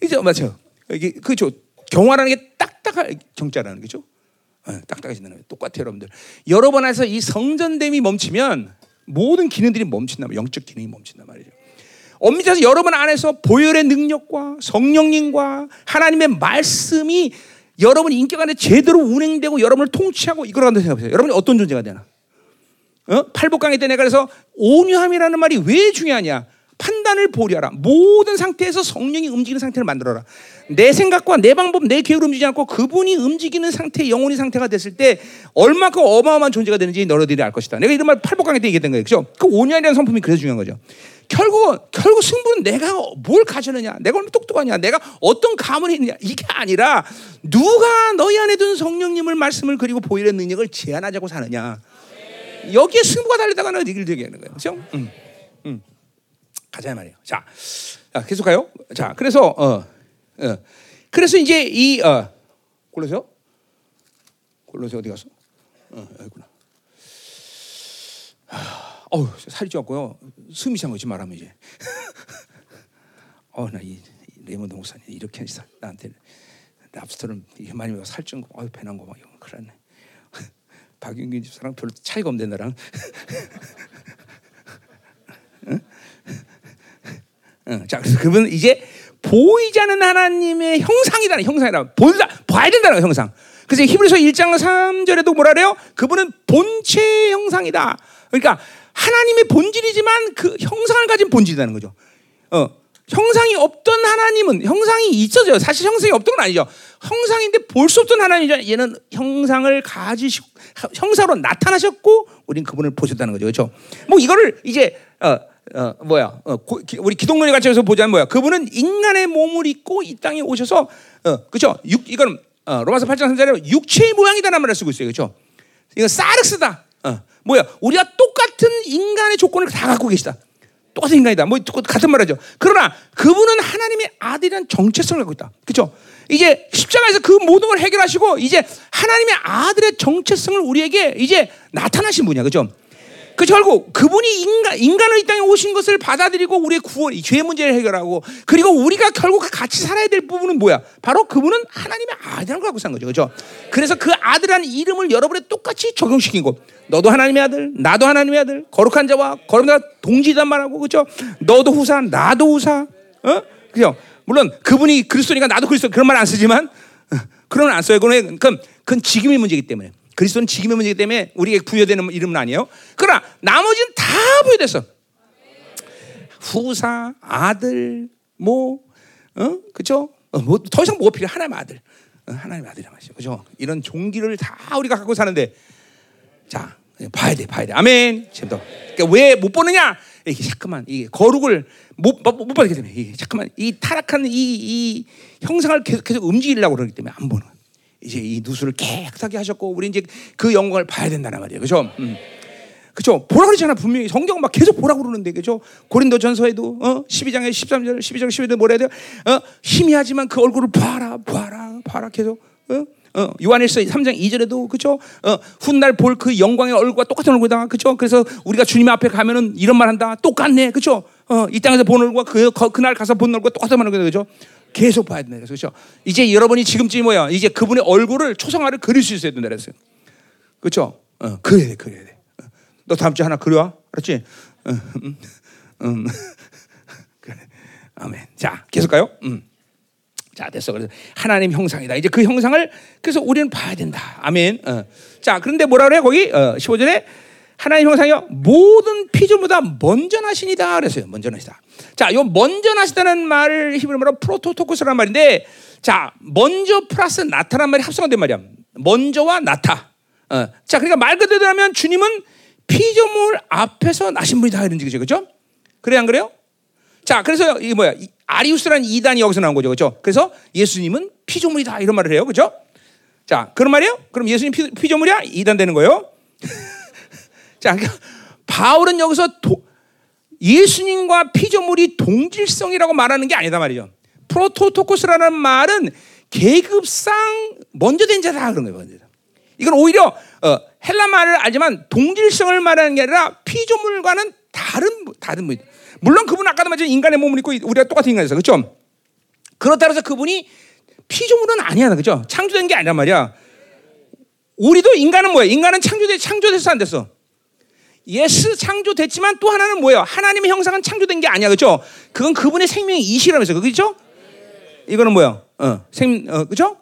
S1: 이제 맞죠? 이게 그죠? 경화라는 게 딱딱한 경자라는 거죠. 어, 딱딱해진다는 거예요. 똑같아요, 여러분들. 여러 번 해서 이 성전됨이 멈추면 모든 기능들이 말이에요. 영적 기능이 멈춘단 말이죠. 엄밀히 여러분 안에서 보혈의 능력과 성령님과 하나님의 말씀이 여러분 인격 안에 제대로 운행되고 여러분을 통치하고 이끌어간다 생각해보세요. 여러분이 어떤 존재가 되나? 어? 팔복강의 때 내가 그래서 온유함이라는 말이 왜 중요하냐? 판단을 보려라. 모든 상태에서 성령이 움직이는 상태를 만들어라. 내 생각과 내 방법, 내 계획을 움직이지 않고 그분이 움직이는 상태, 영혼의 상태가 됐을 때 얼마큼 어마어마한 존재가 되는지 너희들이 알 것이다. 내가 이런 말 팔복강의 때 얘기했던 거예요. 그죠? 그 온유이라는 성품이 그래서 중요한 거죠. 결국, 결국 승부는 내가 뭘 가졌느냐, 내가 얼마나 똑똑하냐, 내가 어떤 가문이 있느냐, 이게 아니라 누가 너희 안에 둔 성령님을 말씀을 그리고 보일의 능력을 제한하자고 사느냐. 여기에 승부가 달리다가는 이길 얘기하는 거예요. 그죠? 음. 음. 가자 말이에요. 자, 자 계속 가요. 자, 그래서 어, 어 그래서 이제 이 어, 골로새요? 골로새 어디 갔어? 어, 여기구나. 어우 살이 쪘고요. 숨이 찬 거지 말하면 이제. *laughs* 어 나이 레몬드 목사님 이렇게 해서 나한테 랍스터를 많이 먹어 살찐 거, 어유 배난 거막 이런 그러네. 박윤균 집사랑 별로 차이가 없네 나랑. *laughs* 응. 자, 그래서 그분 이제 보이지 않는 하나님의 형상이라는 형상이라 보다 봐야 된다는 형상. 그래서 히브리서 1장 3절에도 뭐라 그래요? 그분은 본체 형상이다. 그러니까 하나님의 본질이지만 그 형상을 가진 본질이라는 거죠. 어, 형상이 없던 하나님은 형상이 있어져요. 사실 형상이 없던 건 아니죠. 형상인데 볼 수 없던 하나님이죠. 얘는 형상을 가지시고 형상으로 나타나셨고 우린 그분을 보셨다는 거죠. 그렇죠? 뭐 이거를 이제 어, 어 뭐야? 어, 고, 기, 우리 기독론의 관점에서 보자면 뭐야? 그분은 인간의 몸을 입고 이 땅에 오셔서 어, 그렇죠? 육 이거는 어, 로마서 8장 3절에 육체의 모양이다라는 말을 쓰고 있어요. 그렇죠? 이건 사르스다. 어, 뭐야? 우리가 똑같은 인간의 조건을 다 갖고 계시다. 똑같은 인간이다. 뭐 같은 말이죠. 그러나 그분은 하나님의 아들이란 정체성을 갖고 있다. 그렇죠? 이제 십자가에서 그 모든 걸 해결하시고 이제 하나님의 아들의 정체성을 우리에게 이제 나타나신 분이야. 그렇죠? 그 결국 그분이 인간, 인간의 이 땅에 오신 것을 받아들이고 우리의 구원, 죄 문제를 해결하고 그리고 우리가 결국 같이 살아야 될 부분은 뭐야? 바로 그분은 하나님의 아들을 갖고 산 거죠. 그죠? 그래서 그 아들이라는 이름을 여러분의 똑같이 적용시킨 거. 너도 하나님의 아들, 나도 하나님의 아들, 거룩한 자와 거룩한 자 동지단 말하고, 그죠? 너도 후사, 나도 후사, 어? 그죠? 물론 그분이 그리스도니까 나도 그리스도 그런 말 안 쓰지만, 어, 그런 안 써요. 그건, 그건 지금의 문제이기 때문에. 그리스도는 직임의 문제이기 때문에 우리에게 부여되는 이름은 아니에요. 그러나 나머지는 다 부여됐어. 후사, 아들, 뭐, 어, 그죠? 어, 뭐 더 이상 뭐 필요? 하나님 아들, 어, 하나님 아들이란 말이죠, 그죠? 이런 종기를 다 우리가 갖고 사는데, 자, 봐야 돼, 봐야 돼. 아멘. 지금도. 그러니까 왜 못 보느냐? 이게 잠깐만 이 거룩을 못, 못, 못 받게 되면 이 잠깐만 이 타락한 이, 이 형상을 계속 계속 움직이려고 그러기 때문에 안 보는. 이제 이 누수를 깨끗하게 하셨고 우리 이제 그 영광을 봐야 된다는 말이에요. 그죠? 음. 그죠? 보라 그러잖아. 분명히 성경 막 계속 보라 그러는데 그죠? 고린도 전서에도 어? 12장에 13절, 12절, 12절 뭐라 해야 돼요? 어? 희미하지만 그 얼굴을 봐라, 봐라, 봐라 계속 어? 어, 요한일서 3장 2절에도 그죠? 어, 훗날 볼 그 영광의 얼굴과 똑같은 얼굴이다. 그죠? 그래서 우리가 주님 앞에 가면은 이런 말 한다. 똑같네. 그죠? 어, 이 땅에서 본 얼굴과 그, 그날 가서 본 얼굴과 똑같은 거죠. 그죠? 계속 봐야 된다. 그죠? 이제 여러분이 지금쯤이 뭐야? 이제 그분의 얼굴을 초상화를 그릴 수 있어야 된다. 그랬어요. 그죠? 어, 그래야 돼. 그래야 돼. 어, 너 다음 주에 하나 그려와. 그렇지? 어, 음, 음. *laughs* 그래. 아멘. 자, 계속 가요. 음. 자, 됐어. 그래서 하나님 형상이다. 이제 그 형상을 그래서 우리는 봐야 된다. 아멘. 어. 자, 그런데 뭐라 그래? 거기 어, 15절에 하나님 형상이요 모든 피조물보다 먼저 나시니다 그랬어요. 먼저 나시다. 자, 요 먼저 나시다는 말을 히브리어로 프로토토코스라는 말인데 자, 먼저 플러스 나타란 말이 합성된 말이야. 먼저와 나타. 어. 자, 그러니까 말 그대로 하면 주님은 피조물 앞에서 나신 분이다 이런 얘기죠. 그죠? 그래 안 그래요? 자, 그래서 이게 뭐야? 아리우스라는 이단이 여기서 나온 거죠. 그렇죠? 그래서 예수님은 피조물이다 이런 말을 해요. 그렇죠? 자, 그런 말이에요? 그럼 예수님 피, 피조물이야? 이단 되는 거예요. *laughs* 자, 그러니까 바울은 여기서 도, 예수님과 피조물이 동질성이라고 말하는 게 아니다 말이죠. 프로토토코스라는 말은 계급상 먼저 된 자다 그런 거예요. 이건 오히려 어, 헬라 말을 알지만 동질성을 말하는 게 아니라 피조물과는 다른 다른 뭐 물론 그분 아까도 말했지만 인간의 몸을 입고 우리가 똑같은 인간이서 그렇죠? 그렇다 해서 그분이 피조물은 아니야, 그죠? 창조된 게 아니란 말이야. 우리도 인간은 뭐야? 인간은 창조돼 창조돼서 안 됐어. yes 창조됐지만 또 하나는 뭐예요? 하나님의 형상은 창조된 게 아니야, 그죠? 그건 그분의 생명의 이시라면서, 그죠? 이거는 뭐야? 어, 생, 어, 그죠?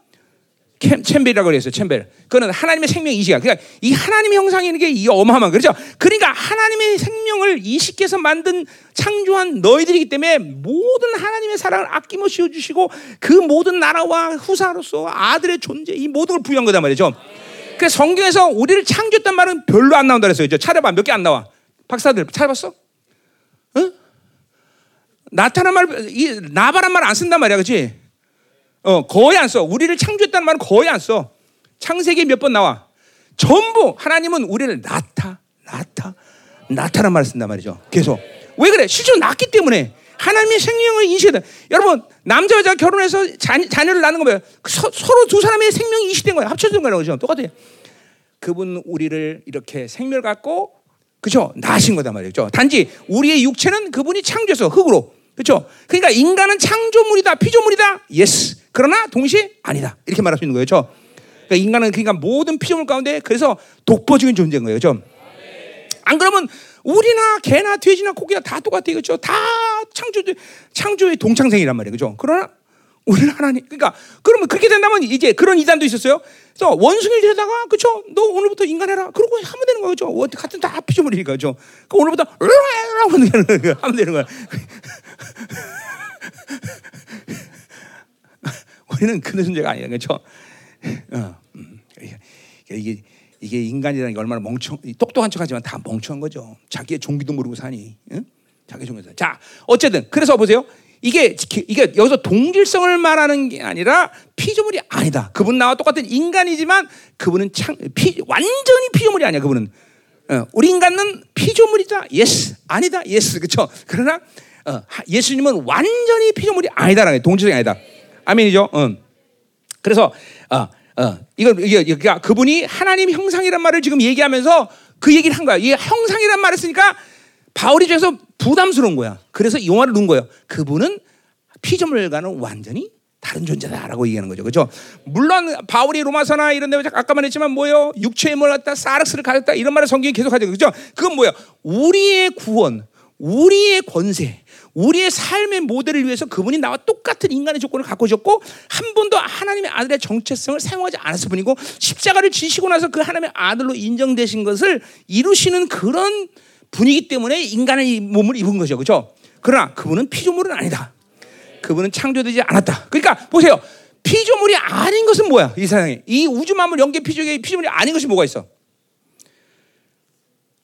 S1: 챔벨이라고 그랬어요. 챔벨. 그거는 하나님의 생명 이식이야. 그러니까 이 하나님의 형상이는 게이 어마어마한 거죠. 그러니까 하나님의 생명을 이식해서 만든 창조한 너희들이기 때문에 모든 하나님의 사랑을 아낌없이 주시고 그 모든 나라와 후사로서 아들의 존재 이 모든 걸 부여한 거단 말이죠. 그래서 성경에서 우리를 창조했단 말은 별로 안 나온다 그랬어요. 차려봐 몇 개 안 나와. 박사들 찾아봤어? 어? 나타난 말, 이 나바란 말 안 쓴단 말이야, 그렇지? 어, 거의 안 써. 우리를 창조했다는 말은 거의 안 써. 창세기 몇 번 나와. 전부 하나님은 우리를 나타, 나타, 나타란 말을 쓴단 말이죠. 계속. 왜 그래? 실제로 낳기 때문에 하나님의 생명을 인식해 여러분 남자 여자 결혼해서 자, 자녀를 낳는 거면 서, 로두 사람의 생명이 인식된 거예요. 합쳐진 거라고 그죠? 똑같아요. 그분 우리를 이렇게 생명을 갖고 그죠? 낳으신 거단 말이죠. 단지 우리의 육체는 그분이 창조해서 흙으로 그렇죠? 그러니까 인간은 창조물이다, 피조물이다. Yes. 그러나 동시에 아니다. 이렇게 말할 수 있는 거예요. 그렇죠? 그러니까 인간은 그러니까 모든 피조물 가운데 그래서 독보적인 존재인 거예요. 그렇죠? 안 그러면 우리나 개나 돼지나 고기나 다 똑같아요. 그렇죠? 다 창조 창조의 동창생이란 말이에요. 그렇죠? 그러나 우리는 하나님 그러니까 그러면 그렇게 된다면 이제 그런 이단도 있었어요. 그래서 원숭이를 데려다가 그렇죠? 너 오늘부터 인간해라. 그러고 하면 되는 거죠. 같은 다 피조물이니까 그렇죠? *laughs* 그 오늘부터 하면 되는 거야. 우리는 그런 존재가 아니야, 그렇죠? 어, 음, 이게 이게 인간이라는 게 얼마나 멍청, 똑똑한 척하지만 다 멍청한 거죠. 자기의 종기도 모르고 사니, 응? 자기 종기도. 자, 어쨌든 그래서 보세요. 이게 이게 여기서 동질성을 말하는 게 아니라 피조물이 아니다. 그분 나와 똑같은 인간이지만 그분은 창, 피, 완전히 피조물이 아니야. 그분은 어, 우리 인간은 피조물이다. Yes 아니다. Yes 그렇죠. 그러나 어, 예수님은 완전히 피조물이 아니다라는 게 동질성이 아니다. 아멘이죠. 어. 그래서 어, 어, 이거 이게 그러니까 그분이 하나님 형상이란 말을 지금 얘기하면서 그 얘기를 한 거야. 이 형상이란 말을 쓰니까 바울이 중에서 부담스러운 거야. 그래서 용화를 넣은 거예요. 그분은 피조물과는 완전히 다른 존재다라고 얘기하는 거죠. 그죠? 물론 바울이 로마서나 이런 데 아까 말했지만 뭐예요? 육체의 갖다 사르스를 가졌다 이런 말을 성경이 계속 하죠. 그죠? 그건 뭐예요? 우리의 구원, 우리의 권세, 우리의 삶의 모델을 위해서 그분이 나와 똑같은 인간의 조건을 갖고 오셨고 한 번도 하나님의 아들의 정체성을 사용하지 않았을 뿐이고 십자가를 지시고 나서 그 하나님의 아들로 인정되신 것을 이루시는 그런 분이기 때문에 인간의 몸을 입은 거죠. 그렇죠? 그러나 그분은 피조물은 아니다. 그분은 창조되지 않았다. 그러니까 보세요. 피조물이 아닌 것은 뭐야? 이 세상에. 이 우주 만물 연계 피조의 피조물이 아닌 것이 뭐가 있어?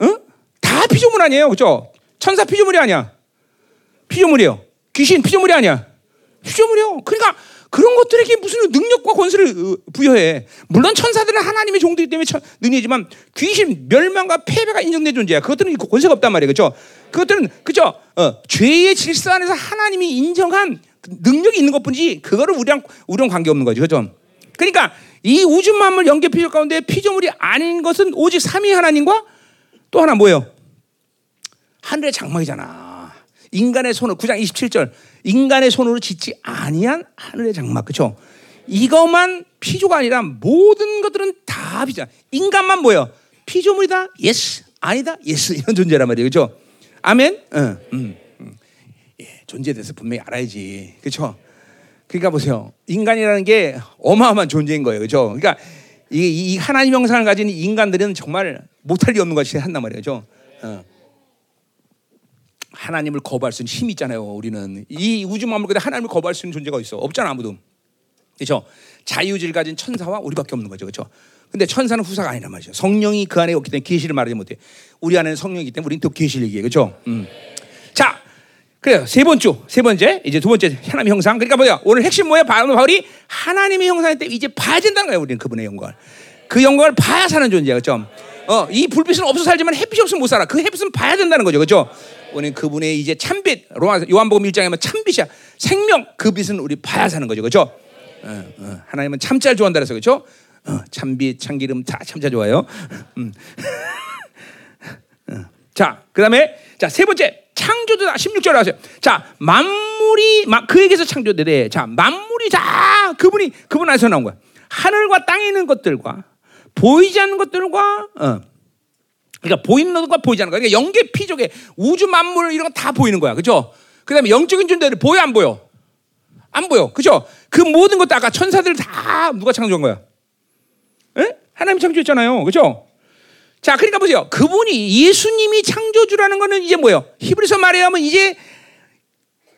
S1: 응? 다 피조물 아니에요. 그렇죠? 천사 피조물이 아니야. 피조물이에요. 귀신 피조물이 아니야. 피조물이요. 그러니까 그런 것들에게 무슨 능력과 권세를 어, 부여해. 물론 천사들은 하나님의 종들이기 때문에 능력이지만 귀신 멸망과 패배가 인정된 존재야. 그것들은 권세가 없단 말이에요. 그렇죠? 그것들은 그죠? 어, 죄의 질서 안에서 하나님이 인정한 능력이 있는 것뿐이지 그거를 우리랑 우리랑 관계 없는 거죠. 그죠? 그러니까 이 우주 만물 연계 피조 가운데 피조물이 아닌 것은 오직 삼위 하나님과 또 하나 뭐예요? 하늘의 장막이잖아. 인간의 손으로 9장 27절 인간의 손으로 짓지 아니한 하늘의 장막 그렇죠? 이것만 피조가 아니라 모든 것들은 다 피조. 인간만 뭐예요? 피조물이다. Yes. 아니다. Yes. *laughs* 이런 존재란 말이에요. 그렇죠? 아멘. 응. 응. 예, 존재에 대해서 분명히 알아야지. 그렇죠? 그러니까 보세요. 인간이라는 게 어마어마한 존재인 거예요. 그렇죠? 그러니까 이, 이 하나님 형상을 가진 인간들은 정말 못할 일 없는 것이 한단 말이에요. 그렇죠? 어. 하나님을 거부할 수 있는 힘이 있잖아요. 우리는 이 우주 만물 끝에 하나님을 거부할 수 있는 존재가 있어. 없잖아 아무도. 그렇죠? 자유질 가진 천사와 우리밖에 없는 거죠. 그렇죠? 근데 천사는 후사가 아니란 말이죠. 성령이 그 안에 없기 때문에 계시를 말하지 못해. 우리 안에는 성령이기 때문에 우리는 또 계시를 얘기해. 그렇죠? 음. 자, 그래요. 세 번째, 세 번째, 이제 두 번째 하나님 형상. 그러니까 뭐야? 오늘 핵심 뭐야? 바울이 하나님의 형상일 때 이제 봐야 된다는 거예요. 우리는 그분의 영광을. 그 영광을 봐야 사는 존재야. 그렇죠? 어, 이 불빛은 없어 살지만 햇빛이 없으면 못 살아. 그 햇빛은 봐야 된다는 거죠. 그렇죠? 우리는 그분의 이제 참빛 요한복음 1장에 면 참빛이야. 생명 그 빛은 우리 봐야 사는 거죠. 그렇죠? 어, 어, 하나님은 참잘 좋아한다 그래서 그렇죠? 어, 참빛, 참기름 다 참 잘 좋아요. 음. *laughs* 어. 자, 그다음에 자, 세 번째 창조주다 16절 하세요. 자, 만물이 그에게서 창조되되 자, 만물이 다 그분이 그분 안에서 나온 거야. 하늘과 땅에 있는 것들과 보이지 않는 것들과 어. 그러니까 보이는 것과 보이지 않는 거. 그러니까 영계 피족의 우주 만물 이런 거 다 보이는 거야. 그죠? 그다음에 영적인 존재들 보여 안 보여? 안 보여. 그죠? 그 모든 것도 아까 천사들 다 누가 창조한 거야? 에? 하나님 창조했잖아요. 그죠? 자, 그러니까 보세요. 그분이 예수님이 창조주라는 거는 이제 뭐예요? 히브리서 말하면 이제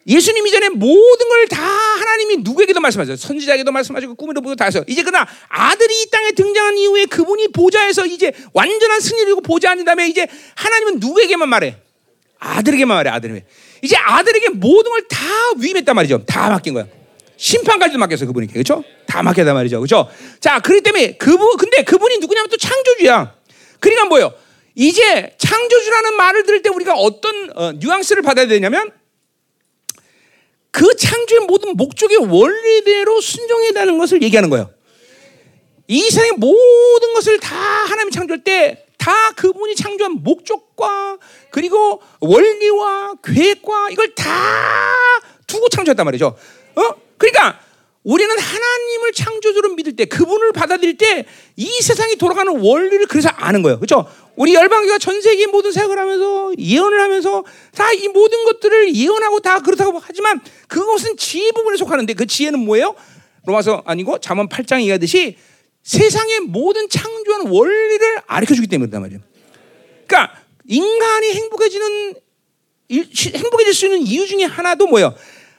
S1: 예수님 이전에 모든 걸 다 하나님이 누구에게도 말씀하셨어요. 선지자에게도 말씀하시고 꿈에도 보고 다 했어요. 이제 그러나 아들이 이 땅에 등장한 이후에 그분이 보좌에서 이제 완전한 승리를 이고 보좌 앉은 다음에 이제 하나님은 누구에게만 말해? 아들에게만 말해. 아들에게. 이제 아들에게 모든 걸 다 위임했단 말이죠. 다 맡긴 거야. 심판까지도 맡겼어 그분에게. 그렇죠? 다 맡겼단 말이죠. 그렇죠? 자, 그렇기 때문에 그분 근데 그분이 누구냐면 또 창조주야. 그러니까 뭐예요? 이제 창조주라는 말을 들을 때 우리가 어떤 어, 뉘앙스를 받아야 되냐면 그 창조의 모든 목적의 원리대로 순종해야 되는 것을 얘기하는 거예요. 이 세상의 모든 것을 다 하나님이 창조할 때 다 그분이 창조한 목적과 그리고 원리와 계획과 이걸 다 두고 창조했단 말이죠. 어? 그러니까 우리는 하나님을 창조주로 믿을 때 그분을 받아들일 때 이 세상이 돌아가는 원리를 그래서 아는 거예요. 그렇죠? 우리 열방교가 전 세계 모든 사역을 하면서 예언을 하면서 다 이 모든 것들을 예언하고 다 그렇다고 하지만 그것은 지혜 부분에 속하는데 그 지혜는 뭐예요? 로마서 아니고 잠언 8장 이하듯이 세상의 모든 창조한 원리를 가르쳐 주기 때문이란 말이에요. 그러니까 인간이 행복해지는 행복해질 수 있는 이유 중에 하나도 뭐예요?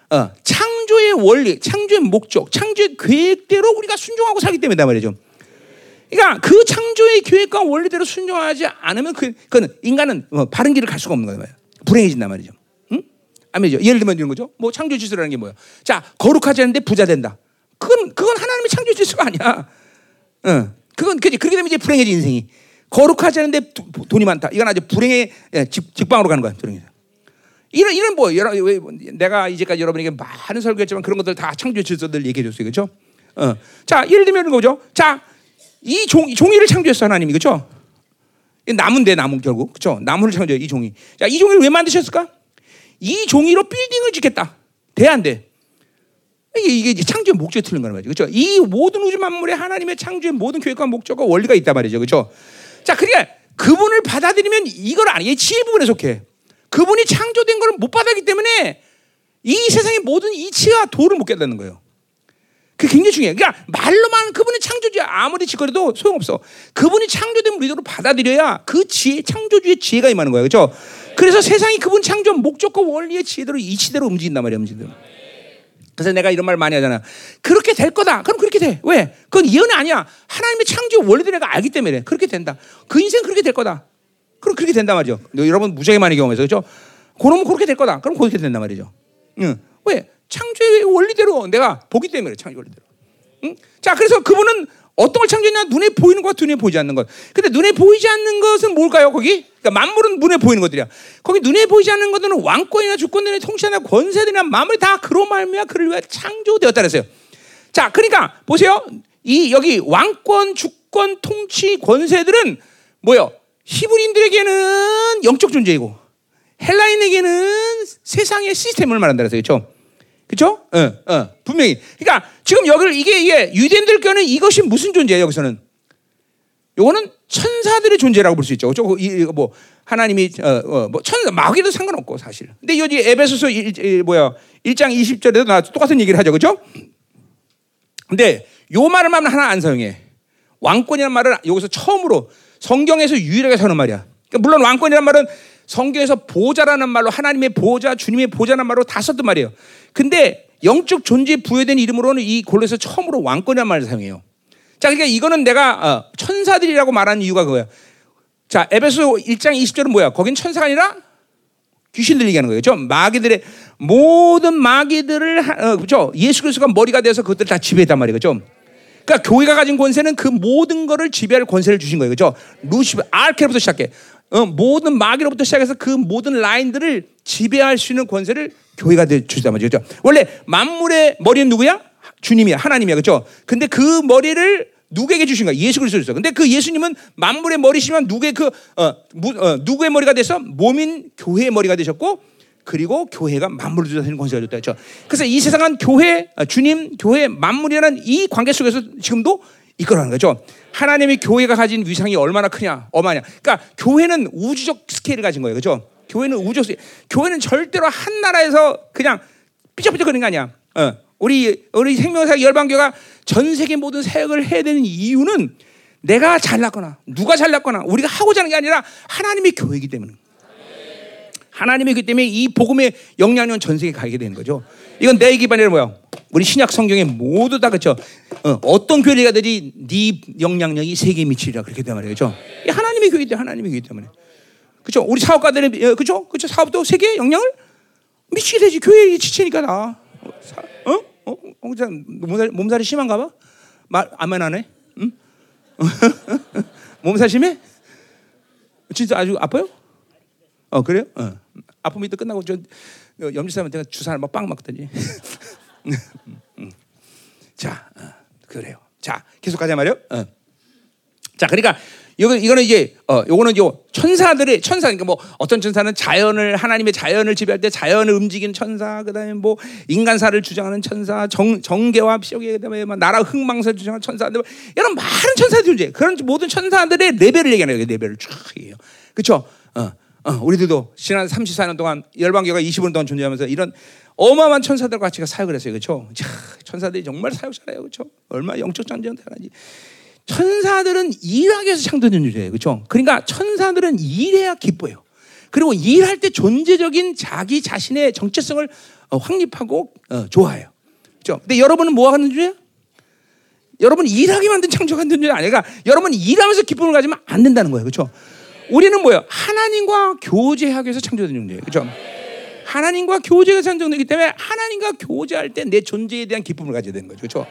S1: 어, 창조의 원리, 창조의 목적, 창조의 계획대로 우리가 순종하고 살기 때문이다 말이죠. 그러니까 그 창조의 계획과 원리대로 순종하지 않으면 그, 그는 인간은 뭐 바른 길을 갈 수가 없는 거예요. 불행해진단 말이죠. 응? 아멘죠. 예를 들면 이런 거죠. 뭐 창조 지수라는 게 뭐예요? 자, 거룩하지 않은데 부자 된다. 그건 그건 하나님의 창조 지수가 아니야. 응. 그건 그지. 그렇게 되면 이제 불행해진 인생이. 거룩하지 않은데 돈이 많다. 이건 아주 불행의 예, 직, 직방으로 가는 거야. 이런 이런 뭐 여러 왜 내가 이제까지 여러분에게 많은 설교했지만 그런 것들 다 창조 질서들 얘기해 줬어요. 그렇죠? 어. 자, 예를 들면 거죠. 자, 이 종, 종이를 창조했어 하나님이 그렇죠? 나무인데 나무 결국 그렇죠? 나무를 창조해 이 종이. 자, 이 종이를 왜 만드셨을까? 이 종이로 빌딩을 짓겠다. 돼 안 돼? 이게, 이게 창조의 목적이 틀린 거란 말이죠. 그렇죠? 이 모든 우주 만물에 하나님의 창조의 모든 계획과 목적과 원리가 있단 말이죠. 그렇죠? 자, 그러니까 그분을 받아들이면 이걸 아니에요. 지혜 부분에 속해. 그분이 창조된 걸 못 받았기 때문에 이 세상의 모든 이치가 도를 못 깨닫는 거예요. 그게 굉장히 중요해요. 그러니까 말로만 그분이 창조주야 아무리 짓거려도 소용없어. 그분이 창조된 우리도로 받아들여야 그 지혜, 창조주의 지혜가 임하는 거예요. 그렇죠? 그래서 세상이 그분 창조 목적과 원리의 지혜대로 이치대로 움직인단 말이야, 움직인다. 그래서 내가 이런 말 많이 하잖아. 그렇게 될 거다. 그럼 그렇게 돼. 왜? 그건 예언이 아니야. 하나님의 창조 원리를 내가 알기 때문에 그렇게 된다. 그 인생 그렇게 될 거다. 그럼 그렇게 된단 말이죠. 여러분 무지하게 많이 경험해서 그렇죠? 그러면 그렇게 될 거다. 그럼 그렇게 된단 말이죠. 응. 왜? 창조의 원리대로 내가 보기 때문에 창조 원리대로. 응? 자, 그래서 그분은 어떤 걸 창조했냐? 눈에 보이는 것과 눈에 보이지 않는 것. 근데 눈에 보이지 않는 것은 뭘까요? 거기? 그러니까 만물은 눈에 보이는 것들이야. 거기 눈에 보이지 않는 것들은 왕권이나 주권이나 통치나 권세들이나 만물이 다 그로 말미암아 그를 위해 창조되었다 그랬어요. 자, 그러니까 보세요. 이 여기 왕권, 주권, 통치, 권세들은 뭐요? 히브리인들에게는 영적 존재이고 헬라인에게는 세상의 시스템을 말한다 그랬어요. 그렇죠? 그렇죠? 어, 어, 분명히. 그러니까 지금 여기를 이게 이게 유대인들 께는 이것이 무슨 존재예요? 여기서는 요거는 천사들의 존재라고 볼 수 있죠. 그렇죠? 이, 뭐 하나님이 어, 어, 뭐 천사 마귀도 상관없고 사실. 근데 여기 에베소서 1, 1, 뭐야 1장 20절에도 나 똑같은 얘기를 하죠. 그렇죠? 근데 요 말을 하면 하나 안 사용해. 왕권이라는 말을 여기서 처음으로 성경에서 유일하게 사는 말이야. 그러니까 물론 왕권이라는 말은 성경에서 보좌라는 말로 하나님의 보좌, 주님의 보좌라는 말로 다 썼단 말이에요. 근데 영적 존재 부여된 이름으로는 이 골로에서 처음으로 왕권이라는 말을 사용해요. 자, 그러니까 이거는 내가 어, 천사들이라고 말하는 이유가 그거야. 자, 에베소 1장 20절은 뭐야? 거긴 천사가 아니라 귀신들 얘기하는 거예요. 저 마귀들의 모든 마귀들을 어, 그죠? 예수 그리스도가 머리가 돼서 그것들 다 지배했단 말이에요. 그죠? 그러니까 교회가 가진 권세는 그 모든 것을 지배할 권세를 주신 거예요. 그죠? 루시베 알케부터 시작해. 어, 모든 마귀로부터 시작해서 그 모든 라인들을 지배할 수 있는 권세를 교회가 주시단 말이죠. 그렇죠? 원래 만물의 머리는 누구야? 주님이야. 하나님이야. 그렇죠? 근데 그 머리를 누구에게 주신 거야? 예수 그리스도. 근데 그 예수님은 만물의 머리시면 누구의 그 어, 무, 어, 누구의 머리가 돼서 몸인 교회의 머리가 되셨고 그리고 교회가 만물을 주는 권세가 줬다 그렇죠? 그래서 이 세상은 교회, 어, 주님, 교회, 만물이라는 이 관계 속에서 지금도 이끌어가는 거죠. 하나님의 교회가 가진 위상이 얼마나 크냐, 어마냐. 그러니까 교회는 우주적 스케일을 가진 거예요, 그렇죠? 교회는 우주적 스케일. 교회는 절대로 한 나라에서 그냥 삐쩍삐쩍 거리는 게 아니야. 어. 우리 우리 생명사 열방교가 전 세계 모든 사역을 해야 되는 이유는 내가 잘났거나 누가 잘났거나 우리가 하고자 하는 게 아니라 하나님의 교회이기 때문에. 하나님의 그 때문에 이 복음의 영향력은 전 세계에 가게 되는 거죠. 이건 내 기반이 뭐야? 우리 신약 성경에 모두 다 그렇죠. 어, 떤 교회가 되지 네 영향력이 세계에 미치리라 그렇게 된 말이죠. 하나님의 교회인데 하나님의 교회 때문에. 그렇죠. 우리 사업가들의 그렇죠. 그렇죠. 사업도 세계에 영향을 미치게 되지. 교회의 지체니까 나. 어? 어? 어? 몸살, 몸살이 심한가 봐? 말, 안만 하네? 응? *laughs* 몸살 심해? 진짜 아주 아파요? 어, 그래요? 어. 아프면 이따 끝나고 저 염지사한테 주사를 막빵 맞더니. *laughs* 자, 어, 그래요. 자, 계속 가자 말이요. 어. 자, 그러니까 이거 이거는 이제 어 요거는 요 천사들의 천사 그러니까 뭐 어떤 천사는 자연을 하나님의 자연을 지배할 때 자연을 움직이는 천사 그다음에 뭐 인간사를 주장하는 천사 정 정계와 피오계 그다음에 막 나라 흥망사를 주장하는 천사들 이런 많은 천사들 존재 그런 모든 천사들의 레벨을 얘기하는 거예요 레벨을 쫙 얘기해요 그렇죠 어, 어 우리들도 지난 34년 동안 열방교가 20년 동안 존재하면서 이런 어마어마한 천사들과 같이 사역을 했어요 그렇죠 천사들이 정말 사역 잘해요 그렇죠 얼마 영적 전쟁 대단하지 천사들은 일하기 위해서 창조된 존재예요. 그렇죠? 그러니까 천사들은 일해야 기뻐요. 그리고 일할 때 존재적인 자기 자신의 정체성을 어, 확립하고 어, 좋아해요. 그렇죠? 근데 여러분은 뭐 하는 존재야? 여러분 일하게 만든 창조한 존재 아니야. 그러니까 여러분 일하면서 기쁨을 가지면 안 된다는 거예요. 그렇죠? 우리는 뭐예요? 하나님과 교제하기 위해서 창조된 존재예요. 그렇죠? 하나님과 교제가 창조되기 때문에 하나님과 교제할 때 내 존재에 대한 기쁨을 가져야 되는 거죠. 그렇죠?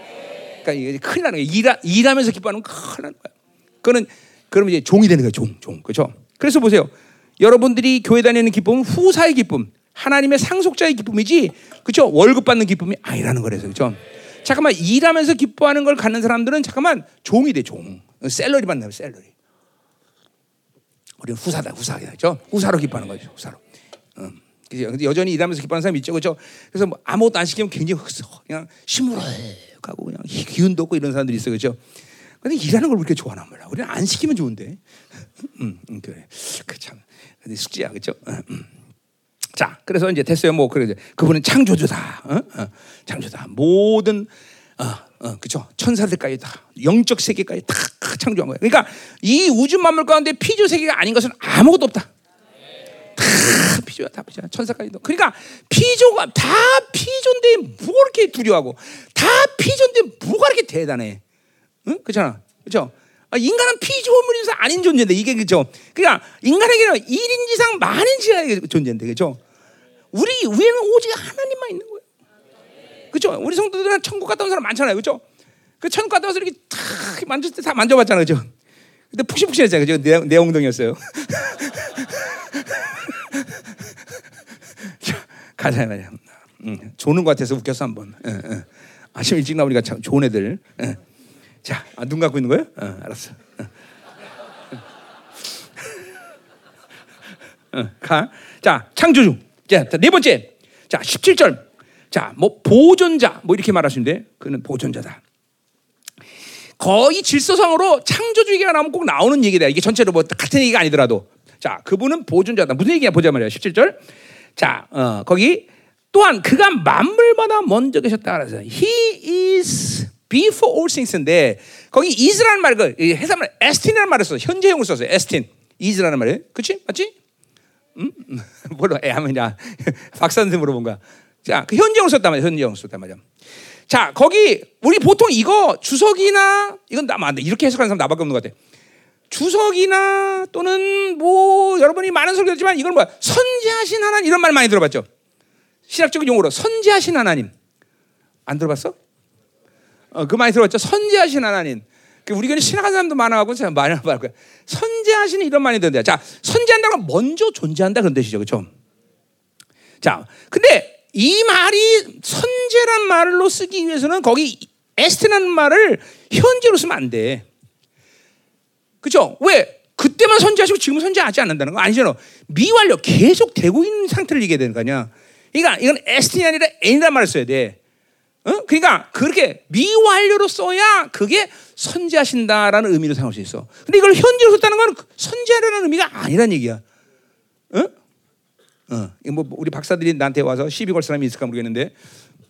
S1: 그러니까 이게 큰일 나는 거예요. 일하, 일하면서 기뻐하는 건 큰일 나는 거야. 그거는 그러면 이제 종이 되는 거예요. 종, 종. 그렇죠? 그래서 보세요. 여러분들이 교회 다니는 기쁨은 후사의 기쁨, 하나님의 상속자의 기쁨이지, 그렇죠? 월급 받는 기쁨이 아니라는 거래서 그렇죠? 잠깐만 일하면서 기뻐하는 걸 갖는 사람들은 잠깐만 종이 돼 종, 셀러리 받는 셀러리. 우리는 후사다, 후사다, 그렇죠? 후사로 기뻐하는 거죠, 후사로. 음. 근데 여전히 일하면서 기뻐하는 사람 있죠, 그렇죠? 그래서 뭐 아무것도 안 시키면 굉장히 그냥 시무룩하고 그냥 기운도 없고 이런 사람들이 있어요, 그렇죠? 근데 일하는 걸 그렇게 좋아하는 거야. 우리는 안 시키면 좋은데. *laughs* 음, 음 그래. 그 참. 근데 숙제야, 그렇죠? 음. 자, 그래서 이제 됐어요. 뭐 그래 그분은 창조주다. 어? 어, 창조다. 모든 어, 어, 그죠? 천사들까지 다 영적 세계까지 다 창조한 거예요. 그러니까 이 우주 만물 가운데 피조 세계가 아닌 것은 아무것도 없다. 다 피조야, 다 피조야. 천사까지도. 그러니까 피조가 다 피조인데 뭐가 그렇게 두려워하고 다 피조인데 뭐가 그렇게 대단해? 응? 그렇잖아. 그렇죠? 아, 인간은 피조물이서 아닌 존재인데 이게 그죠? 그러니까 인간에게는 1인 지상 만인지가 존재인데 그죠? 우리 위에는 오직 하나님만 있는 거예요. 그죠? 우리 성도들은 천국 갔다 온 사람 많잖아요. 그죠? 그 천국 갔다 와서 이렇게 탁 만졌을 때다 만져봤잖아요. 그죠? 근데 푹신푹신했잖아요. 그죠? 내, 내 엉덩이였어요. *laughs* 자, 가자 말이야. 응, 조는 것 같아서 웃겼어 한 번. 응, 응. 아침 일찍 나오니까 참 좋은 애들. 응. 자, 아, 눈 감고 있는 거예요? 응, 알았어. 응, 가. 자, 창조주. 자, 네 번째. 자, 17절. 자, 뭐 보존자 뭐 이렇게 말하시는데 그는 보존자다. 거의 질서상으로 창조주 얘기가 나오면 꼭 나오는 얘기다. 이게 전체로 뭐 같은 얘기가 아니더라도. 자, 그분은 보존자다. 무슨 얘기냐 보자 말이야. 17절. 자, 어, 거기 또한 그가 만물마다 먼저 계셨다 그래서 he is before all things인데 거기 is라는 말, 그 해석말 에스틴이라는 말을 써. 현재형을 썼어요. 에스틴. is라는 말이에요. 그렇지? 맞지? 음? 뭐로 애 하면냐? 박사한테 물어본. 자, 그 현재형을 썼단 말이야. 현재형을 썼단 말이야. 자, 거기 우리 보통 이거 주석이나 이건 나안 돼. 이렇게 해석하는 사람 나밖에 없는 것 같아. 주석이나 또는 뭐 여러분이 많은 듣지만 이걸 뭐야? 선지하신 하나님 이런 말 많이 들어봤죠? 신학적인 용어로 선지하신 하나님 안 들어봤어? 어, 그 많이 들어봤죠? 선지하신 하나님. 그 우리 교회 신학한 사람도 많아가고 많이 *laughs* 말 거야. 선지하시는 이런 말이 드는데, 자 선지한다가 먼저 존재한다 그런 뜻이죠, 그렇죠? 자, 근데 이 말이 선제란 말로 쓰기 위해서는 거기 에스테라는 말을 현재로 쓰면 안 돼. 그죠? 왜? 그때만 선제하시고 지금 선제하지 않는다는 거 아니잖아. 미완료 계속 되고 있는 상태를 얘기해야 되는 거 아니야. 그러니까 이건 에스틴이 아니라 N이란 말을 써야 돼. 어? 그러니까 그렇게 미완료로 써야 그게 선제하신다라는 의미로 생각할 수 있어. 근데 이걸 현재로 썼다는 건 선제하라는 의미가 아니란 얘기야. 어? 어. 뭐 우리 박사들이 나한테 와서 시비 걸 사람이 있을까 모르겠는데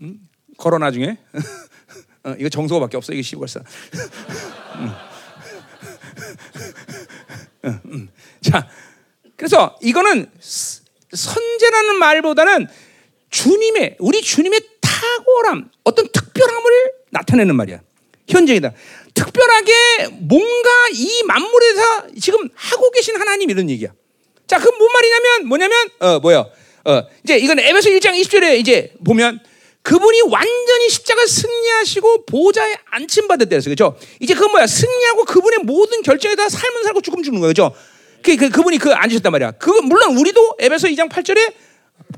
S1: 음? 걸어 나중에 *laughs* 어, 이거 정서밖에 없어 이게 시비 걸 사람. *laughs* 음. 음, 음. 자, 그래서 이거는 선제라는 말보다는 주님의 우리 주님의 탁월함, 어떤 특별함을 나타내는 말이야. 현재이다. 특별하게 뭔가 이 만물에서 지금 하고 계신 하나님 이런 얘기야. 자, 그 뭔 말이냐면 뭐냐면 어 뭐야? 어 이제 이건 에베소 1장 20절에 이제 보면 그분이 완전히 십자가 승리하시고 보좌에 안침 때였어. 그죠? 이제 그건 뭐야? 승리하고 그분의 모든 결정에 다 삶은 살고 죽음 죽는 거예요. 그죠? 그, 그, 그분이 그 앉으셨단 말이야. 그 물론 우리도 에베소 2장 8절에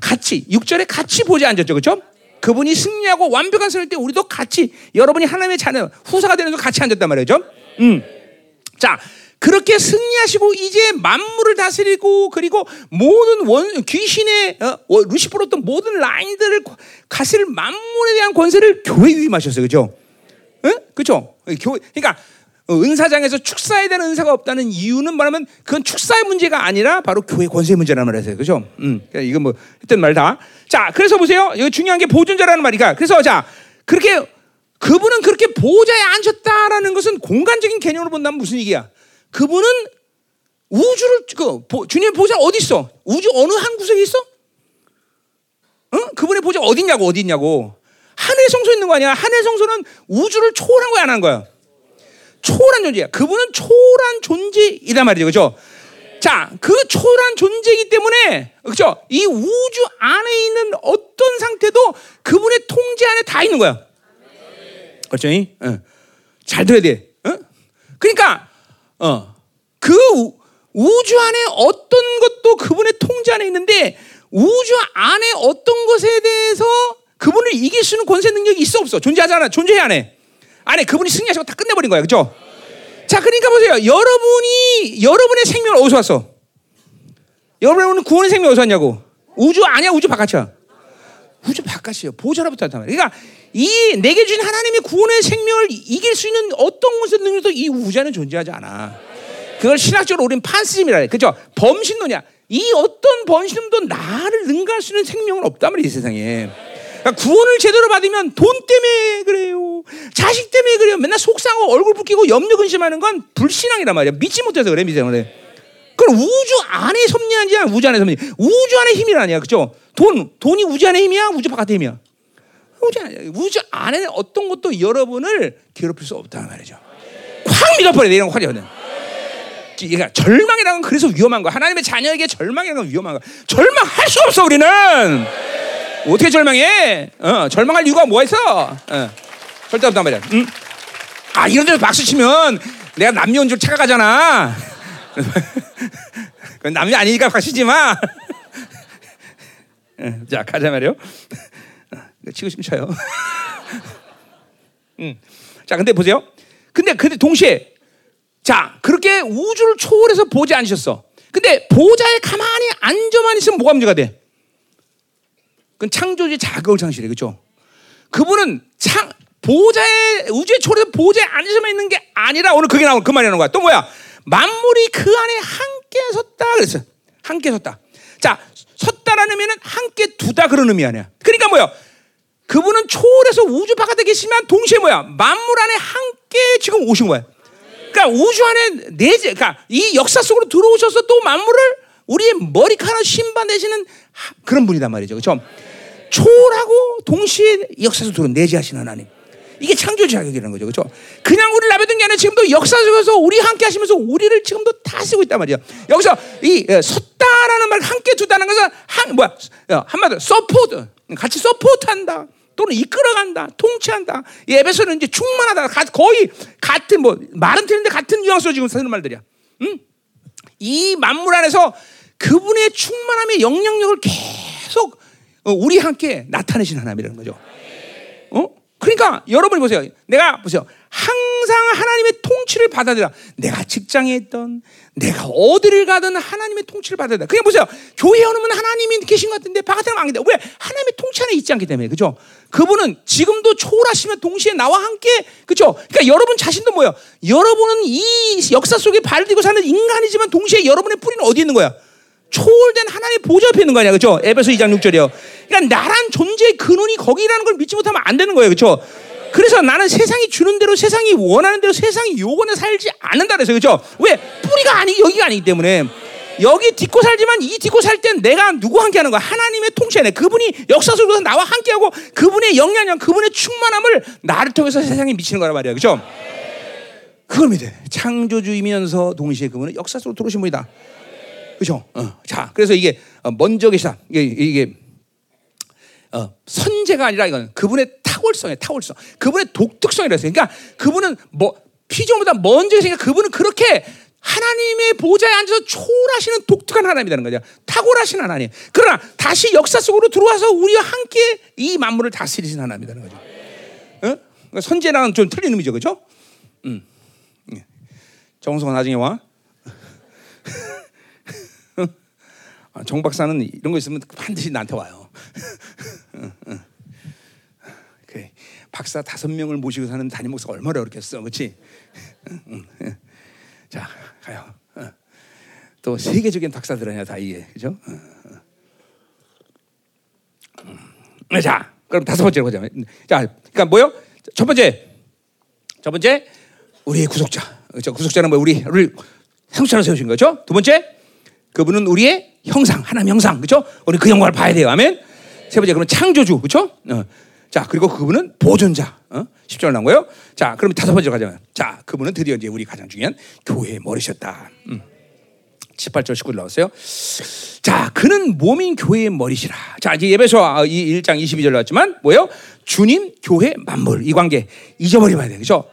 S1: 같이 6절에 같이 보좌에 앉았죠. 그죠? 그분이 승리하고 완벽한 승리할 때 우리도 같이 여러분이 하나님의 자녀 후사가 되면서 같이 앉았단 말이죠. 음. 자, 그렇게 승리하시고 이제 만물을 다스리고 그리고 모든 원 귀신의 어, 루시퍼로던 모든 라인들을 가실 만물에 대한 권세를 교회에 위임하셨어요. 그죠? 응? 그죠? 교회 그러니까 은사장에서 축사에 대한 은사가 없다는 이유는 뭐냐면 그건 축사의 문제가 아니라 바로 교회 권세의 문제라는 말이에요. 그죠? 음. 그러니까 이거 뭐 했던 말 다. 자, 그래서 보세요. 이거 중요한 게 보존자라는 말이니까. 그래서 자, 그렇게 그분은 그렇게 보좌에 앉혔다라는 것은 공간적인 개념으로 본다면 무슨 얘기야? 그분은 우주를 그 주님의 보좌 어디 있어? 우주 어느 한 구석에 있어? 응? 그분의 보좌 어디 있냐고 어디 있냐고. 하늘 성소 있는 거 아니야? 하늘 성소는 우주를 초월한 거야, 안 한 거야? 초월한 존재야. 그분은 초월한 존재이란 말이죠. 그죠? 자, 그 초월한 존재이기 때문에, 그죠? 이 우주 안에 있는 어떤 상태도 그분의 통제 안에 다 있는 거야. 그렇죠? 응. 잘 들어야 돼. 응? 그러니까, 어, 그 우주 안에 어떤 것도 그분의 통제 안에 있는데, 우주 안에 어떤 것에 대해서 그분을 이길 수 있는 권세 능력이 있어 없어? 존재하잖아. 존재해 안 해? 안에 그분이 승리하시고 다 끝내버린 거야. 그죠? 자, 그러니까 보세요. 여러분이, 여러분의 생명을 어디서 왔어? 여러분은 구원의 생명 어디서 왔냐고? 우주 아니야, 우주 바깥이야. 우주 바깥이에요. 보좌로부터 말이야. 그러니까 이 내게 주신 하나님의 구원의 생명을 이길 수 있는 어떤 것의 능력도 이 안에 존재하지 않아. 그걸 신학적으로 우리는 판시즘이라 해. 그죠? 범신론이야. 이 어떤 번심도 나를 능가할 수 있는 생명은 없단 말이에요, 이 세상에. 그러니까 구원을 제대로 받으면 돈 때문에 그래요. 자식 때문에 그래요. 맨날 속상하고 얼굴 붓기고 염려 근심하는 건 불신앙이란 말이야. 믿지 못해서 그래, 믿지 못해. 그럼 우주 안에 섭리한지 아니야, 우주 안에 섭리. 우주 안에 힘이 아니야, 그죠? 돈, 돈이 우주 안에 힘이야, 우주 바깥에 힘이야. 우주 안에, 우주 안에 어떤 것도 여러분을 괴롭힐 수 없다는 말이죠. 확 믿어버려, 이런 거 화려하네. 그러니까 절망이라는 건 그래서 위험한 거야. 하나님의 자녀에게 절망이라는 건 위험한 거야. 절망할 수 없어, 우리는. 어떻게 절망해? 어, 절망할 이유가 뭐가 있어? 어, 절대 없단 말이야. 응? 아, 이런 데서 박수 치면 내가 남녀인 줄 착각하잖아. *laughs* 그건 남녀 아니니까 박수 치지 마. 어, *laughs* 자, 가자 말이요. 어, 치고 싶으면 쳐요. 응. 자, 근데 보세요. 근데, 근데 동시에 자, 그렇게 우주를 초월해서 보지 않으셨어. 근데 보좌에 가만히 앉아만 있으면 뭐가 문제가 돼? 그건 창조주의 자격을 상실해. 그죠? 그분은 창, 보좌에, 우주의 초월해서 보좌에 앉아만 있는 게 아니라 오늘 그게 나오는 그 말이 나오는 거야. 또 뭐야? 만물이 그 안에 함께 섰다. 그랬어. 함께 섰다. 자, 섰다라는 의미는 함께 두다 그런 의미 아니야. 그러니까 뭐야? 그분은 초월해서 우주 바깥에 계시지만 동시에 뭐야? 만물 안에 함께 지금 오신 거야. 그러니까 우주 안에 내재, 그러니까 이 역사 속으로 들어오셔서 또 만물을 우리의 머리카락 신바 되시는 그런 분이단 말이죠. 그렇죠? 초월하고 동시에 역사 속으로 내재하시는 하나님. 이게 창조 자격이라는 거죠. 그렇죠? 그냥 우리를 나베둔 게 아니라 지금도 역사 속에서 우리 함께 하시면서 우리를 지금도 다 쓰고 있단 말이야. 여기서 이 섰다라는 말 함께 두다는 것은 한 뭐야? 한마디로 support 같이 support한다. 또는 이끌어간다, 통치한다. 에베소는 이제 충만하다. 거의 같은 뭐 말은 틀린데 같은 뉘앙스로 지금 쓰는 말들이야. 응? 이 만물 안에서 그분의 충만함의 영향력을 계속 우리 함께 나타내시는 하나님이라는 거죠. 어? 그러니까 여러분이 보세요. 내가 보세요. 항상 하나님의 통치를 받아들여. 내가 직장에 있던, 내가 어디를 가든 하나님의 통치를 받아들여. 그냥 보세요. 교회에 오면 하나님이 계신 것 같은데 바깥에 나면 안 돼. 왜? 하나님의 통치 안에 있지 않기 때문에. 그죠? 그분은 지금도 초월하시며 동시에 나와 함께, 그죠? 그러니까 여러분 자신도 뭐예요? 여러분은 이 역사 속에 발 들고 사는 인간이지만 동시에 여러분의 뿌리는 어디 있는 거야? 초월된 하나님의 보좌 옆에 있는 거 아니야, 그렇죠? 에베소 2장 6절이요. 그러니까 나란 존재의 근원이 거기라는 걸 믿지 못하면 안 되는 거예요, 그렇죠? 그래서 나는 세상이 주는 대로 세상이 원하는 대로 세상이 요구는 살지 않는다 그래서 그렇죠? 왜 뿌리가 아니 여기가 아니기 때문에 여기 딛고 살지만 이 딛고 살 땐 내가 누구 함께 하는 거야? 하나님의 통치 안에 그분이 역사 속에서 나와 함께 하고 그분의 영향력, 그분의 충만함을 나를 통해서 세상에 미치는 거란 말이야, 그렇죠? 그걸 믿어. 창조주이면서 동시에 그분은 역사 속으로 들어오신 분이다. 그죠? 어. 자, 그래서 이게 먼저 계시다. 이게, 이게 어, 선제가 아니라 이건 그분의 탁월성이에요. 탁월성. 그분의 독특성이라서. 그러니까 그분은 뭐 피조물보다 먼저 계시니까 그분은 그렇게 하나님의 보좌에 앉아서 초월하시는 독특한 하나님이라는 거죠. 탁월하신 하나님. 그러나 다시 역사 속으로 들어와서 우리와 함께 이 만물을 다스리신 하나님이라는 거죠. 어? 그러니까 선제랑은 좀 틀린 의미죠, 그렇죠? 음. 정성은 나중에 와. *laughs* 정 박사는 이런 거 있으면 반드시 나한테 와요. *laughs* 그래. 박사 다섯 명을 모시고 사는 담임 목사가 얼마나 어렵겠어, 그렇지? 자, 가요. 또 세계적인 박사들 아니야 다 이게, 그죠? 자, 그럼 다섯 번째로 보자. 자, 그러니까 뭐요? 첫 번째, 첫 번째 우리의 구속자. 그렇죠? 구속자는 뭐 우리 우리 형처럼 세우신 거죠. 두 번째, 그분은 우리의 형상, 하나님 형상, 그렇죠? 우리 그 영광을 봐야 돼요. 아멘. 세 번째, 그는 창조주, 그렇죠? 어. 자, 그리고 그분은 보존자. 어? 10절 나온 거예요. 자, 그럼 다섯 번째 가자면. 자, 그분은 드디어 이제 우리 가장 중요한 교회의 머리셨다. 음. 18절 19절 나왔어요. 자, 그는 몸인 교회의 머리시라. 자, 이제 예배소 1장 22절 나왔지만 뭐예요? 주님, 교회, 만물 이 관계 잊어버리면 돼. 그렇죠?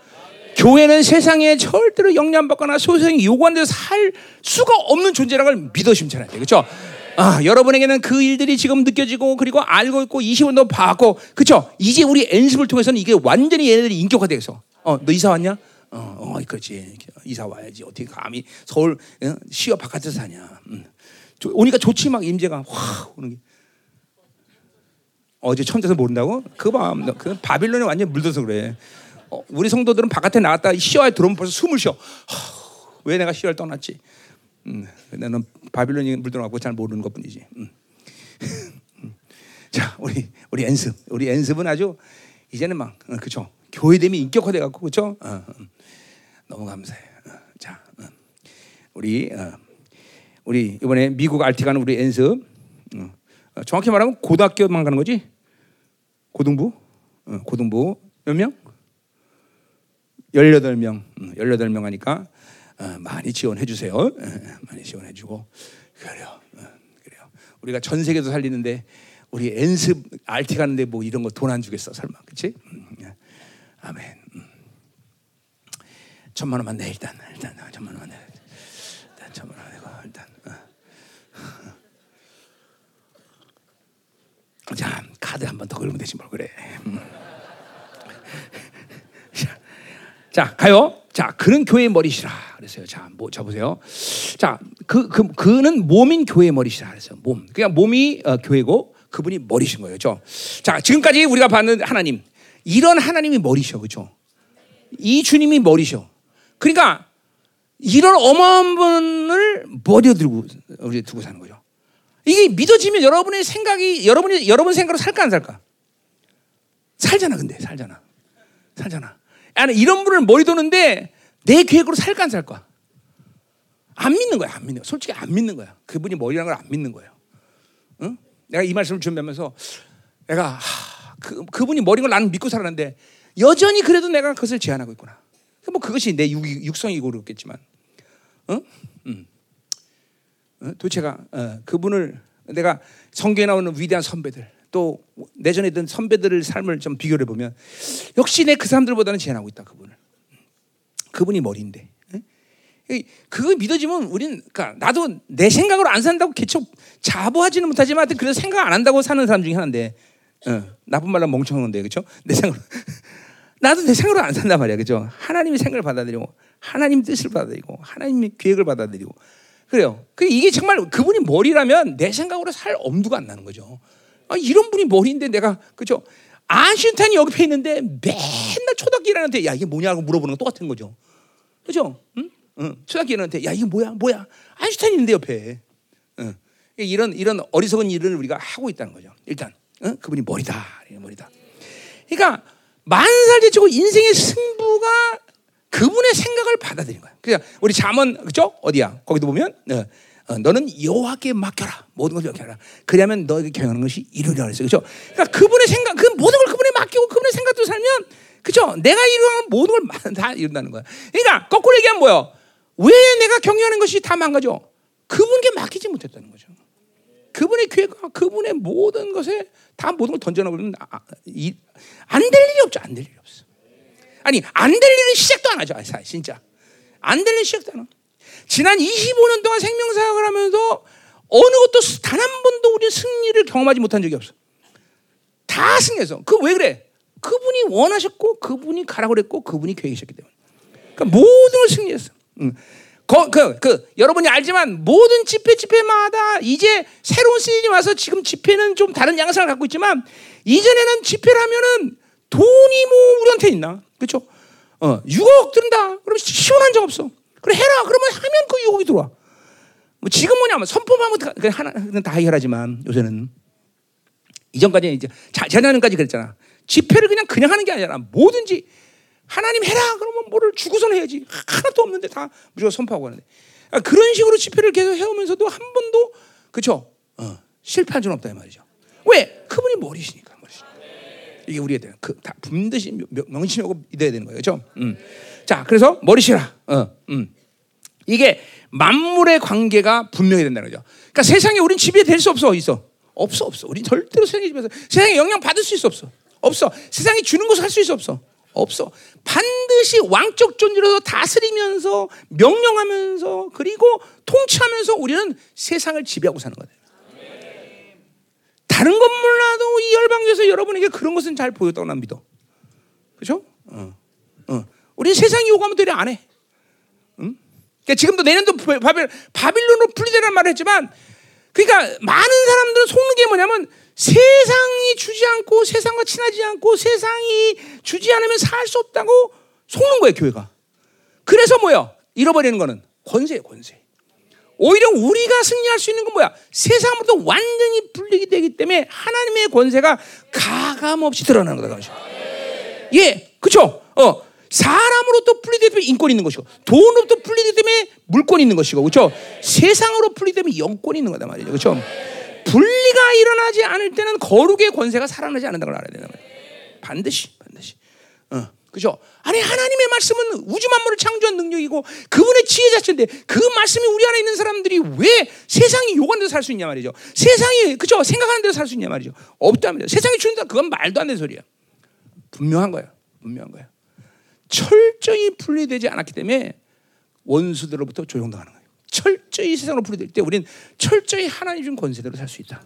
S1: 교회는 세상에 절대로 영향받거나 소생이 요구하는 데서 살 수가 없는 존재라는 걸 믿어 심잖아요. 그렇죠? 아, 여러분에게는 그 일들이 지금 느껴지고 그리고 알고 있고 20원도 받고 그렇죠? 이제 우리 연습을 통해서는 이게 완전히 얘네들이 인격화돼서 어, 너 이사 왔냐? 어, 어, 그렇지. 이사 와야지. 어떻게 감히 서울 어? 시어 바깥에서 사냐? 음. 오니까 좋지 막 임재가 확 오는 게. 어제 처음 돼서 모른다고? 그 밤, 그 바빌론에 완전 물들어서 그래. 어, 우리 성도들은 바깥에 나갔다 시어에 들어오면 벌써 숨을 쉬어. 하, 왜 내가 시어를 떠났지? 음, 나는 바빌론이 물들어갖고 잘 모르는 것뿐이지. 음. *laughs* 자, 우리 우리 연습, 우리 연습은 아주 이제는 막 어, 그죠? 교회됨이 인격화돼 갖고 그죠? 어, 음. 너무 감사해. 어, 자, 어. 우리 어, 우리 이번에 미국 알티 가는 우리 연습. 어, 어, 정확히 말하면 고등학교만 가는 거지? 고등부? 어, 고등부 몇 명? 18명, 음, 18명 하니까 어, 많이 지원해 주세요. 어, 많이 지원해 주고 그래요. 어, 그래요. 우리가 전 세계도 살리는데 우리 연습 RT 가는데 뭐 이런 거 돈 안 주겠어 설마 그렇지? 음, 예. 아멘. 음. 천만 원만 내 일단 일단 천만 원만 내. 일단 천만 원 내고 일단. 어. *laughs* 자 카드 한 번 더 걸면 되지 뭘 그래. 음. 자, 자 가요. 자 그는 교회의 머리시라 그랬어요. 자뭐 잡으세요. 자 그 그, 그는 몸인 교회의 머리시라 그랬어요. 몸 그냥 몸이 어, 교회고 그분이 머리신 거예요. 그죠? 자 지금까지 우리가 봤는 하나님 이런 하나님이 머리셔 그죠? 이 주님이 머리셔. 그러니까 이런 어마어마한 분을 머리에 들고 우리 두고 사는 거죠. 이게 믿어지면 여러분의 생각이 여러분이 여러분 생각으로 살까 안 살까? 살잖아, 근데 살잖아, 살잖아. 아니 이런 분을 머리 도는데 내 계획으로 살까 안 살까? 안 믿는 거야, 안 믿는 거야. 솔직히 안 믿는 거야. 그분이 머리라는 걸 안 믿는 거예요. 응? 내가 이 말씀을 준비하면서 내가 하, 그 그분이 머리인 걸 나는 믿고 살았는데 여전히 그래도 내가 그것을 제한하고 있구나. 뭐 그것이 내 육, 육성이고 그렇겠지만, 응? 응. 어? 도대체가 어, 그분을 내가 성경에 나오는 위대한 선배들 또 내전에 있던 선배들의 삶을 좀 비교해 보면 역시 내 그 사람들보다는 제한하고 있다 그분을. 그분이 머리인데. 예? 그거 믿어지면 우리는 그러니까 나도 내 생각으로 안 산다고 개척 자부하지는 못하지만 하여튼 그래서 생각 안 한다고 사는 사람 중에 하나인데. 어, 나쁜 말로 멍청한데 그렇죠 내 생각 *laughs* 나도 내 생각으로 안 산단 말이야 그죠 하나님의 생각을 받아들이고 하나님 뜻을 받아들이고 하나님의 계획을 받아들이고. 그래요. 그 이게 정말 그분이 머리라면 내 생각으로 살 엄두가 안 나는 거죠. 아, 이런 분이 머리인데 내가 그죠? 아인슈타인이 여기 있는데 맨날 1학년한테 야 이게 뭐냐고 물어보는 거 똑같은 거죠. 그죠? 응? 응. 1학년한테 야 이게 뭐야 뭐야 아인슈타인 있는데 옆에. 응. 이런 이런 어리석은 일을 우리가 하고 있다는 거죠. 일단 응? 그분이 머리다 머리다. 그러니까 만살 제치고 인생의 승부가 그분의 생각을 받아들인 거야. 그냥 우리 잠언 그죠? 어디야? 거기도 보면 어, 어, 너는 여호와께 맡겨라 모든 것을 맡겨라. 그러면 너에게 경영하는 것이 이루리라 그랬어요. 그죠? 그러니까 그분의 생각, 그 모든 걸 그분에 맡기고 그분의 생각도 살면 그죠? 내가 이루는 모든 걸 다 이룬다는 거야. 그러니까 거꾸로 얘기하면 뭐야? 왜 내가 경영하는 것이 다 망가져? 그분께 맡기지 못했다는 거죠. 그분의 계획과 그분의 모든 것에 다 모든 걸 던져놓으면 아, 안될 일이 없죠. 안 될 일이 없어. 아니 안 될 일은 시작도 안 하죠. 진짜 안 될일 시작도 안 하. 지난 25년 동안 생명사역을 하면서 어느 것도 단 한 번도 우리 승리를 경험하지 못한 적이 없어. 다 승리해서. 그왜 그래? 그분이 원하셨고 그분이 가라고 그랬고 그분이 계획이셨기 때문에. 그러니까 모든 걸 승리했어. 응. 거, 그, 그, 여러분이 알지만 모든 집회 집회마다 이제 새로운 시즌이 와서 지금 집회는 좀 다른 양상을 갖고 있지만 이전에는 집회를 하면은 돈이 뭐 우리한테 있나? 그렇죠? 어, 6억 든다. 그러면 시원한 적 없어. 그래 해라. 그러면 하면 그 6억이 들어와. 뭐 지금 뭐냐면 선포하면 그 하나 다 해결하지만 요새는 이전까지는 이제 재작년까지 그랬잖아. 집회를 그냥 그냥 하는 게 아니라 뭐든지 하나님 해라 그러면 뭐를 주고선 해야지 하나도 없는데 다 무조건 선포하고 하는데 그러니까 그런 식으로 집회를 계속 해오면서도 한 번도 그쵸 어, 실패한 적은 없다 이 말이죠. 왜 그분이 머리시니까. 이게 우리가 되는 그다 분듯이 명심하고 믿어야 되는 거예요, 그렇죠? 음. 자, 그래서 머리시라. 어, 음. 이게 만물의 관계가 분명히 된다는 거죠. 그러니까 세상에 우린 지배될 수 없어, 있어. 없어, 없어. 우린 절대로 세상에 집에서 세상에 영향 받을 수 있어, 없어. 없어. 세상이 주는 것을 할 수 있어, 없어. 없어. 반드시 왕적 존재로서 다스리면서 명령하면서 그리고 통치하면서 우리는 세상을 지배하고 사는 거예요. 다른 건 몰라도 이 열방에서 여러분에게 그런 것은 잘 보였다고 난 믿어. 그렇죠? 어. 어. 우리 세상이 요구하면 되려 안 해. 응? 그러니까 지금도 내년도 바빌, 바빌론으로 풀리자는 말을 했지만 그러니까 많은 사람들은 속는 게 뭐냐면 세상이 주지 않고 세상과 친하지 않고 세상이 주지 않으면 살 수 없다고 속는 거예요, 교회가. 그래서 뭐야? 잃어버리는 거는 권세예요, 권세. 오히려 우리가 승리할 수 있는 건 뭐야? 세상으로부터 완전히 분리게 되기 때문에 하나님의 권세가 가감 없이 드러나는 거다. 그죠? 예, 그렇죠. 어, 사람으로부터 분리되기 인권이 있는 것이고 돈으로부터 분리되기 물권이 있는 것이고 그렇죠. 세상으로 분리되면 영권이 있는 거다 말이죠. 그렇죠. 분리가 일어나지 않을 때는 거룩의 권세가 살아나지 않는다는 걸 알아야 된다 말이에요. 반드시 반드시. 어, 그죠? 아니 하나님의 말씀은 우주 만물을 창조한 능력이고 그분의 지혜 자체인데 그 말씀이 우리 안에 있는 사람들이 왜 세상이 요구하는 대로 살 수 있냐 말이죠. 세상이 그죠? 생각하는 대로 살 수 있냐 말이죠. 없다면 세상이 주는다 그건 말도 안 되는 소리야. 분명한 거야. 분명한 거야. 철저히 분리되지 않았기 때문에 원수들로부터 조용당하는 거예요. 철저히 세상으로 분리될 때 우리는 철저히 하나님 준 권세대로 살 수 있다.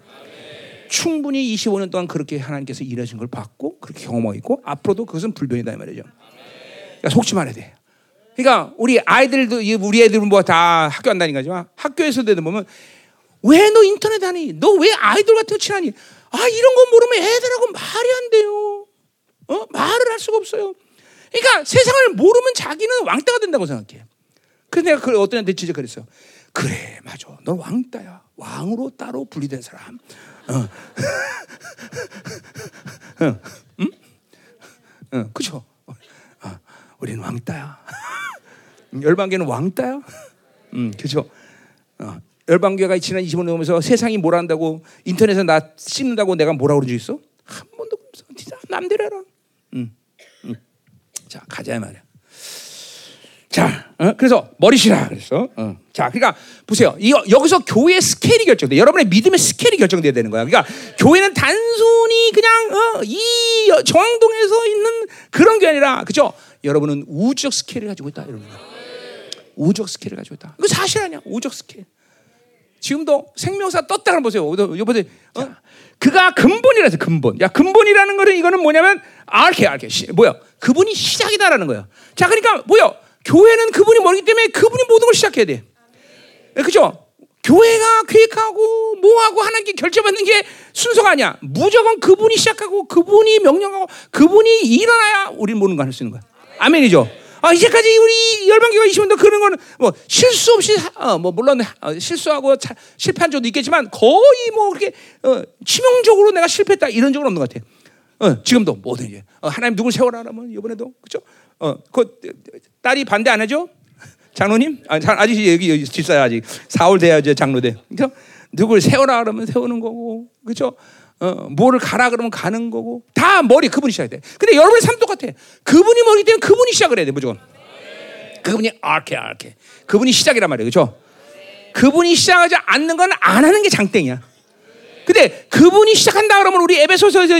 S1: 충분히 25년 동안 그렇게 하나님께서 일하신 걸 봤고 그렇게 경험하고 앞으로도 그것은 불변이다 이 말이죠. 그러니까 속지 말아야 돼. 그러니까 우리 아이들도 우리 애들은 뭐 다 학교 안 다니까지만 학교에서도 보면 왜 너 인터넷 하니? 너 왜 아이돌 같은 거 친하니? 아 이런 거 모르면 애들하고 말이 안 돼요. 어? 말을 할 수가 없어요. 그러니까 세상을 모르면 자기는 왕따가 된다고 생각해. 그래서 내가 그 어떤 애한테 진짜 그랬어. 그래, 맞아. 너 왕따야. 왕으로 따로 분리된 사람. 어. *laughs* 응, 응, 응, 그죠? 어, 우리는 왕따야. *laughs* 열방계는 왕따야. 음, 그죠? 어, 열방교회가 지난 25년 넘으면서 세상이 뭘 한다고 인터넷에 나 씹는다고 내가 뭐라 그런 적 있어? 한 번도 없어. 진짜 맘대로 해라. 음, 음. 자, 가자 말이야. 자, 어? 그래서 머리시라 그랬어. 어. 자, 그러니까 보세요. 이 여기서 교회 스케일이 결정돼. 여러분의 믿음의 스케일이 결정돼야 되는 거야. 그러니까 교회는 단순히 그냥 어, 이 정왕동에서 있는 그런 게 아니라, 그죠? 여러분은 우주적 스케일을 가지고 있다. 여러분. 우주적 스케일을 가지고 있다. 이거 사실 아니야. 우주적 스케일. 지금도 생명사 떴다 그럼 보세요. 요번에 어? 그가 근본이라서 근본. 야 근본이라는 거는 이거는 뭐냐면 알게 알게 뭐야? 그분이 시작이다라는 거야. 자 그러니까 뭐야? 교회는 그분이 멀기 때문에 그분이 모든 걸 시작해야 돼. 그죠? 교회가 계획하고 뭐하고 하나님께 결정받는 게 순서가 아니야. 무조건 그분이 시작하고 그분이 명령하고 그분이 일어나야 우리는 모든 걸 할 수 있는 거야. 아멘이죠. 아, 이제까지 우리 열방교가 20년도 그런 거는 뭐 실수 없이 어, 뭐 물론 어, 실수하고 자, 실패한 적도 있겠지만 거의 뭐 그렇게 어, 치명적으로 내가 실패했다 이런 적은 없는 것 같아. 어, 지금도 뭐든 이제 어, 하나님 누굴 세워라 하면 이번에도 그죠? 어, 그 딸이 반대 안 하죠? 장로님? 아, 아직 여기, 여기 집사야 아직 4월 돼야죠 장로대. 그죠? 누굴 세워라 그러면 세우는 거고, 그죠? 어, 뭐를 가라 그러면 가는 거고 다 머리 그분이 시작해야 돼. 근데 여러분의 삶 똑같아. 그분이 머리 때문에 그분이 시작을 해야 돼 무조건. 그분이 아케 아케. 그분이 시작이란 말이에요, 그렇죠? 그분이 시작하지 않는 건 안 하는 게 장땡이야. 근데 그분이 시작한다 그러면 우리 에베소서에서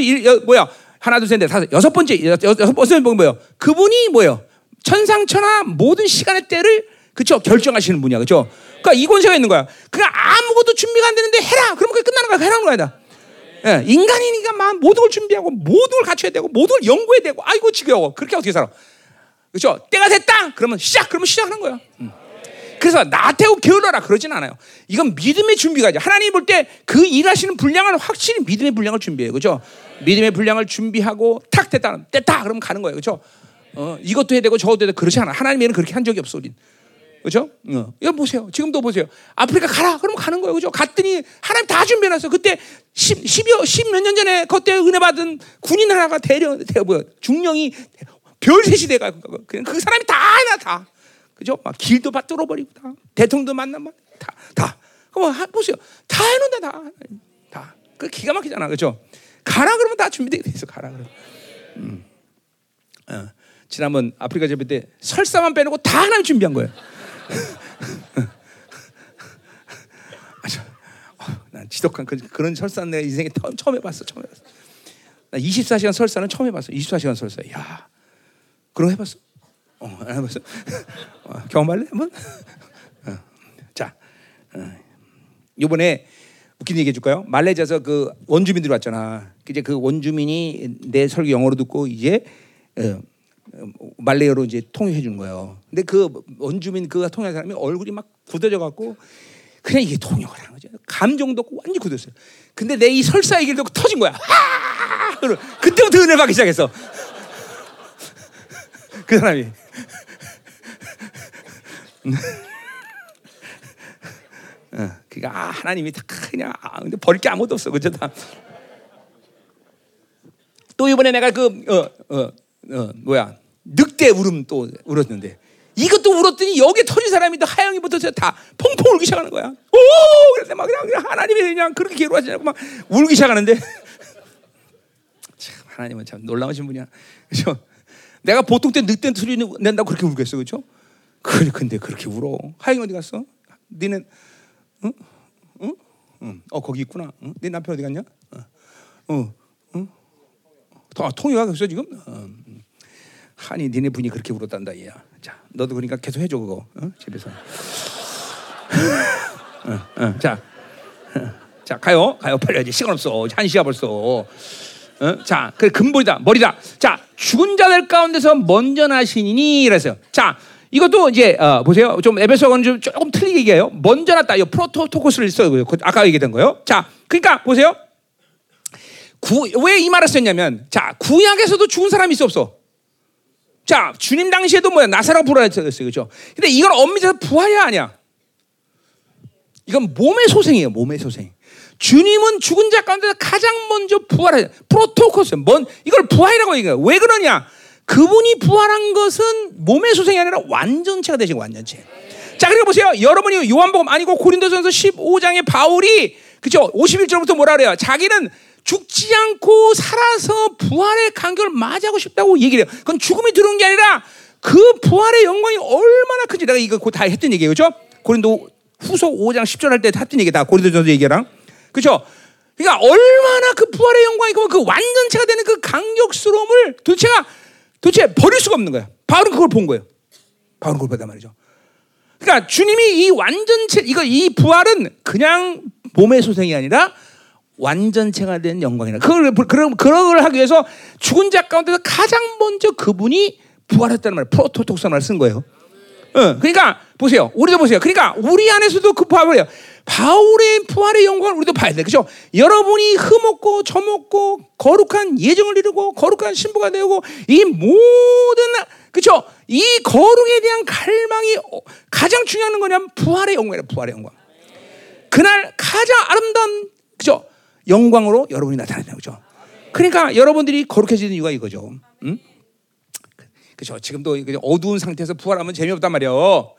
S1: 뭐야 하나 둘셋넷 다섯 여섯 번째 여 섯 번째 뭐예요? 그분이 뭐예요? 천상천하 모든 시간의 때를 그쵸 결정하시는 분이야, 그렇죠? 그러니까 이 권세가 있는 거야. 그냥 아무것도 준비가 안 되는데 해라. 그러면 끝나는 거야. 해라는 거야. 다. 예, 인간이니까 막 모든 걸 준비하고 모든 걸 갖춰야 되고 모든 걸 연구해야 되고 아이고 지겨워. 그렇게 어떻게 살아? 그렇죠? 때가 됐다! 그러면 시작! 그러면 시작하는 거야. 음. 그래서 나태고 게을러라 그러진 않아요. 이건 믿음의 준비가 죠 하나님 볼 때 그 일하시는 분량은 확실히 믿음의 분량을 준비해요. 그렇죠? 믿음의 분량을 준비하고 탁 됐다. 됐다! 그러면 가는 거예요. 그렇죠? 어, 이것도 해야 되고 저것도 해야 되고 그렇지 않아. 하나님에는 그렇게 한 적이 없어 우린 그죠? 어. 이거 보세요. 지금도 보세요. 아프리카 가라. 그럼 가는 거예요. 그죠? 갔더니 하나님 다 준비해놨어. 그때 10, 10여, 10몇 년 전에 그때 은혜 받은 군인 하나가 대려, 대, 뭐야, 중령이 별셋이 돼가 그냥 그 사람이 다 하나 다. 그죠? 막 길도 다 뚫어버리고 다. 대통령도 만나면 다, 다. 그럼 보세요. 다 해놓는다, 다. 다. 그 기가 막히잖아. 그죠? 가라 그러면 다 준비되어 있어. 가라 그러면. 음. 어. 지난번 아프리카 재배 때 설사만 빼놓고 다 하나님 준비한 거예요. 난 지독한 그, 그런 설사는 내가 인생에 처음 해봤어. 처음 해봤어. 나 24시간 설사는 처음 해봤어. 24시간 설사. 야, 거 해봤어? 어, 안 해봤어. *laughs* 어, 경험할래 한번? *laughs* 어, 자, 어, 이번에 웃긴 얘기 해줄까요? 말레이시아에서 그 원주민들이 왔잖아. 이제 그 원주민이 내 설교 영어로 듣고 이제 어, 말레이어로 이제 통역해 주는 거예요. 근데 그 원주민 그가 통역한 사람이 얼굴이 막 굳어져 갖고 그냥 이게 통역을 하는 거죠. 감정도 없고 완전 굳었어요. 근데 내 이 설사 얘기를 듣고 터진 거야. 그때부터 은혜 받기 시작했어. *laughs* 그 사람이. *laughs* 어, 그러니까 아, 하나님이 다 그냥 아, 근데 버릴 게 아무것도 없어 그죠 다. 또 이번에 내가 그 어, 어, 어, 뭐야 늑대 울음 또 울었는데 이것도 울었더니 여기에 터진 사람이 또 하영이부터 다 펑펑 울기 시작하는 거야. 오! 그래서 막 그냥, 그냥 하나님이 그냥 그렇게 괴로워하지 않고 막 울기 시작하는데 *laughs* 참 하나님은 참 놀라우신 분이야. 그죠? 내가 보통 때 늑대 소리 낸다고 그렇게 울겠어, 그죠? 그래, 근데 그렇게 울어. 하영이 어디 갔어? 니는 응? 응? 응. 어 거기 있구나. 응? 네 남편 어디 갔냐? 어, 어, 응? 아, 통역가 없어 지금? 어. 하니 니네 분이 그렇게 울었단다 얘야. 자, 너도 그러니까 계속 해줘 그거 어? 집에서. 어, 어, 자, 어, 자 가요, 가요 빨리 지 시간 없어. 한 시야 벌써. 어? 자, 그 근본이다, 머리다. 자, 죽은 자들 가운데서 먼저 나시니 이랬어요. 자, 이것도 이제 어, 보세요. 좀 에베소는 좀 조금 틀리게 얘기해요. 먼저 났다. 이 프로토토코스를 써요. 아까 얘기했던 거요. 자, 그러니까 보세요. 왜 이 말을 썼냐면, 자, 구약에서도 죽은 사람이 있어 없어. 자, 주님 당시에도 뭐야? 나사로 부활했어요. 그죠? 근데 이건 엄밀해서 부활이 아니야. 이건 몸의 소생이에요. 몸의 소생. 주님은 죽은 자 가운데 가장 먼저 부활해. 프로토코스. 뭔, 이걸 부활이라고 얘기해요. 왜 그러냐? 그분이 부활한 것은 몸의 소생이 아니라 완전체가 되신 완전체. 자, 그리고 보세요. 여러분이 요한복음 아니고 고린도전서 15장의 바울이 그죠? 51절부터 뭐라 그래요? 자기는 죽지 않고 살아서 부활의 간격을 맞이하고 싶다고 얘기를 해요. 그건 죽음이 들어온 게 아니라 그 부활의 영광이 얼마나 큰지 내가 이거 다 했던 얘기예요. 그죠? 고린도 후서 5장 10절 할 때 했던 얘기 다 고린도전서 얘기랑. 그죠? 그러니까 얼마나 그 부활의 영광이고 그 완전체가 되는 그 강력스러움을 도대체가 도대체 버릴 수가 없는 거야. 바울은 그걸 본 거예요. 바울은 그걸 봤단 말이죠. 그러니까 주님이 이 완전체 이거 이 부활은 그냥 몸의 소생이 아니라 완전체가 된 영광이라. 그걸 그런 그걸 하기 위해서 죽은 자 가운데서 가장 먼저 그분이 부활했다는 말, 프로토톡선을 쓴 거예요. 어, 그러니까 보세요. 우리도 보세요. 그러니까 우리 안에서도 그 부활이에요. 바울의 부활의 영광을 우리도 봐야 돼. 그죠? 여러분이 흠없고 점없고 거룩한 예정을 이루고 거룩한 신부가 되고 이 모든 그죠? 이 거룩에 대한 갈망이 가장 중요한 거냐면 부활의 영광이라 부활의 영광. 그날 가장 아름다운 그죠? 영광으로 여러분이 나타난다 그죠? 그러니까 여러분들이 거룩해지는 이유가 이거죠. 응? 그죠? 지금도 어두운 상태에서 부활하면 재미없단 말이에요.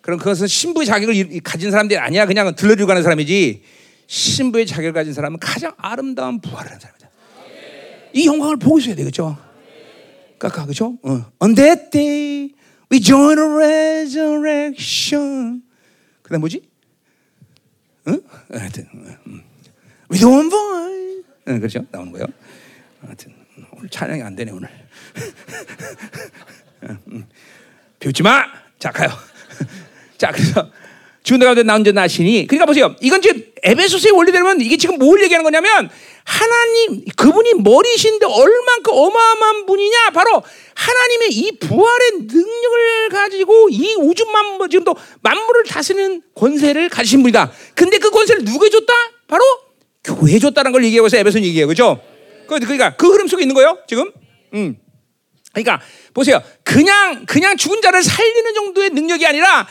S1: 그럼 그것은 신부의 자격을 가진 사람들이 아니야. 그냥 들러리고 가는 사람이지. 신부의 자격을 가진 사람은 가장 아름다운 부활을 하는 사람이다. 이 영광을 보고 있어야 되겠죠? 그러니까 그죠? 어. On that day we join a resurrection. 그다음 뭐지? 응? 하여튼 음. one voice. 응, 그렇죠? 나오는 거예요. 하여튼 오늘 찬양이 안 되네 오늘. *laughs* 배우지 마. 자 가요. *laughs* 자 그래서 죽은 가운데 나온 자 나시니 그러니까 보세요. 이건 이제 에베소서의 원리대로면 이게 지금 뭘 얘기하는 거냐면 하나님 그분이 머리신데 얼만큼 어마어마한 분이냐 바로 하나님의 이 부활의 능력을 가지고 이 우주 만물 지금도 만물을 다스리는 권세를 가지신 분이다. 근데 그 권세를 누구에 줬다? 바로 교회에 줬다는 걸 얘기하고 서 에베소는 얘기해요. 그죠? 그러니까 그 흐름 속에 있는 거예요. 지금. 음. 그러니까 보세요. 그냥 그냥 죽은 자를 살리는 정도의 능력이 아니라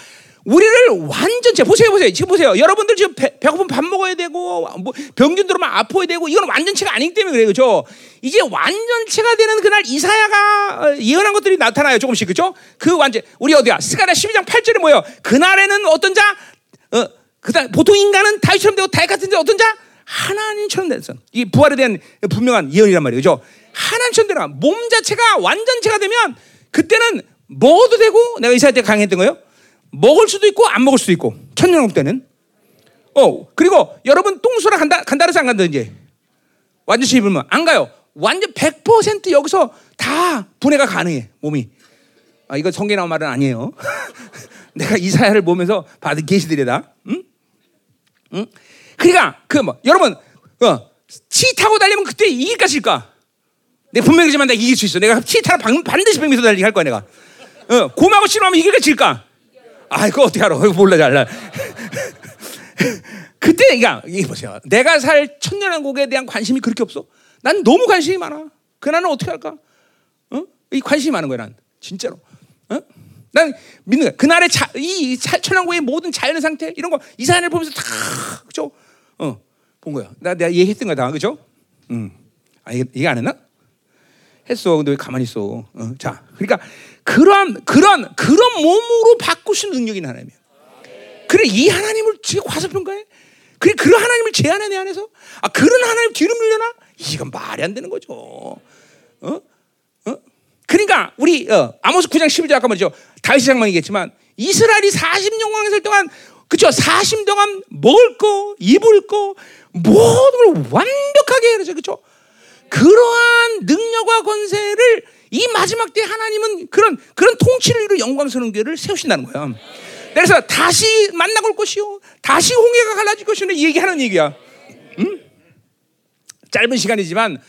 S1: 우리를 완전체 보세요 보세요 지금 보세요 여러분들 지금 배, 배고프면 밥 먹어야 되고 뭐 병균 들어오면 아파야 되고 이건 완전체가 아니기 때문에 그래요 그죠 이제 완전체가 되는 그날 이사야가 어, 예언한 것들이 나타나요 조금씩 그죠 그 완전 우리 어디야 스가랴 12장 8절에 뭐예요 그날에는 어떤 자 어, 그다음 보통 인간은 다윗처럼 되고 다윗 같은데 어떤 자 하나님처럼 됐어 이 부활에 대한 분명한 예언이란 말이에요 그죠? 하나님처럼 되라. 몸 자체가 완전체가 되면 그때는 먹어도 되고 내가 이사야 때 강했던 거예요. 먹을 수도 있고 안 먹을 수도 있고. 천년왕 때는. 어 그리고 여러분 똥수라 간다 간다 그래서 안 간다 이제. 완전히 입으면. 안 가요. 완전 100% 여기서 다 분해가 가능해 몸이. 아 이거 성경 나온 말은 아니에요. *laughs* 내가 이사야를 보면서 받은 계시들이다. 응? 응? 그러니까 그 뭐 여러분 어, 치 타고 달리면 그때 이길까 질까 내가 분명히 지만 내가 이길 수 있어 내가 치 타고 반드시 100m 달리기 할 거야 내가 어, 곰하고 치료하면 이길까 질까 아, 이거 어떻게 알아? 이거 몰라, 잘라. *laughs* 그때, 그러니까, 이게 보세요. 내가 살 천년왕국에 대한 관심이 그렇게 없어? 난 너무 관심이 많아. 그 나는 어떻게 할까? 어? 이 관심이 많은 거야, 난. 진짜로. 어? 난 믿는 거야. 그날의 자, 이 자- 천왕국의 모든 자연의 상태 이런 거 이사야를 보면서 다? 어, 본 거야. 나 내가 얘기했던 거다, 그죠? 음, 아 이게 이게 안 했나? 했어. 근데 왜 가만히 있어? 어, 자, 그러니까 그런 그런 그런 몸으로 바꾸신 능력이 하나님이야. 그래 이 하나님을 지금 과소평가해? 그래 그런 하나님을 제안해 내 안에서? 아 그런 하나님 뒤로 밀려나? 이건 말이 안 되는 거죠. 어? 어? 그러니까 우리 어, 아모스 9장 12절 아까 말이죠. 다윗이 장만 얘기했지만 이스라엘이 40년 왕에 살 동안 그쵸 40년 동안 먹을 거 입을 거 모든 걸 완벽하게 해야죠. 그쵸 그러한 능력과 권세를 이 마지막 때 하나님은 그런 그런 통치를 이루 영광스러운 교회를 세우신다는 거야. 그래서 다시 만나고 올 것이요, 다시 홍해가 갈라질 것이요 얘기하는 얘기야. 응? 짧은 시간이지만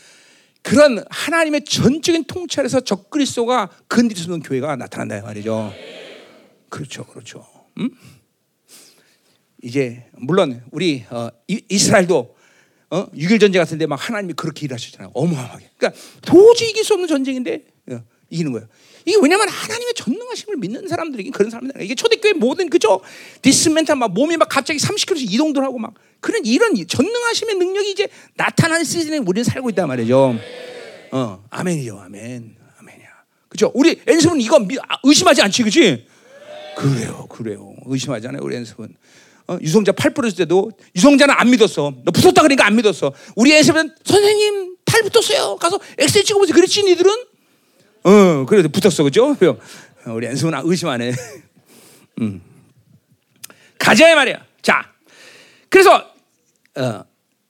S1: 그런 하나님의 전적인 통치 아래서 적그리스도가 건드릴 수 없는 교회가 나타난다 말이죠. 그렇죠, 그렇죠. 음? 이제 물론 우리 어, 이, 이스라엘도 어? 6일 전쟁 같은데 막 하나님이 그렇게 일하셨잖아요. 어마어마하게. 그러니까 도저히 이길 수 없는 전쟁인데 어, 이기는 거예요. 이게 왜냐하면 하나님의 전능하심을 믿는 사람들에게 그런 사람들 이게 초대교회 모든 그죠 디스멘탈 막 몸이 막 갑자기 30km씩 이동도 하고 막 그런 이런 전능하심의 능력이 이제 나타나는 시즌에 우리는 살고 있단 말이죠. 어 아멘이요 아멘 아멘이야. 그죠? 우리 엔습은 이거 미- 아, 의심하지 않지 그지? 그래요 그래요 의심하지 않아요 우리 엔습은. 어, 유성자 팔 부러질 때도 유성자는 안 믿었어. 너 붙었다 그러니까 안 믿었어. 우리 엔습은 선생님 팔 붙었어요. 가서 엑셀 찍어보세요. 그랬지 니들은? 어, 그래도 붙었어, 그죠? 어, 우리 연수는 의심 안 해. *laughs* 음. 가자, 이 말이야. 자, 그래서, 어,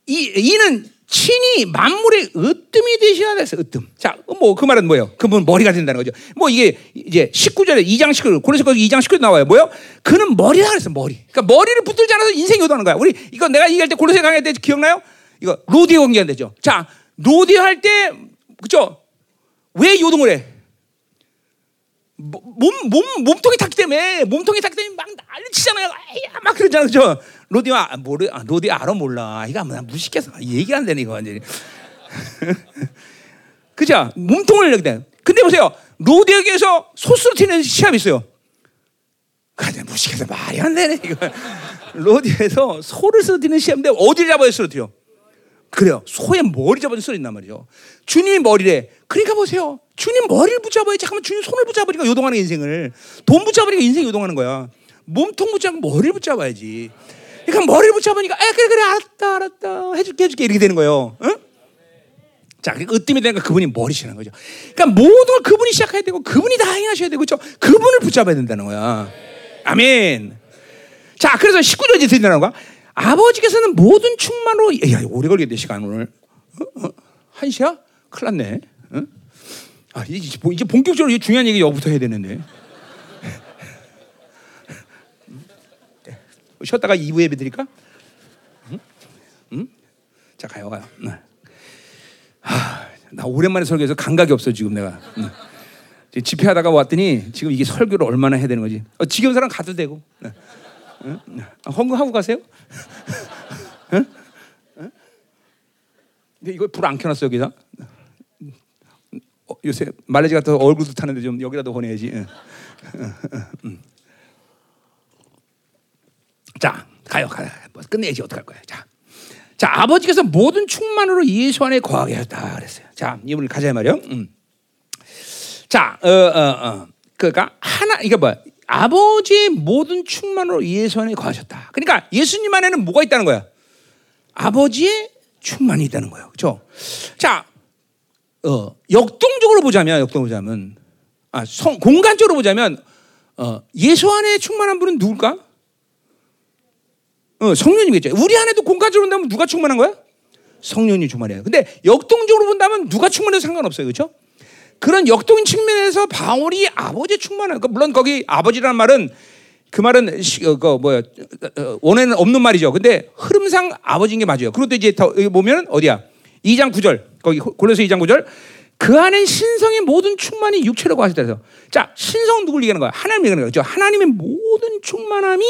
S1: 이, 이는 친히 만물의 으뜸이 되셔야 돼서 으뜸. 자, 뭐, 그 말은 뭐예요? 그분 머리가 된다는 거죠. 뭐, 이게 이제 19절에 2장 19절, 고린서 2장 19절 나와요. 뭐요? 그는 머리라 그랬어, 머리. 그러니까 머리를 붙들지 않아서 인생이 요도하는 거야. 우리, 이거 내가 얘기할 때 고린서 강의 때 기억나요? 이거 로디오 공개한 되죠. 자, 로디오 할 때, 그죠? 왜 요동을 해? 뭐, 몸, 몸, 몸통이 탔기 때문에, 몸통이 탔기 때문에 막 난리 치잖아요. 아야, 막 그러잖아요. 그죠? 로디와, 아, 모르, 아, 로디 알아, 몰라. 이거 나 무식해서 얘기 안 되네, 이거 완전히. *laughs* 그죠? 몸통을 내게 돼. 근데 보세요. 로디에게서 소스로 튀는 시합이 있어요. 근데 무식해서 말이 안 되네, 이거. *laughs* 로디에서 소를 쓰러뜨리는 시합인데 어디를 잡아야 쓰러뜨려? 그래요. 소의 머리 잡아서 소리 있단 말이죠. 주님이 머리래. 그러니까 보세요. 주님 머리를 붙잡아야지. 잠깐만 주님 손을 붙잡으니까 요동하는 인생을. 돈 붙잡으니까 인생이 요동하는 거야. 몸통 붙잡고 머리를 붙잡아야지. 그러니까 머리를 붙잡으니까 아 그래 그래 알았다 알았다 해줄게 해줄게 이렇게 되는 거예요. 응? 자, 그러니까 으뜸이 되니까 그분이 머리시는 거죠. 그러니까 모든 걸 그분이 시작해야 되고 그분이 다 행하셔야 되고 그렇죠? 그분을 붙잡아야 된다는 거야. 아멘. 자, 그래서 19절 이제 드린다는 거야. 아버지께서는 모든 충만으로 야, 오래 걸리겠네 시간 오늘. 어? 어? 한 시야? 큰일 났네. 어? 아, 이제, 본- 이제 본격적으로 이 중요한 얘기 여부터 해야 되는데. 네. 쉬었다가 2부 예배 드릴까? 응? 응? 자, 가요, 가요. 네. 하, 나 오랜만에 설교해서 감각이 없어 지금 내가. 응. 집회하다가 왔더니 지금 이게 설교를 얼마나 해야 되는 거지? 어, 지겨운 사람 가도 되고. 네. 응? 아, 헌금하고 가세요? 응? 응? 근데 이거 불 안 켜놨어 여기다. 어, 요새 말레지 같은 얼굴도 타는데 좀 여기라도 보내야지. 자 가요 가요. 뭐 끝내야지 어떡할 거야. 자. 자 아버지께서 모든 충만으로 예수 안에 거하게 하였다 그랬어요. 자 이분을 가자 말이요. 음. 자, 어, 어, 어. 그러니까 하나 이게 뭐야? 아버지의 모든 충만으로 예수 안에 거하셨다. 그러니까 예수님 안에는 뭐가 있다는 거야? 아버지의 충만이 있다는 거예요. 그렇죠? 자, 어, 역동적으로 보자면 역동적으로 보자면 아, 성, 공간적으로 보자면 어, 예수 안에 충만한 분은 누굴까? 어, 성령님이겠죠. 우리 안에도 공간적으로 본다면 누가 충만한 거야? 성령이 충만해요. 근데 역동적으로 본다면 누가 충만해도 상관없어요. 그렇죠? 그런 역동인 측면에서 바울이 아버지 충만한 그 물론 거기 아버지라는 말은 그 말은 시- 어, 그 뭐야 어, 어, 원에는 없는 말이죠. 근데 흐름상 아버지인 게 맞아요. 그것도 이제 더 여기 보면 어디야? 2장 9절 거기 골로새 2장 9절 그 안엔 신성의 모든 충만이 육체로 하셨다 해서 자 신성 누굴 얘기하는 거야? 하나님 얘기하는 거죠. 하나님의 모든 충만함이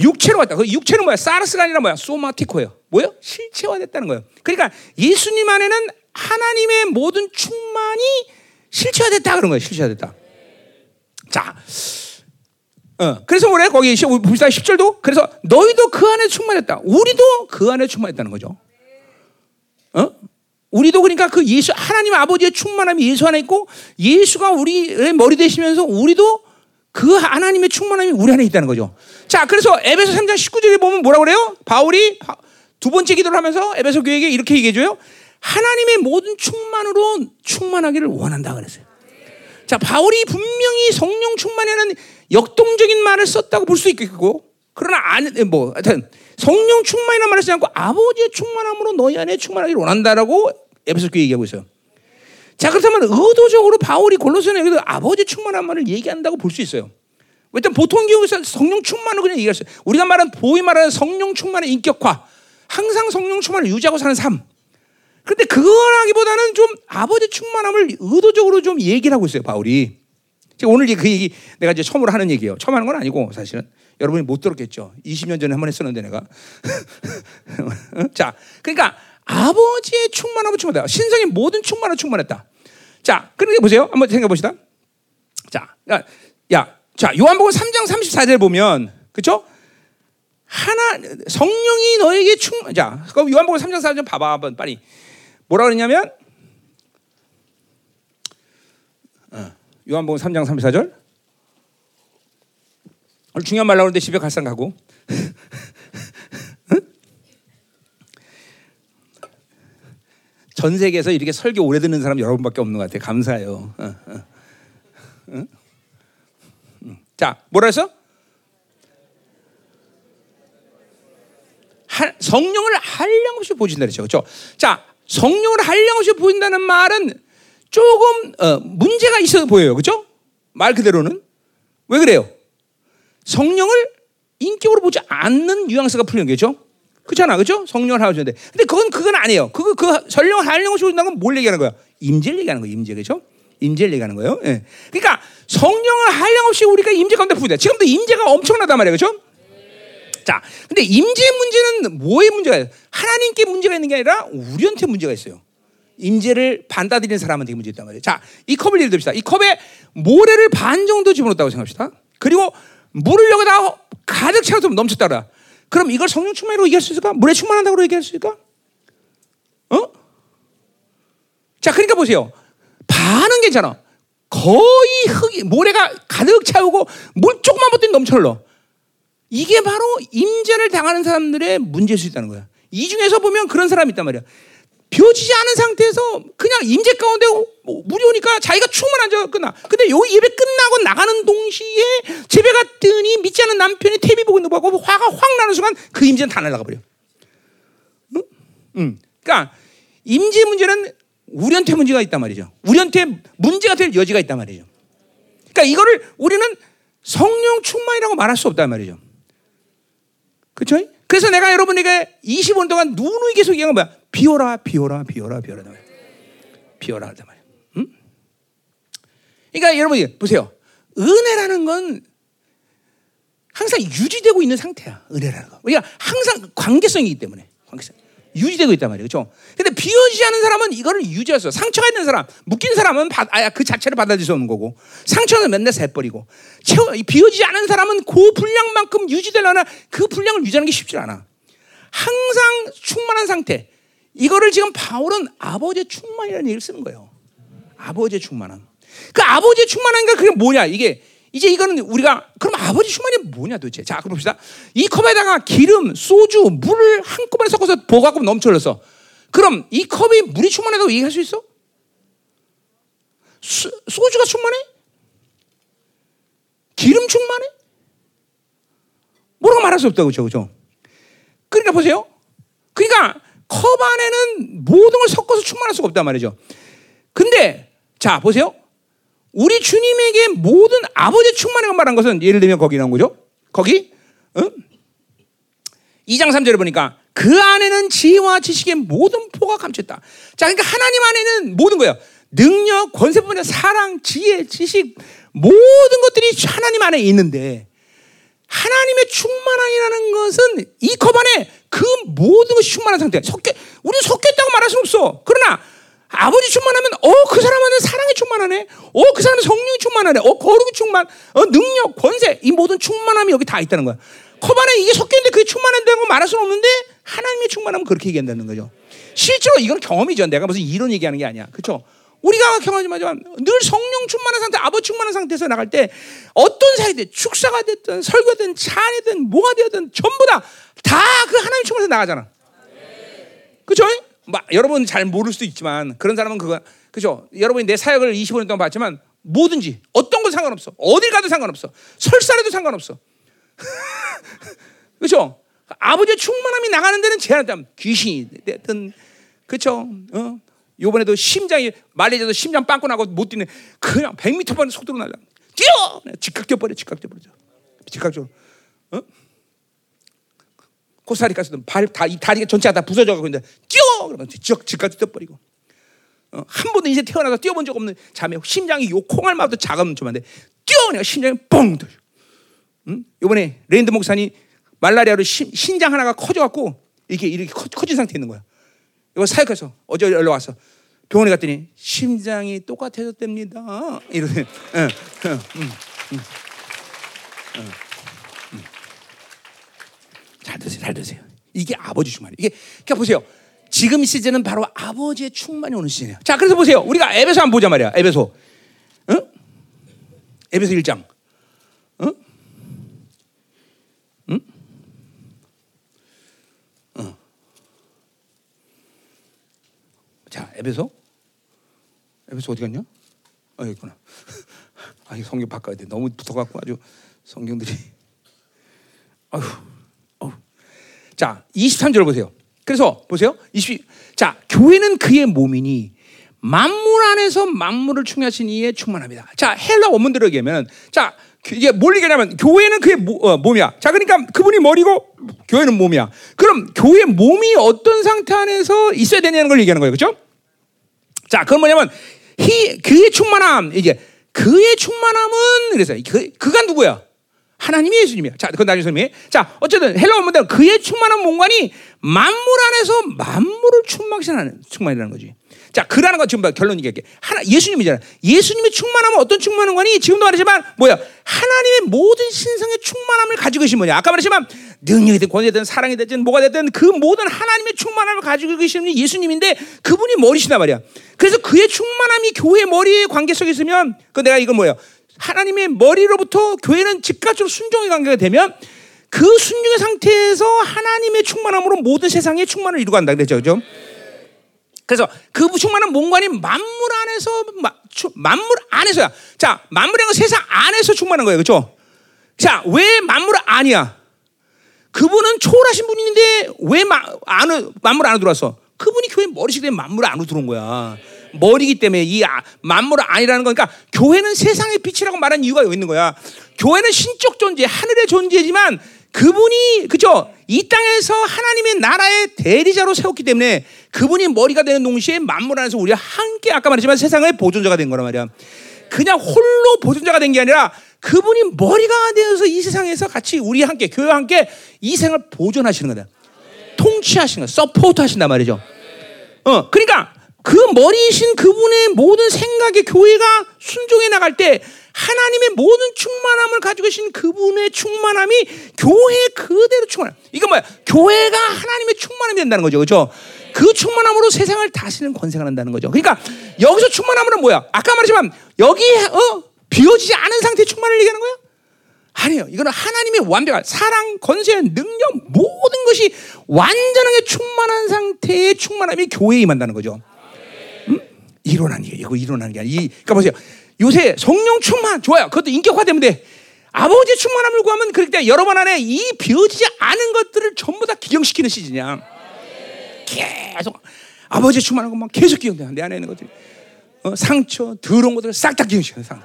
S1: 육체로 왔다. 그 육체는 뭐야? 사르스가 아니라 뭐야? 소마티코예요. 뭐요? 실체화됐다는 거예요. 그러니까 예수님 안에는 하나님의 모든 충만이 실체화됐다 그런 거예요. 실체화됐다. 자, 어, 그래서 뭐래? 거기 봅시다. 10절도. 그래서 너희도 그 안에 충만했다. 우리도 그 안에 충만했다는 거죠. 어? 우리도 그러니까 그 예수, 하나님 아버지의 충만함이 예수 안에 있고 예수가 우리의 머리 되시면서 우리도 그 하나님의 충만함이 우리 안에 있다는 거죠. 자, 그래서 에베소 3장 19절에 보면 뭐라 그래요? 바울이 두 번째 기도를 하면서 에베소 교회에게 이렇게 얘기해 줘요. 하나님의 모든 충만으로 충만하기를 원한다 그랬어요. 자, 바울이 분명히 성령 충만이라는 역동적인 말을 썼다고 볼 수 있겠고, 그러나 안, 뭐, 하여튼, 성령 충만이라는 말을 쓰지 않고 아버지의 충만함으로 너희 안에 충만하기를 원한다라고 에베소 교회 얘기하고 있어요. 자, 그렇다면 의도적으로 바울이 골로새는 여기서 아버지 충만한 말을 얘기한다고 볼 수 있어요. 일단 보통 경우에서 성령 충만을 그냥 얘기할 수 있어요. 우리가 말하는 보이 말하는 성령 충만의 인격화, 항상 성령 충만을 유지하고 사는 삶. 그런데 그거라기보다는 좀 아버지 충만함을 의도적으로 좀 얘기를 하고 있어요, 바울이. 오늘 그 얘기 내가 이제 처음으로 하는 얘기예요. 처음 하는 건 아니고 사실은 여러분이 못 들었겠죠. 20년 전에 한 번 했었는데 내가. *laughs* 자, 그러니까 아버지의 충만함을 충만했다. 신성의 모든 충만을 충만했다. 자, 그런데 보세요. 한번 생각해 봅시다. 자, 야, 야, 자, 요한복음 3장 34절 보면, 그쵸? 하나, 성령이 너에게 충, 자, 그럼 요한복음 3장 34절 봐봐, 한번 빨리. 뭐라 그러냐면, 어, 요한복음 3장 34절. 중요한 말 나오는데 집에 갈 사람 가고. *laughs* 전 세계에서 이렇게 설교 오래 듣는 사람 여러분밖에 없는 것 같아요. 감사해요. 어, 어. 어? 자, 뭐라 했어? 성령을 한량없이 보여준다 그랬죠. 그렇죠? 자, 성령을 한량없이 보인다는 말은 조금 어, 문제가 있어 보여요. 그렇죠? 말 그대로는 왜 그래요? 성령을 인격으로 보지 않는 뉘앙스가 풀리는 거죠. 그렇잖아, 그렇죠? 성령을 하는데, 근데 그건 그건 아니에요. 그거 그 성령을 하려고 보인다는 건 뭘 얘기하는 거야? 임재를 얘기하는 거야, 임재, 그렇죠? 임재를 얘기하는 거예요. 예. 그러니까 성령을 한량 없이 우리가 임재 가운데 부다. 지금도 임재가 엄청나단 말이에요, 그렇죠? 자, 근데 임재 문제는 뭐의 문제가 있어요? 하나님께 문제가 있는 게 아니라 우리한테 문제가 있어요. 임재를 받아들이는 사람한테 문제 있단 말이에요. 자, 이 컵을 예를 듭시다. 이 컵에 모래를 반 정도 집어넣었다고 생각합시다. 그리고 물을 여기다 가득 채워서 넘쳤다 그래. 그럼 이걸 성령 충만으로 얘기할 수 있을까? 물에 충만한다고 얘기할 수 있을까? 어? 자, 그러니까 보세요. 반은 괜찮아. 거의 흙이 모래가 가득 차오고 물 조금만 버더니 넘쳐 흘러. 이게 바로 임재를 당하는 사람들의 문제일 수 있다는 거야. 이 중에서 보면 그런 사람이 있단 말이야. 비워지지 않은 상태에서 그냥 임재 가운데 물이 오니까 자기가 충만한 적 끝나. 근데 요 예배 끝나고 나가는 동시에 집에 갔더니 믿지 않은 남편이 TV 보고 있는 거고 화가 확 나는 순간 그 임재는 다 날아가 버려. 응? 응. 그러니까 임재 문제는 우리한테 문제가 있단 말이죠. 우리한테 문제가 될 여지가 있단 말이죠. 그러니까 이거를 우리는 성령 충만이라고 말할 수 없단 말이죠. 그렇죠? 그래서 내가 여러분에게 20분 동안 누누이 계속 얘기한 건 뭐야? 비오라, 비오라, 비오라, 비오라. 비오라 하단 말이야. 응? 그러니까 여러분이 보세요. 은혜라는 건 항상 유지되고 있는 상태야. 은혜라는 거. 우리가 항상 관계성이기 때문에. 관계성. 유지되고 있단 말이에요. 그렇죠? 근데 않은 사람은 이거를 유지할 수 상처가 있는 사람, 묶인 사람은 바, 아야 그 자체를 받아들일 수 없는 거고 상처는 맨날 새버리고 비워지지 않은 사람은 그 분량만큼 유지되려나 그 분량을 유지하는 게 쉽지 않아. 항상 충만한 상태. 이거를 지금 바울은 아버지의 충만이라는 얘기를 쓰는 거예요. 아버지의 충만함. 그 아버지의 충만함이 그게 뭐냐? 이게 이제 이거는 우리가 그럼 아버지 충만이 뭐냐 도대체? 자, 그럼 봅시다. 이 컵에다가 기름, 소주, 물을 한꺼번에 섞어서 보갖고 넘쳐 흘렸어. 그럼 이 컵이 물이 충만하다고 얘기할 수 있어? 수, 소주가 충만해? 기름 충만해? 뭐라고 말할 수 없다고 그죠, 그죠? 그러니까 보세요. 그러니까 컵 안에는 모든 걸 섞어서 충만할 수가 없단 말이죠. 근데 자 보세요. 우리 주님에게 모든 아버지 충만을 말한 것은 예를 들면 거기 나온 거죠. 거기 어? 2장 3절에 보니까 그 안에는 지혜와 지식의 모든 포가 감췄다. 자, 그러니까 하나님 안에는 모든 거예요. 능력, 권세뿐만 사랑, 지혜, 지식 모든 것들이 하나님 안에 있는데 하나님의 충만함이라는 것은 이 컵 안에 그 모든 것이 충만한 상태. 섞여 우리 섞였다고 말할 수 없어. 그러나 아버지 충만하면 어 그 사람은 사랑이 충만하네. 어 그 사람은 성령이 충만하네. 어 거룩이 충만, 어 능력, 권세 이 모든 충만함이 여기 다 있다는 거야. 컵 안에 이게 섞여 있는데 그게 충만한다고 말할 수는 없는데 하나님의 충만함은 그렇게 얘기한다는 거죠. 실제로 이건 경험이죠. 내가 무슨 이런 얘기하는 게 아니야. 그렇죠? 우리가 경험하지만 늘 성령 충만한 상태, 아버지 충만한 상태에서 나갈 때 어떤 사이든 축사가 됐든 설교든 찬이든 뭐가 되든 전부 다 다 그 하나님 충만해서 나가잖아. 그죠? 막 여러분 잘 모를 수도 있지만 그런 사람은 그거 그죠? 여러분이 내 사역을 25년 동안 봤지만 뭐든지 어떤 건 상관없어. 어딜 가도 상관없어. 설사해도 상관없어. *laughs* 그죠? 아버지의 충만함이 나가는 데는 제한다. 귀신이 됐든 그죠? 어? 요번에도 심장이 말레이시아도 심장 빵꾸 나고 못 뛰네. 그냥 100m 반 속도로 날라. 뛰어! 직각 뛰어버려. 직각 뛰어버려. 즉각적으로. 어? 코스타리카에서도 발 다 이 다리가 전체가 다 부서져가고 있는데 뛰어! 그러면 즉 즉각 뛰어버리고. 어, 한 번도 인생 태어나서 뛰어본 적 없는 자매 심장이 요 콩알만도 작으면 좀 안돼 뛰어 그냥 심장이 뻥 터져. 응? 이번에 레인드 목사님 말라리아로 신, 신장 하나가 커져갖고 이렇게 이렇게 커, 커진 상태 있는 거야. 이거 사역해서 어제 연락 왔어. 병원에 갔더니 심장이 똑같아졌답니다. 응, 응, 응, 응, 응. 잘 드세요, 잘 드세요. 이게 아버지 충만이. 이게 그러니까 보세요. 지금 시즌은 바로 아버지의 충만이 오는 시즌이에요. 자, 그래서 보세요. 우리가 에베소 한번 보자 말이야. 에베소. 응? 에베소 1장. 응? 응? 응. 자, 에베소. 에베소 어디 갔냐? 아, 여기 있구나. *laughs* 아, 이 성경 바꿔야 돼. 너무 붙어 갖고 아주 성경들이. 아휴. 자, 23절 보세요. 그래서 보세요. 20. 자, 교회는 그의 몸이니 만물 안에서 만물을 충하신 이의 충만합니다. 자, 헬라 원문대로 얘기하면 자, 이게 뭘 얘기하냐면 교회는 그의 모, 어, 몸이야. 자, 그러니까 그분이 머리고 교회는 몸이야. 그럼 교회 몸이 어떤 상태 안에서 있어야 되냐는 걸 얘기하는 거예요. 그렇죠? 자, 그건 뭐냐면 히, 그의 충만함 이제 그의 충만함은 그래서 그, 그가 누구야? 하나님이 예수님이야. 자, 그건 나중에 설명해. 자, 어쨌든 헬라 원문대로 그의 충만한 몸관이 만물 안에서 만물을 충만하는 충만이라는 거지. 자, 그라는 건 지금 결론 얘기할게. 하나 예수님이잖아. 예수님의 충만함은 어떤 충만한 거니? 지금도 말했지만 뭐야? 하나님의 모든 신성의 충만함을 가지고 계신 분이야. 아까 말했지만 능력이 든 권위든 사랑이 됐든 뭐가 됐든 그 모든 하나님의 충만함을 가지고 계신 분이 예수님인데 그분이 머리시단 말이야. 그래서 그의 충만함이 교회 머리에 관계 속에 있으면 그 내가 이건 뭐야? 하나님의 머리로부터 교회는 즉각적으로 순종의 관계가 되면 그 순종의 상태에서 하나님의 충만함으로 모든 세상의 충만을 이루고 간다 그랬죠. 그죠? 그래서 그 충만한 몸관이 만물 안에서 만물 안에서야. 자, 만물이란 건 세상 안에서 충만한 거예요. 그렇죠? 자, 왜 만물 안이야? 그분은 초월하신 분인데 왜 마, 안으, 만물 안으로 들어왔어? 그분이 교회 머리식 되면 만물 안으로 들어온 거야. 머리기 때문에 이 아, 만물 아니라는 거니까 교회는 세상의 빛이라고 말하는 이유가 여기 있는 거야. 교회는 신적 존재, 하늘의 존재지만 그분이 그죠? 이 땅에서 하나님의 나라의 대리자로 세웠기 때문에 그분이 머리가 되는 동시에 만물 안에서 우리가 함께 아까 말했지만 세상의 보존자가 된 거란 말이야. 그냥 홀로 보존자가 된 게 아니라 그분이 머리가 되어서 이 세상에서 같이 우리 함께 교회와 함께 이 생을 보존하시는 거다. 통치하시는 거, support 하신단 말이죠. 어, 그러니까 그 머리이신 그분의 모든 생각의 교회가 순종해 나갈 때 하나님의 모든 충만함을 가지고 계신 그분의 충만함이 교회 그대로 충만. 이건 뭐야? 교회가 하나님의 충만함이 된다는 거죠. 그렇죠? 그 충만함으로 세상을 다스리는 권세가 난다는 거죠. 그러니까 여기서 충만함은 뭐야? 아까 말했지만 여기 어 비워지지 않은 상태의 충만을 얘기하는 거야? 아니에요. 이거는 하나님의 완벽한 사랑, 권세, 능력 모든 것이 완전하게 충만한 상태의 충만함이 교회에 임한다는 거죠. 일어나는 게 이거 일어나는 게 아니. 이 그러니까 보세요. 요새 성령 충만 좋아요. 그것도 인격화되면 돼. 아버지의 충만함을 구하면 그럴 때 여러분 안에 이 비어지지 않은 것들을 전부 다 기경시키는 시즌이야. 계속 아버지의 충만한 것만 계속 기경돼. 내 안에 있는 것들이 어, 상처, 더러운 것들을 싹 다 기경시켜. 상.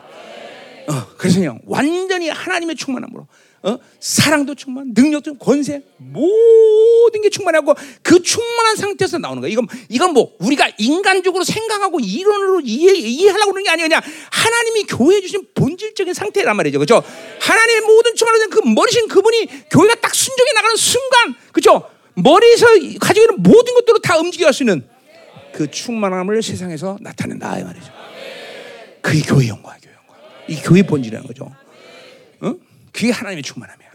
S1: 어, 그래서 그냥 완전히 하나님의 충만함으로 어? 사랑도 충만, 능력도 권세, 모든 게 충만하고 그 충만한 상태에서 나오는 거야. 이건 이건 뭐 우리가 인간적으로 생각하고 이론으로 이해 이해하려고 그러는 게 아니야. 그냥 하나님이 교회 주신 본질적인 상태란 말이죠. 그렇죠? 하나님의 모든 충만한 그 머리신 그분이 교회가 딱 순종해 나가는 순간, 그렇죠? 머리에서 가지고 있는 모든 것들로 다 움직여 갈 수 있는 그 충만함을 세상에서 나타낸다 이 말이죠. 그게 교회 영광, 교회 영광. 이 교회 본질이라는 거죠. 어? 그게 하나님의 충만함이야.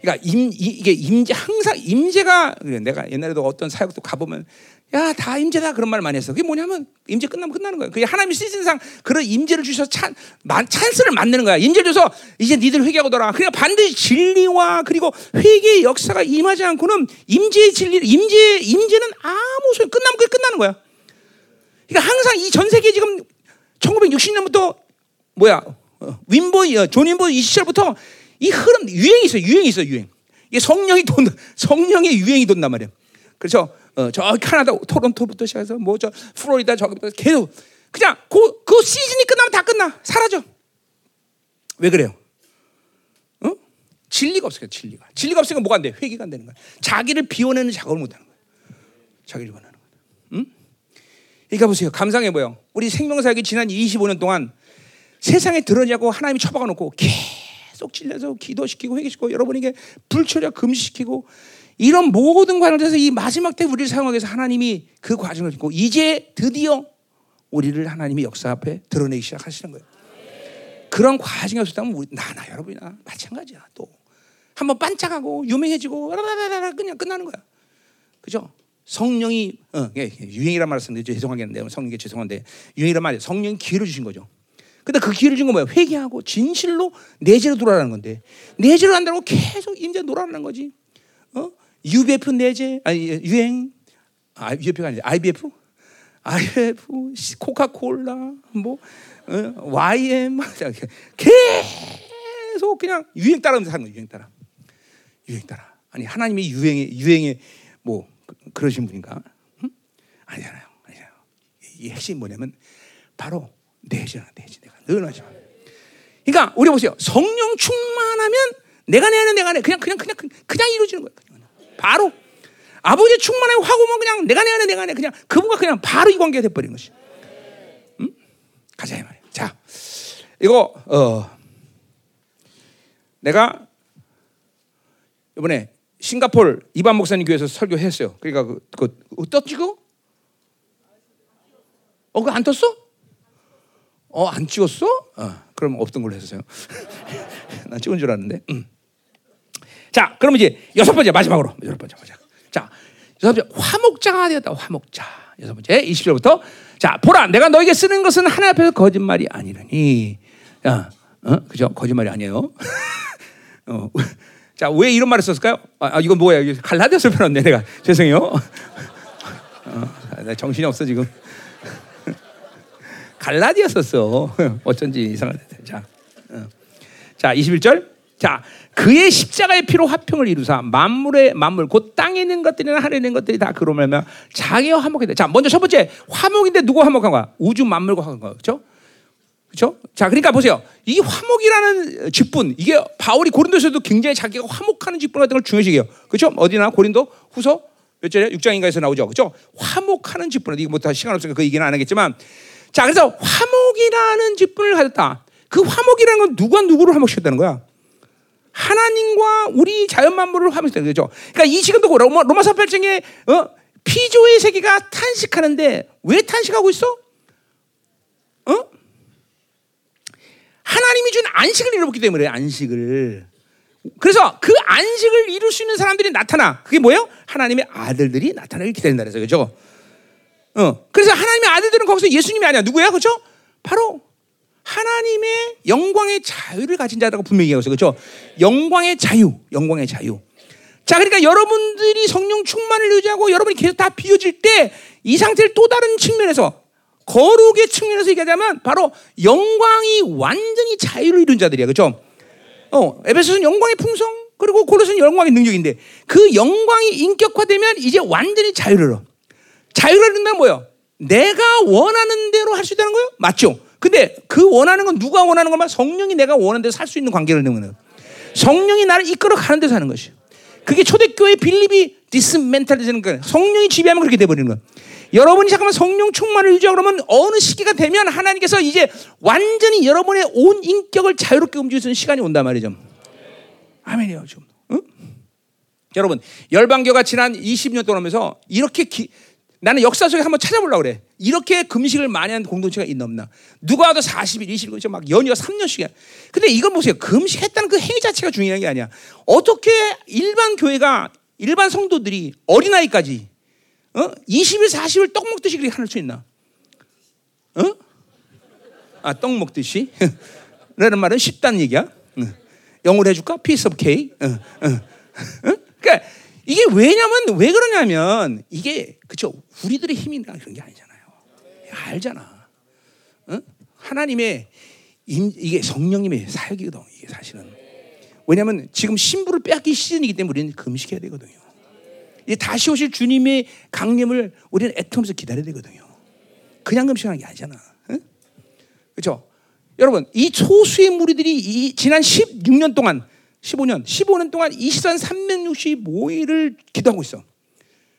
S1: 그러니까 임, 이, 게 임재 항상 임재가 내가 옛날에도 어떤 사역도 가보면 야 다 임재다 그런 말 많이 했어. 그게 뭐냐면 임재 끝나면 끝나는 거야. 그게 하나님 시즌상 그런 임재를 주셔서 찬 만, 찬스를 만드는 거야. 임재 줘서 이제 니들 회개하고 돌아. 그러니까 반드시 진리와 그리고 회개의 역사가 임하지 않고는 임재의 진리, 임재 임재는 아무 소용 끝나면 그게 끝나는 거야. 그러니까 항상 이 전 세계 지금 1960년부터 뭐야 어, 윔버 존 윔버 이 시절부터 이 흐름 유행이 있어 유행이 있어 유행. 이게 성령이 돈 *laughs* 성령의 유행이 돈단 말이야. 그래서 어, 저 캐나다 토론토부터 시작해서 뭐 저 플로리다 저기부터 계속 그냥 그, 그 시즌이 끝나면 다 끝나 사라져. 왜 그래요? 어? 진리가 없으니까 진리가 진리가 없으니까 뭐가 안 돼? 회개가 안 되는 거야. 자기를 비워내는 작업을 못 하는 거야. 자기를 비워내는 거야. 응? 그러니까 보세요. 감상해 보여. 우리 생명사역이 지난 25년 동안 세상에 드러냐고 하나님이 처박아 놓고 계속 찔려서 기도시키고 회개시키고 여러분에게 불철야 금시키고 이런 모든 과정에서 이 마지막 때 우리를 사용하기 위해서 하나님이 그 과정을 듣고 이제 드디어 우리를 하나님의 역사 앞에 드러내기 시작하시는 거예요. 그런 과정이 없었다면 우리 나나 여러분이나 마찬가지야. 또 한번 반짝하고 유명해지고 라라라라 그냥 끝나는 거야. 그죠? 성령이 어, 예, 예, 유행이란 말을 쓰는데 죄송하겠는데 성령께 죄송한데 유행이란 말이 성령이 기회를 주신 거죠. 근데 그 기회를 준 건 뭐야? 회개하고 진실로 내재로 돌아가는 건데 내재로 한다고 계속 이제 놀아나는 거지. 어? UBF 내재 아니 유행 아 UBF가 아니지 IBF IBF 코카콜라 뭐 어? YM *laughs* 계속 그냥 유행 따라면서 사는 거야 유행 따라 유행 따라 아니 하나님이 유행에 유행에 뭐 그러신 분인가? 응? 아니잖아요 아니잖아요 이 핵심이 뭐냐면 바로 내재나 내재 내가 늘 하지 그러니까 우리 보세요 성령 충만하면 내가 내 안에 내가 내 그냥 그냥 그냥 그냥 이루어지는 거야. 바로 아버지 충만하게 확 오면 그냥 내가 내 안에 내가 내 그냥 그분과 그냥 바로 이 관계가 돼버린 것이. 응? 가자 이 말이야. 자 이거 어 내가 이번에 싱가폴 이반 목사님 교회에서 설교했어요. 그러니까 그, 그, 그 떴지 그? 어, 그거 안 떴어? 어, 안 찍었어? 어, 그럼 없던 걸로 했어요. *laughs* 난 찍은 줄 알았는데. 음. 자, 그럼 이제 여섯 번째 마지막으로 여섯 번째 보자. 자, 여섯 번째 화목자가 되었다. 화목자. 여섯 번째 20절부터 자, 보라 내가 너에게 쓰는 것은 하나 앞에서 거짓말이 아니라니. 야, 어? 그죠? 거짓말이 아니에요. *laughs* 어. 자, 왜 이런 말을 썼을까요? 아, 이건 뭐야? 갈라디아서 펴놨네, 내가. *laughs* 죄송해요. 어, 나 정신이 없어, 지금. 갈라디아 썼어. *laughs* 어쩐지 이상하네. 자, 어. 자, 21절. 자, 그의 십자가의 피로 화평을 이루사 만물의 만물 곧 땅에 있는 것들이나 하늘에 있는 것들이 다 그로 말면 자기와 화목이 돼. 자, 먼저 첫 번째 화목인데 누구 화목한 거야? 우주 만물과 화목한 거야. 그렇죠? 그렇죠? 자, 그러니까 보세요. 이 화목이라는 직분 이게 바울이 고린도에서도 굉장히 자기가 화목하는 직분 같은 걸 중요시해요. 그렇죠? 어디나 고린도 후서 몇 절에 6장인가에서 나오죠. 그렇죠? 화목하는 직분. 이거 뭐다 시간 없으니까 그 얘기는 안 하겠지만 자, 그래서 화목이라는 직분을 가졌다. 그 화목이라는 건 누가 누구를 화목시켰다는 거야? 하나님과 우리 자연 만물을 화목시켰다는 거죠. 그러니까 이 지금도 로마, 로마서 8장에 어? 피조의 세계가 탄식하는데 왜 탄식하고 있어? 어? 하나님이 준 안식을 잃어버렸기 때문에 안식을. 그래서 그 안식을 이룰 수 있는 사람들이 나타나. 그게 뭐예요? 하나님의 아들들이 나타나길 기다린다 그래서 그죠? 어. 그래서 하나님의 아들들은 거기서 예수님이 아니야. 누구야? 그죠? 바로 하나님의 영광의 자유를 가진 자라고 분명히 얘기하고 있어요. 그죠? 영광의 자유. 영광의 자유. 자, 그러니까 여러분들이 성령 충만을 유지하고 여러분이 계속 다 비워질 때 이 상태를 또 다른 측면에서 거룩의 측면에서 얘기하자면 바로 영광이 완전히 자유를 이룬 자들이야. 그죠? 어, 에베소는 영광의 풍성, 그리고 고로스는 영광의 능력인데 그 영광이 인격화되면 이제 완전히 자유를 얻어. 자유를 얻는다 뭐예요? 내가 원하는 대로 할 수 있다는 거예요? 맞죠? 근데 그 원하는 건 누가 원하는 것만 성령이 내가 원하는 대로 살 수 있는 관계를 거예요. 성령이 나를 이끌어 가는 데서 하는 것이에요. 그게 초대교회 빌립이 디스멘탈리되는 거예요. 성령이 지배하면 그렇게 돼버리는 거예요. 여러분이 잠깐만 성령 충만을 유지하고 그러면 어느 시기가 되면 하나님께서 이제 완전히 여러분의 온 인격을 자유롭게 움직일 수 있는 시간이 온단 말이죠. 아멘이요, 좀. 응? 여러분, 열방교가 지난 20년 동안 하면서 이렇게 기, 나는 역사 속에 한번 찾아보려고 그래. 이렇게 금식을 많이 한 공동체가 있나 없나. 누가 와도 40일, 20일, 막 연이어 3년씩이야. 근데 이걸 보세요. 금식했다는 그 행위 자체가 중요한 게 아니야. 어떻게 일반 교회가, 일반 성도들이 어린아이까지, 어? 20일, 40일 떡 먹듯이 그렇게 할 수 있나? 어? 아, 떡 먹듯이? *laughs* 라는 말은 쉽다는 얘기야. 응. 영어로 해줄까? Piece of cake. 응, 응. 그러니까 이게 왜냐면 왜 그러냐면 이게 그쵸 우리들의 힘이나 그런 게 아니잖아요. 알잖아. 응? 하나님의 임, 이게 성령님의 사역이거든. 이게 사실은 왜냐하면 지금 신부를 빼앗기 시즌이기 때문에 우리는 금식해야 되거든요. 이제 다시 오실 주님의 강림을 우리는 애통하면서 기다려야 되거든요. 그냥 금식하는 게 아니잖아. 응? 그렇죠? 여러분 이 소수의 무리들이 이 지난 16년 동안 15년, 15년 동안 24년 365일을 기도하고 있어.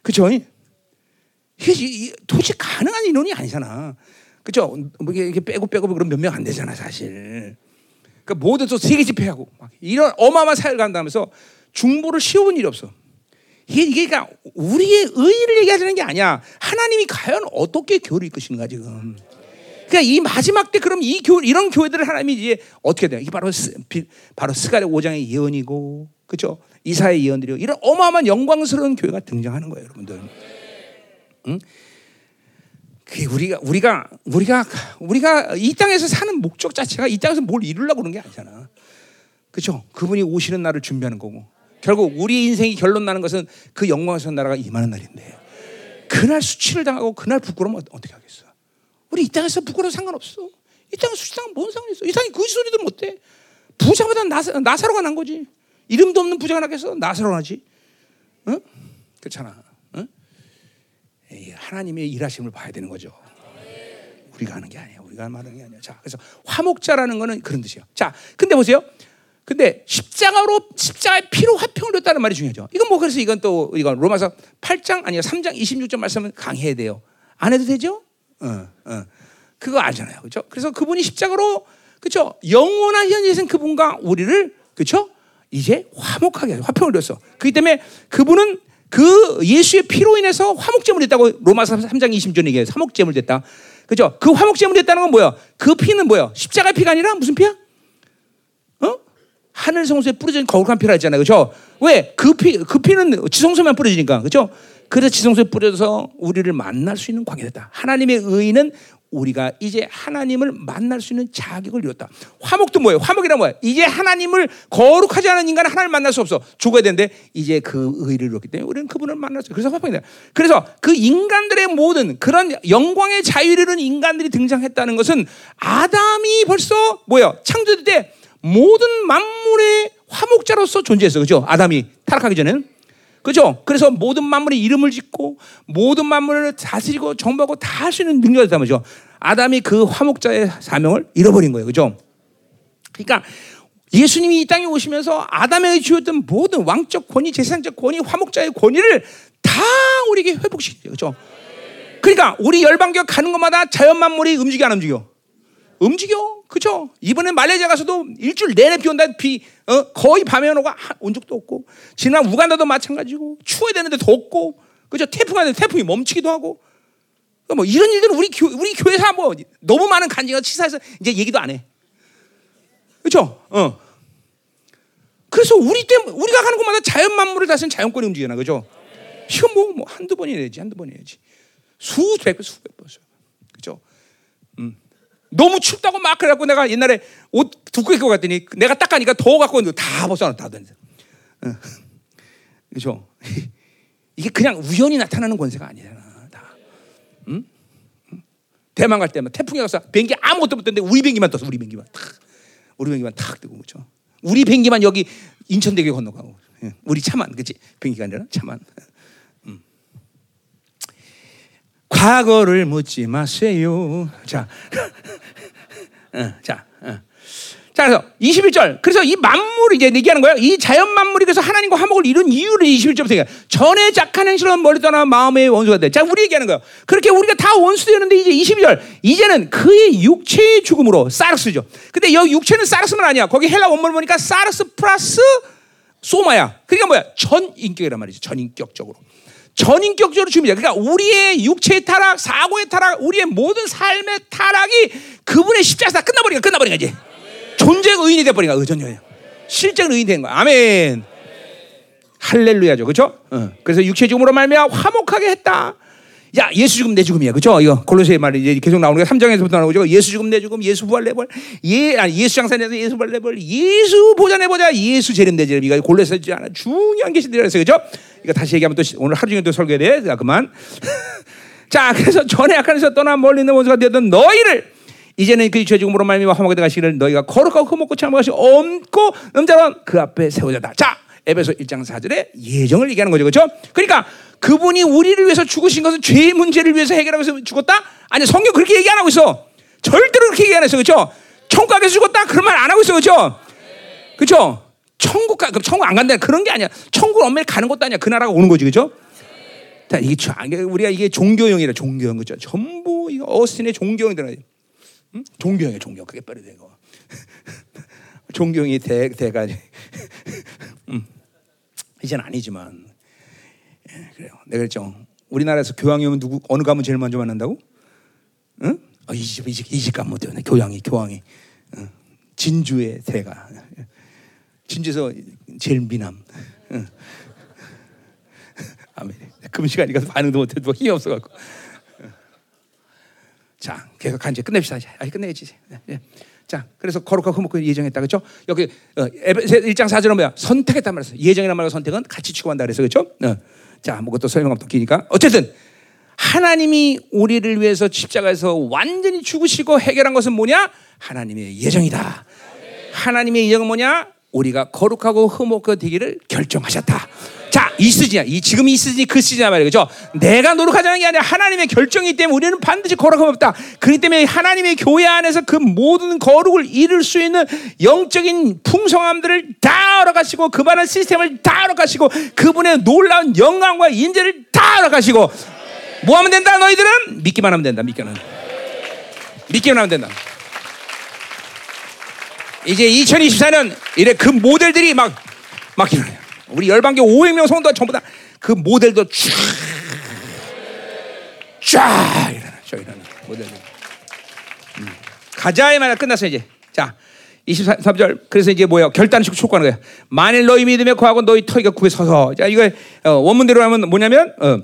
S1: 그죠? 이게 도대체 가능한 인원이 아니잖아. 그죠? 뭐 이렇게 빼고 빼고 그럼 몇 명 안 되잖아, 사실. 그러니까 모두 또 세계 집회하고 막 이런 어마어마한 사회를 간다면서 중보를 쉬운 일이 없어. 이게, 이게 그러니까 우리의 의의를 얘기하자는 게 아니야. 하나님이 과연 어떻게 교를 이끄시는가 지금. 그러니까 이 마지막 때 그럼 이 교, 이런 교회들을 하나님이 이제 어떻게 돼요? 이게 바로 스, 바로 스가랴 5장의 예언이고, 그렇죠? 이사의 예언들이요. 이런 어마어마한 영광스러운 교회가 등장하는 거예요, 여러분들. 응? 그 우리가 우리가 우리가 우리가 이 땅에서 사는 목적 자체가 이 땅에서 뭘 이루려고 그런 게 아니잖아. 그렇죠? 그분이 오시는 날을 준비하는 거고. 결국 우리 인생이 결론 나는 것은 그 영광스러운 나라가 임하는 날인데. 그날 수치를 당하고 그날 부끄러우면 어떻게 하겠어? 우리 이 땅에서 부끄러워 상관없어. 이 땅에 수치당은 뭔 상관 있어? 이 땅에 그 소리도 못해. 부자보다 나사, 나사로가 난 거지. 이름도 없는 부자가 나겠어? 나사로 나지. 응? 그렇잖아. 응? 하나님의 일하심을 봐야 되는 거죠. 우리가 하는 게 아니야. 우리가 말하는 게 아니야. 자, 그래서 화목자라는 거는 그런 뜻이에요. 자, 근데 보세요. 근데 십자가로 십자가의 피로 화평을 줬다는 말이 중요하죠. 이건 뭐 그래서 이건 또 이건 로마서 8장 아니요 3장 26절 말씀은 강해야 돼요. 안 해도 되죠? 어, 어. 그거 알잖아요. 그렇죠? 그래서 그분이 십자가로 그렇죠? 영원한 현재생 그분과 우리를 그렇죠? 이제 화목하게 화평을 줬어. 그렇기 때문에 그분은 그 예수의 피로 인해서 화목제물 됐다고 로마서 3장 20절 얘기해요. 화목제물 됐다. 그죠? 그 화목제물 됐다는 건 뭐야? 그 피는 뭐야? 십자가 피가 아니라 무슨 피야? 어? 하늘 성소에 뿌려진 거룩한 피라 했잖아요. 그죠? 왜? 그 피, 그 피는 지성소만 뿌려지니까. 그죠? 그래서 지성소에 뿌려서 우리를 만날 수 있는 관계가 됐다. 하나님의 의는 우리가 이제 하나님을 만날 수 있는 자격을 이뤘다. 화목도 뭐예요? 화목이란 뭐예요? 이제 하나님을 거룩하지 않은 인간은 하나님을 만날 수 없어. 죽어야 되는데 이제 그 의를 이뤘기 때문에 우리는 그분을 만날 수. 그래서 화목이다. 그래서 그 인간들의 모든 그런 영광의 자유를 이룬 인간들이 등장했다는 것은 아담이 벌써 뭐예요? 창조될 때 모든 만물의 화목자로서 존재했어. 그죠? 아담이 타락하기 전에는. 그죠? 그래서 모든 만물의 이름을 짓고 모든 만물을 다스리고 정복하고 다 할 수 있는 능력이 있단 말이죠. 아담이 그 화목자의 사명을 잃어버린 거예요. 그죠? 그러니까 예수님이 이 땅에 오시면서 아담에게 주었던 모든 왕적 권위, 재산적 권위, 화목자의 권위를 다 우리에게 회복시키죠. 그죠? 그러니까 우리 열방교 가는 것마다 자연 만물이 움직여 안 움직여? 움직여. 그죠? 이번에 말레이시아 가서도 일주일 내내 비 온다. 비, 어, 거의 밤에 오고 온 적도 없고. 지난 우간다도 마찬가지고. 추워야 되는데 덥고. 그죠? 태풍 하는데 태풍이 멈추기도 하고. 뭐 이런 일들은 우리 교, 우리 교회사 뭐 너무 많은 간지가 치사해서 이제 얘기도 안 해. 그죠? 어. 그래서 우리 때 우리가 가는 곳마다 자연 만물을 다스리는 자연권이 움직이나 그죠? 이건 뭐, 뭐 한두 번이 해야지 한두 번이 해야지 수백 번 수백 번 그죠? 음. 너무 춥다고 막 그래갖고 내가 옛날에 옷 두껍게 입고 갔더니 내가 딱 가니까 더워갖고 다 벗어놨다. 어. 그죠? *laughs* 이게 그냥 우연히 나타나는 권세가 아니잖아. 다. 응? 대만 갈 때만 태풍이 가서 비행기 아무것도 못 뜨는데 우리 비행기만 떴어. 우리 비행기만 탁. 우리 비행기만 탁 뜨고 그죠? 우리 비행기만 여기 인천대교 건너가고 우리 차만 그치? 비행기가 아니라 차만. 과거를 묻지 마세요. 자, *laughs* 어, 자, 어. 자, 그래서 21절. 그래서 이 만물이 이제 얘기하는 거예요. 이 자연 만물이 그래서 하나님과 화목을 이룬 이유를 21절부터 얘기해. 전에 작한 행실은 멀리 떠나 마음의 원수가 돼. 자, 우리 얘기하는 거예요. 그렇게 우리가 다 원수되는데 이제 22절. 이제는 그의 육체의 죽음으로 사르스죠. 근데 여기 육체는 사르크스만 아니야. 거기 헬라 원문을 보니까 사르크스 플러스 소마야. 그러니까 뭐야? 전 인격이란 말이죠. 전 인격적으로. 전인격적으로 죽입니다. 그러니까 우리의 육체의 타락, 사고의 타락, 우리의 모든 삶의 타락이 그분의 십자가에서 끝나버리니까 끝나버린 거지. 존재 의인이 돼버린 거야. 의존이에요. 실제로 의인이 된 거야. 아멘. 할렐루야죠. 그렇죠? 어. 그래서 육체 죽음으로 말미암아 화목하게 했다. 야, 예수 죽음 내 죽음이야. 그죠? 이거 골로새 말이 이제 계속 나오는 게 3장에서부터 나오죠. 예수 죽음 내 죽음, 예수 부활 내 부활. 예, 아니 예수 장사내서 예수 부활 내 부활. 예수 보자 내 보자. 예수 재림 내 재림. 이거 골로새 있지 않아. 중요한 계시들이라서 그죠? 이거 다시 얘기하면 또 오늘 하루 종일 또 설교해야 돼. 자, 그만. *laughs* 자, 그래서 전에 약간에서 떠나 멀리 있는 원수가 되던 너희를 이제는 그 죄 죽음으로 말미암아 화목하게 가시기를 너희가 거룩하고 흠없고 참고 하시 엄고 음자론 그 앞에 세워졌다. 자, 에베소 1장 4절에 예정을 얘기하는 거죠. 그렇죠? 그러니까 그분이 우리를 위해서 죽으신 것은 죄의 문제를 위해서 해결하기 위해서 죽었다? 아니 성경 그렇게 얘기 안 하고 있어. 절대로 그렇게 얘기 안 했어. 그렇죠? 천국에서 죽었다? 그런 말 안 하고 있어. 그렇죠? 그렇죠? 천국 가 그럼 천국 안 간다 그런 게 아니야. 천국 엄밀히 가는 것도 아니야. 그 나라가 오는 거지. 그렇죠? 자, 이게 우리가 이게 종교형이라 종교형 그죠? 전부 이거 어스틴의 종교형들 응? 종교형이야 종교 그게 빨리 되고 *laughs* 종교형이 대 대가 음. 이제는 아니지만 예, 그래요. 내가 그랬죠. 우리나라에서 교황이 오면 누구 어느 가문 제일 먼저 만난다고? 응? 어, 이집 이집 이집 가문 때문에 교황이 교황이 응. 진주의 대가 진주에서 제일 미남. 응. *laughs* 아멘. 금시간이 가서 반응도 못해도 힘이 없어 갖고. 자, 계속 간지 끝냅시다. 아, 끝내야지. 예. 자, 그래서 거룩하고 흠없고 예정했다. 그렇죠? 여기 어, 1장 4절은 뭐야? 선택했단 말이었어. 예정이란 말과 선택은 같이 취급한다 그래서 그렇죠? 어. 자, 뭐 그것도 설명하면 또 기니까. 어쨌든 하나님이 우리를 위해서 십자가에서 완전히 죽으시고 해결한 것은 뭐냐? 하나님의 예정이다. 하나님의 예정은 뭐냐? 우리가 거룩하고 흠없고 되기를 결정하셨다. 자, 이 시즌이야. 이 지금 이 시즌이 그 시즌이야 말이죠. 그죠? 내가 노력하자는 게 아니라 하나님의 결정이기 때문에 우리는 반드시 거룩함 없다. 그렇기 때문에 하나님의 교회 안에서 그 모든 거룩을 이룰 수 있는 영적인 풍성함들을 다 허락하시고 그반의 시스템을 다 허락하시고 그분의 놀라운 영광과 인재를 다 허락하시고 뭐 하면 된다 너희들은 믿기만 하면 된다. 믿기만 하면 믿기만 하면 된다. 이제 2024년 이래 그 모델들이 막 막 일어나요. 우리 열방교 500명 성도가 전부 다 그 모델도 쫙, 쫙 일어나, 쫙 일어나 모델들. 음. 가자의 말 끝났어 이제. 자, 23절. 그래서 이제 뭐야? 결단식 촉구하는 거야. 만일 너희 믿음에 구하고 너희 터이가 구에 서서. 자, 이거 어, 원문대로 하면 뭐냐면 어,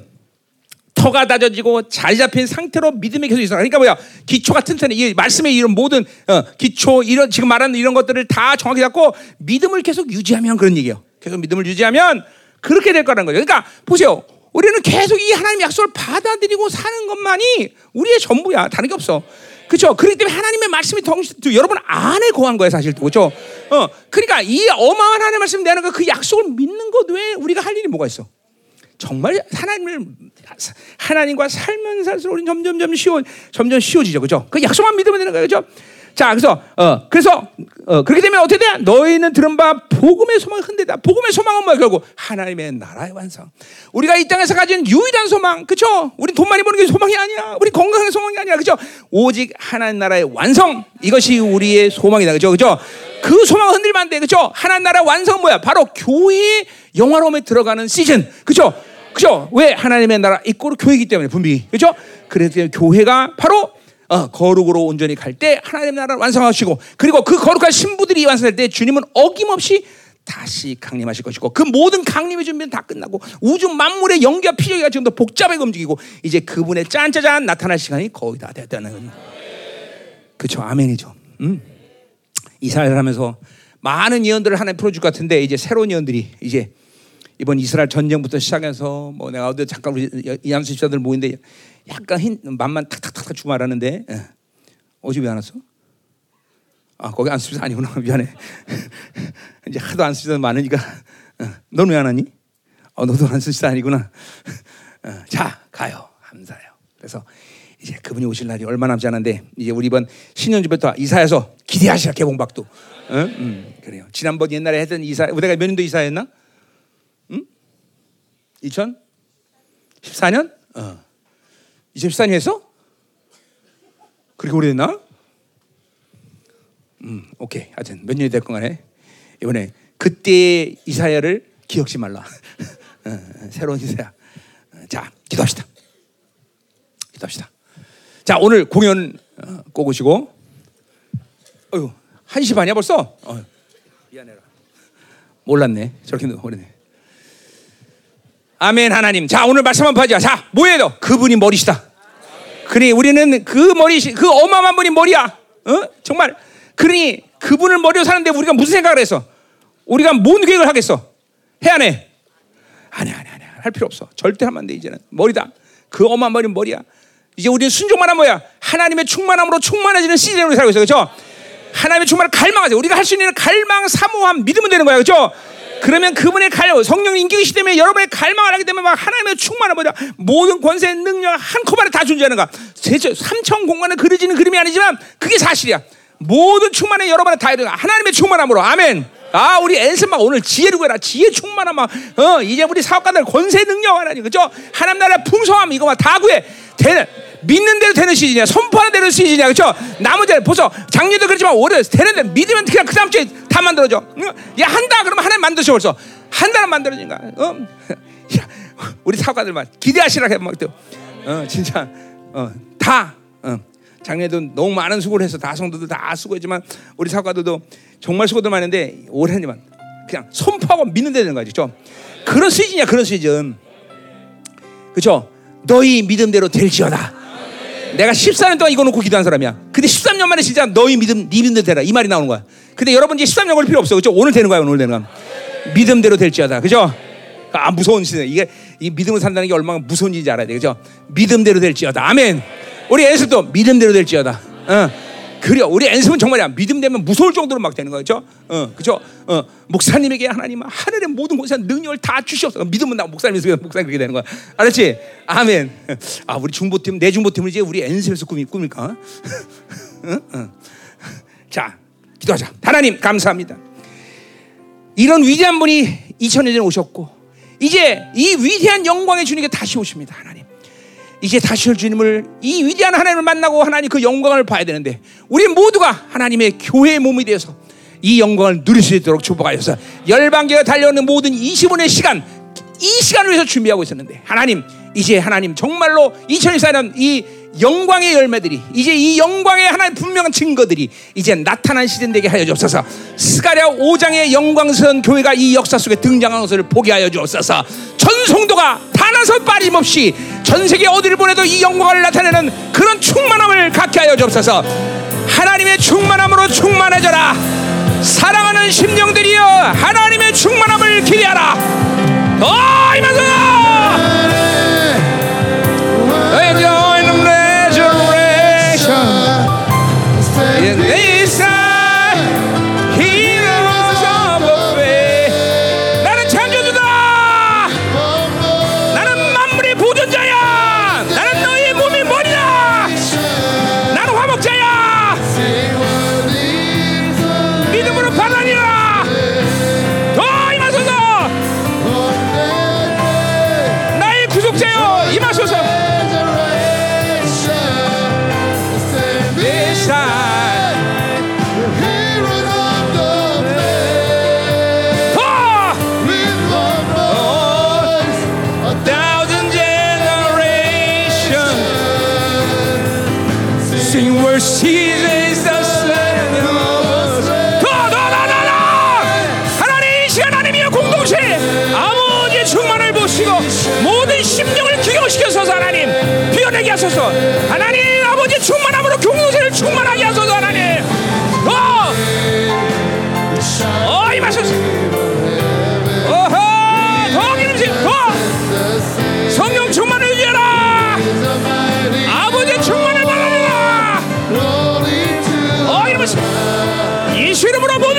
S1: 터가 다져지고 자리 잡힌 상태로 믿음이 계속 있어. 그러니까 뭐야? 기초가 튼튼해. 이 말씀의 이런 모든 어, 기초 이런 지금 말하는 이런 것들을 다 정확히 잡고 믿음을 계속 유지하면 그런 얘기예요. 계속 믿음을 유지하면 그렇게 될 거라는 거죠. 그러니까 보세요. 우리는 계속 이 하나님의 약속을 받아들이고 사는 것만이 우리의 전부야. 다른 게 없어. 그렇죠? 그렇기 때문에 하나님의 말씀이 동시, 여러분 안에 거한 거야 사실 그렇죠? 어, 그러니까 이 어마어마한 하나님의 말씀 내는 거 그 약속을 믿는 것 외에 우리가 할 일이 뭐가 있어? 정말 하나님을 하나님과 살면 살수록 우리는 점점점 쉬워 점점 쉬워지죠, 그렇죠? 그 약속만 믿으면 되는 거예요, 그렇죠? 자, 그래서 어, 그래서 어, 그렇게 되면 어떻게 돼? 너희는 들은 바 복음의 소망을 흔들다. 복음의 소망은 뭐야? 결국 하나님의 나라의 완성. 우리가 이 땅에서 가진 유일한 소망, 그렇죠? 우리 돈 많이 버는 게 소망이 아니야. 우리 건강한 소망이 아니야, 그렇죠? 오직 하나님 나라의 완성 이것이 우리의 소망이다, 그렇죠? 그렇죠? 그 소망 흔들면 안 돼, 그렇죠? 하나님 나라 완성 뭐야? 바로 교회의 영화로움에 들어가는 시즌, 그렇죠? 그죠? 왜 하나님의 나라 이꼴 교회이기 때문에 분명히 그죠? 그래서 교회가 바로 어, 거룩으로 온전히 갈 때 하나님의 나라를 완성하시고 그리고 그 거룩한 신부들이 완성될 때 주님은 어김없이 다시 강림하실 것이고 그 모든 강림의 준비는 다 끝나고 우주 만물의 연기와 피조기가 지금도 복잡하게 움직이고 이제 그분의 짠짜잔 나타날 시간이 거의 다 됐다는 거죠. 그렇죠. 아멘이죠. 음. 이스라엘 하면서 많은 예언들을 하나님 풀어줄 것 같은데 이제 새로운 예언들이 이제 이번 이스라엘 전쟁부터 시작해서 뭐 내가 어디 잠깐 우리 이양수 집사들 모인데 약간 흰 맘만 탁탁탁탁 주고 말하는데 예. 어제 왜 안 왔어? 아 거기 안수집사 아니구나 *laughs* 미안해 *laughs* 이제 하도 안수집사 많으니까 어, 너는 왜안 왔니? 어 너도 안수집사 아니구나 어, *laughs* 자 가요 감사해요 그래서 이제 그분이 오실 날이 얼마 남지 않은데 이제 우리 이번 신년주부터 이사해서 기대하시라 개봉박도 응? 음, 그래요 지난번 옛날에 했던 이사 우리가 몇 년도 이사했나? 2014년? 어. 2014년 했어? 그렇게 오래됐나? 음, 오케이. 하여튼 몇 년이 됐건 간에 이번에 그때 이사야를 기억지 말라. *laughs* 어, 새로운 이사야. 어, 자, 기도합시다. 기도합시다. 자, 오늘 공연 어, 꼭 오시고. 어휴, 1시 반이야 벌써? 어, 미안해라. 몰랐네. 저렇게 오래네. 아멘 하나님. 자, 오늘 말씀 한번 하자. 자, 뭐예요? 그분이 머리시다. 그러니 우리는 그 머리, 그 어마어마한 분이 머리야. 어? 정말. 그러니 그분을 머리로 사는데 우리가 무슨 생각을 했어? 우리가 뭔 계획을 하겠어? 해야 해? 아니야, 아니야, 아니야. 할 필요 없어. 절대 하면 안 돼, 이제는. 머리다. 그 어마어마한 머리는 머리야. 이제 우리는 순종만 하면 뭐야? 하나님의 충만함으로 충만해지는 시즌으로 살고 있어. 그렇죠? 하나님의 충만을 갈망하세요. 우리가 할 수 있는 갈망, 사모함, 믿으면 되는 거야. 그렇죠? 그러면 그분의 갈 성령 인기이시 때문에 여러분의 갈망을 하기 때문에 막 하나님의 충만한 뭐냐 모든 권세 능력 한꺼번에 다 존재하는 거야. 대체 삼천 공간을 그려지는 그림이 아니지만 그게 사실이야. 모든 충만에 여러분의 다 이루는 하나님의 충만함으로 아멘. 아 우리 엔스 막 오늘 지혜를 구해라 지혜 충만함 막 어 이제 우리 사업가들 권세 능력 하나님 그죠? 하나님 나라 풍성함 이거 막 다 구해. 되는 믿는 대로 되는 시즌이야. 선포하는 대로 시즌이야. 그죠? 나머지 벌써 작년도 그렇지만 올해 되는데 믿으면 그냥 그 다음 주에 다 만들어져 응? 야 한다. 그러면 하나님 만드셔 벌써. 한 달은 만들어진 거야. 어? *laughs* 야, 우리 사업가들만 기대하시라 해막 어 진짜. 어 다. 어. 작년에도 너무 많은 수고를 해서 다 성도들 다 수고했지만 우리 사과들도 정말 수고도 많은데 올해는 그냥 선포하고 믿는 데 되는 거죠. 그렇죠? 그런 시즌이야. 그런 시즌. 그렇죠? 너희 믿음대로 될지어다. 내가 14년 동안 이거 놓고 기도한 사람이야. 근데 13년 만에 진짜 너희 믿음, 네 믿음대로 되라. 이 말이 나오는 거야. 근데 여러분 이제 13년 걸 필요 없어. 그렇죠? 오늘 되는 거야. 오늘 되는 거야. 믿음대로 될지어다. 그렇죠? 아 무서운 시대. 이게 이 믿음을 산다는 게 얼마나 무서운 일인지 알아야 돼. 그렇죠? 믿음대로 될지어다. 아멘. 우리 연습도 믿음대로 될지어다. 어. 그래 우리 연습은 정말이야 믿음 되면 무서울 정도로 막 되는 거죠. 어, 그죠? 어, 목사님에게 하나님 하늘의 모든 곳에 능력을 다 주시옵소서. 믿음은 나 목사님에서 목사님 그렇게 되는 거야. 알았지? 아멘. 아 우리 중보팀 내 중보팀을 이제 우리 연습에서 꾸미 꾸밀까? 어? 어. 자 기도하자. 하나님 감사합니다. 이런 위대한 분이 2000년 전에 오셨고 이제 이 위대한 영광의 주님께 다시 오십니다. 하나님. 이제 다시 올 주님을 이 위대한 하나님을 만나고 하나님 그 영광을 봐야 되는데 우리 모두가 하나님의 교회의 몸이 되어서 이 영광을 누릴 수 있도록 축복하여서 열방계가 달려오는 모든 20분의 시간 이 시간을 위해서 준비하고 있었는데 하나님 이제 하나님 정말로 2024년 이 영광의 열매들이 이제 이 영광의 하나의 분명한 증거들이 이제 나타난 시즌 되게 하여 주옵소서. 스가랴 5장의 영광스러운 교회가 이 역사 속에 등장하는 것을 보게 하여 주옵소서. 전 성도가 단한서 빠짐없이 전 세계 어디를 보내도 이 영광을 나타내는 그런 충만함을 갖게 하여 주옵소서. 하나님의 충만함으로 충만해져라. 사랑하는 심령들이여 하나님의 충만함을 기대하라. 더 임하소 비워내게 하소서. 하나님 아버지 충만함으로 공동체를 충만하게 하소서 하나님. 더! 어 임하소서 어허 더 기름진 더. 성령 충만을 유지하라. 아버지의 충만을 받아라 어 이러면서 예수 이름으로 모든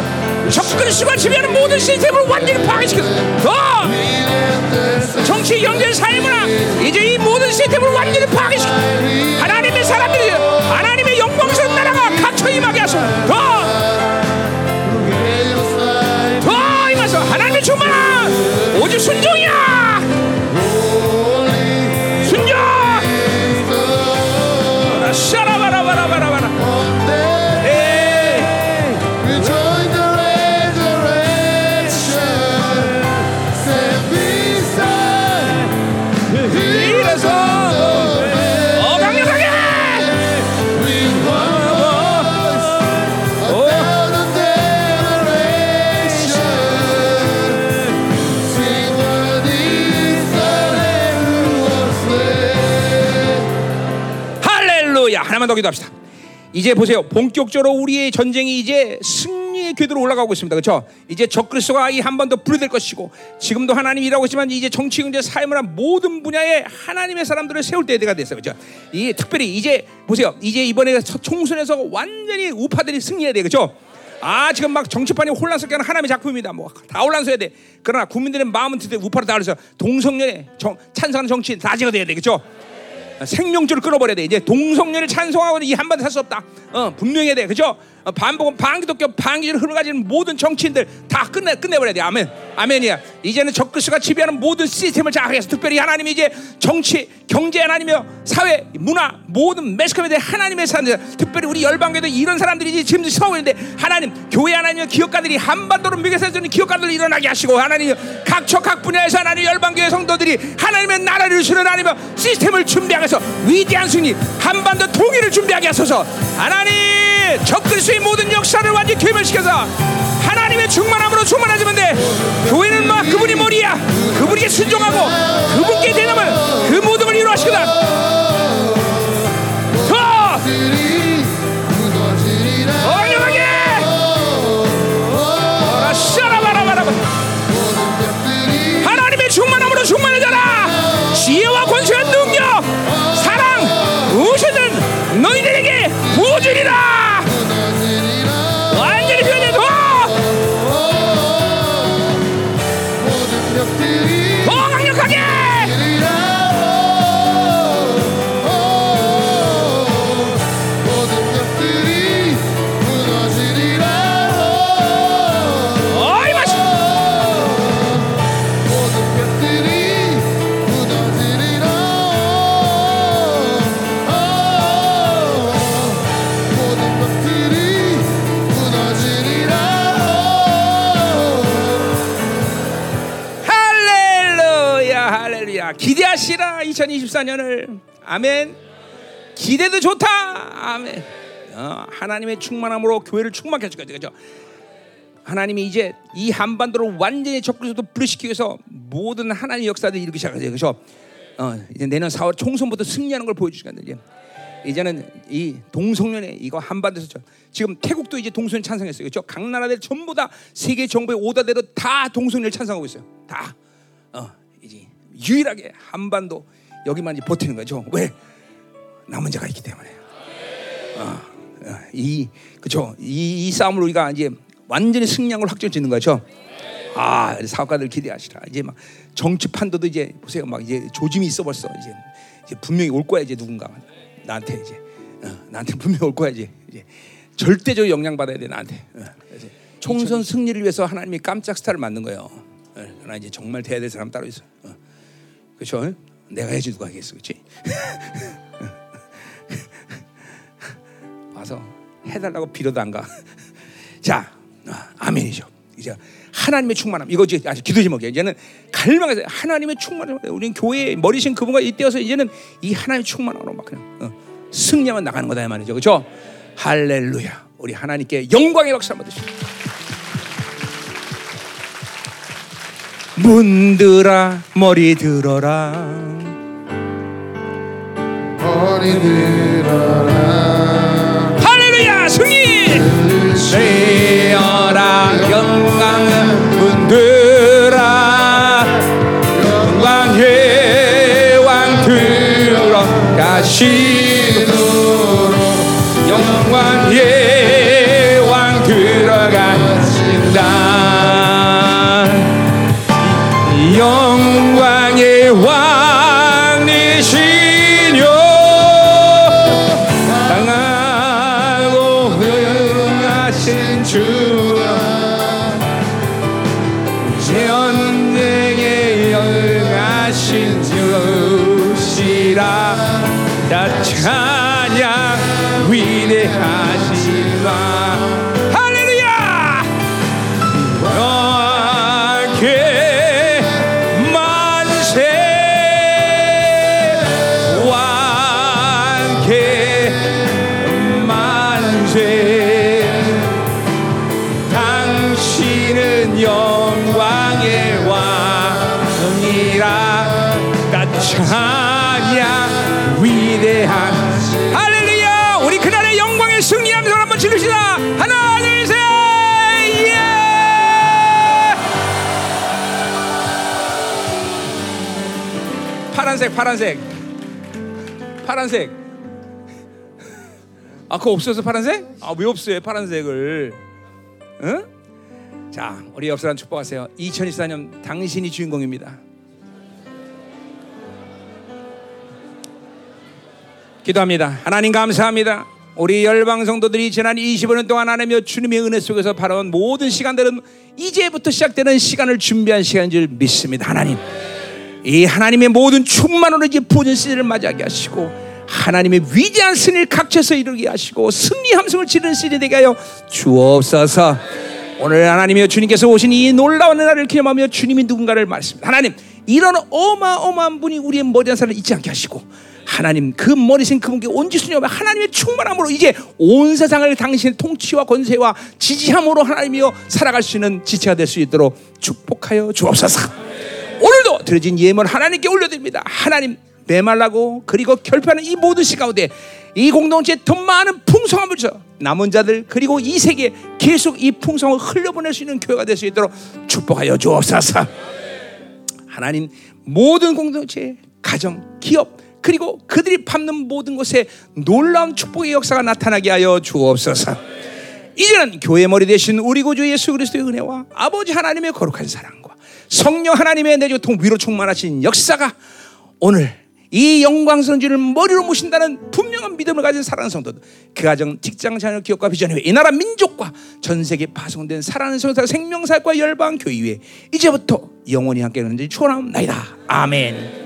S1: 파괴하셔서 접근수가 지배하는 모든 시스템을 완전히 파괴시켜서 더 정치, 경제, 사회문화 이제 이 모든 시스템을 완전히 파괴시켜. 하나님의 사람들이 하나님의 영광스러운 나라가 갇혀 임하게 하소서. 더, 더 임하소 하나님의 충만 오직 순종이야 더 기도합시다. 이제 보세요. 본격적으로 우리의 전쟁이 이제 승리의 궤도로 올라가고 있습니다. 그렇죠? 이제 적그리스도가 이 한 번 더 불러될 것이고 지금도 하나님 일하고 있지만 이제 정치, 경제, 사회문화 모든 분야에 하나님의 사람들을 세울 때가 됐어요. 그렇죠? 이 특별히 이제 보세요. 이제 이번에 총선에서 완전히 우파들이 승리해야 돼. 그렇죠? 아 지금 막 정치판이 혼란스럽게 하는 하나님의 작품입니다. 뭐 다 혼란스해야 돼. 그러나 국민들의 마음은 드디어 우파로 다 그래서 동성연애 정, 찬성하는 정치인 다 제거돼야 돼. 그렇죠? 생명줄을 끊어버려야 돼. 이제 동성연을 찬성하고는 이 한반도 살 수 없다. 어, 분명해야 돼. 그죠? 어, 반복은 반기독교 반기를 흘러가지는 모든 정치인들 다 끝내 끝내버려야 돼. 아멘. 아멘이야. 이제는 적그리스가 지배하는 모든 시스템을 장악해서 특별히 하나님이 이제 정치, 경제 하나님이며 사회, 문화 모든 매스컴에 대해 하나님의 사람들, 특별히 우리 열방교도 이런 사람들이 지금 서고 있는데 하나님 교회 하나님의 기업가들이 한반도로 미개서 주는 기업가들을 일어나게 하시고 하나님 각처 각 분야에서 하나님 열방교회 성도들이 하나님의 나라를 이루시는 하나님의 시스템을 준비하면서 위대한 승리 한반도 통일을 준비하게 하소서 하나님 적그리스의 모든 역사를 완전히 괴멸시켜서 하나님의 충만함으로 충만하지만 돼. 교회는 막 그분이 머리야. 그분에게 순종하고 그분께 대담을 그 모든 걸 이루하시거든 기대하시라 2024년을. 아멘. 기대도 좋다. 아멘. 어, 하나님의 충만함으로 교회를 충만케 해줄 거죠 그죠? 하나님이 이제 이 한반도를 완전히 적그리스도 불러시키기 위해서 모든 하나님의 역사들을 일으키기 시작하죠 그죠? 어, 이제 내년 4월 총선부터 승리하는 걸 보여주시겠네 이제. 이제는 이 동성연애 이거 한반도에서 저- 지금 태국도 이제 동성연 찬성했어요. 그렇죠? 각 나라들 전부 다 세계 정부의 오다대로 다 동성연을 찬성하고 있어요. 다. 유일하게 한반도 여기만 이제 버티는 거죠. 왜? 남은 자가 있기 때문에. 어, 어, 이 그렇죠. 이, 이 싸움을 우리가 이제 완전히 걸 확정짓는 거죠. 아, 사업가들 기대하시라. 이제 막 정치 판도도 이제 보세요. 막 이제 조짐이 있어 벌써 이제, 이제 분명히 올 거야 이제 누군가 나한테 이제 어, 나한테 분명히 올 거야 이제 이제 절대적으로 영향 받아야 돼 나한테. 어, 총선 승리를 위해서 하나님이 깜짝 스타를 만든 거예요. 어, 그러나 이제 정말 돼야 될 사람 따로 있어. 어. 그렇죠? 내가 해야지 누가 하겠어, 그렇지? 와서 해달라고 빌어도 안 가. *laughs* 자, 아, 아멘이죠. 이제 하나님의 충만함 이거 이제 아주 기도 제목이에요. 이제는 갈망해서 하나님의 충만함. 우리는 교회의 머리신 그분과 이때여서 이제는 이 하나님의 충만함으로 막 그냥 어, 승리만 나가는 거다 이 말이죠. 그렇죠? 할렐루야. 우리 하나님께 영광의 박수 한번 드십시오. 문들아 머리 들어라. 할렐루야 승리! 되어라 영광의 분들아 영광의 왕 들어가시 파란색, 파란색, 파란색. 아, 그거 없어서 파란색? 아, 왜 없어요, 파란색을? 응? 자, 우리 옆 사람 축복하세요. 2024년 당신이 주인공입니다. 기도합니다. 하나님 감사합니다. 우리 열방 성도들이 지난 25년 동안 하나님의 주님의 은혜 속에서 바라온 모든 시간들은 이제부터 시작되는 시간을 준비한 시간인 줄 믿습니다. 하나님, 이 하나님의 모든 충만으로 이제 부은 시대를 맞이하게 하시고 하나님의 위대한 승리를 각처에서 이루게 하시고 승리 함성을 지르는 시대 되게 하여 주옵소서. 오늘 하나님의 주님께서 오신 이 놀라운 날을 기념하며 주님이 누군가를 말씀합니다. 하나님, 이런 어마어마한 분이 우리의 머리 한 살을 잊지 않게 하시고 하나님 그 머리신 그분께 온지순이여 하나님의 충만함으로 이제 온 세상을 당신의 통치와 권세와 지지함으로 하나님이여 살아갈 수 있는 지체가 될 수 있도록 축복하여 주옵소서. 오늘도 드려진 예물 하나님께 올려드립니다. 하나님 메말라고 그리고 결핍하는 이 모든 시 가운데 이 공동체에 더 많은 풍성함을 줘 남은 자들 그리고 이 세계에 계속 이 풍성을 흘려보낼 수 있는 교회가 될 수 있도록 축복하여 주옵소서. 하나님 모든 공동체, 가정, 기업 그리고 그들이 밟는 모든 곳에 놀라운 축복의 역사가 나타나게 하여 주옵소서. 이제는 교회 머리 대신 우리 구주 예수 그리스도의 은혜와 아버지 하나님의 거룩한 사랑과 성령 하나님의 내주 통 위로 충만하신 역사가 오늘 이 영광스러운 주를 머리로 모신다는 분명한 믿음을 가진 사랑하는 성도들 그 가정 직장 자녀 기업과 비전 회이 나라 민족과 전 세계 파송된 사랑하는 성사 생명사과 열방 교회 이제부터 영원히 함께 하는지 축원합니다. 아멘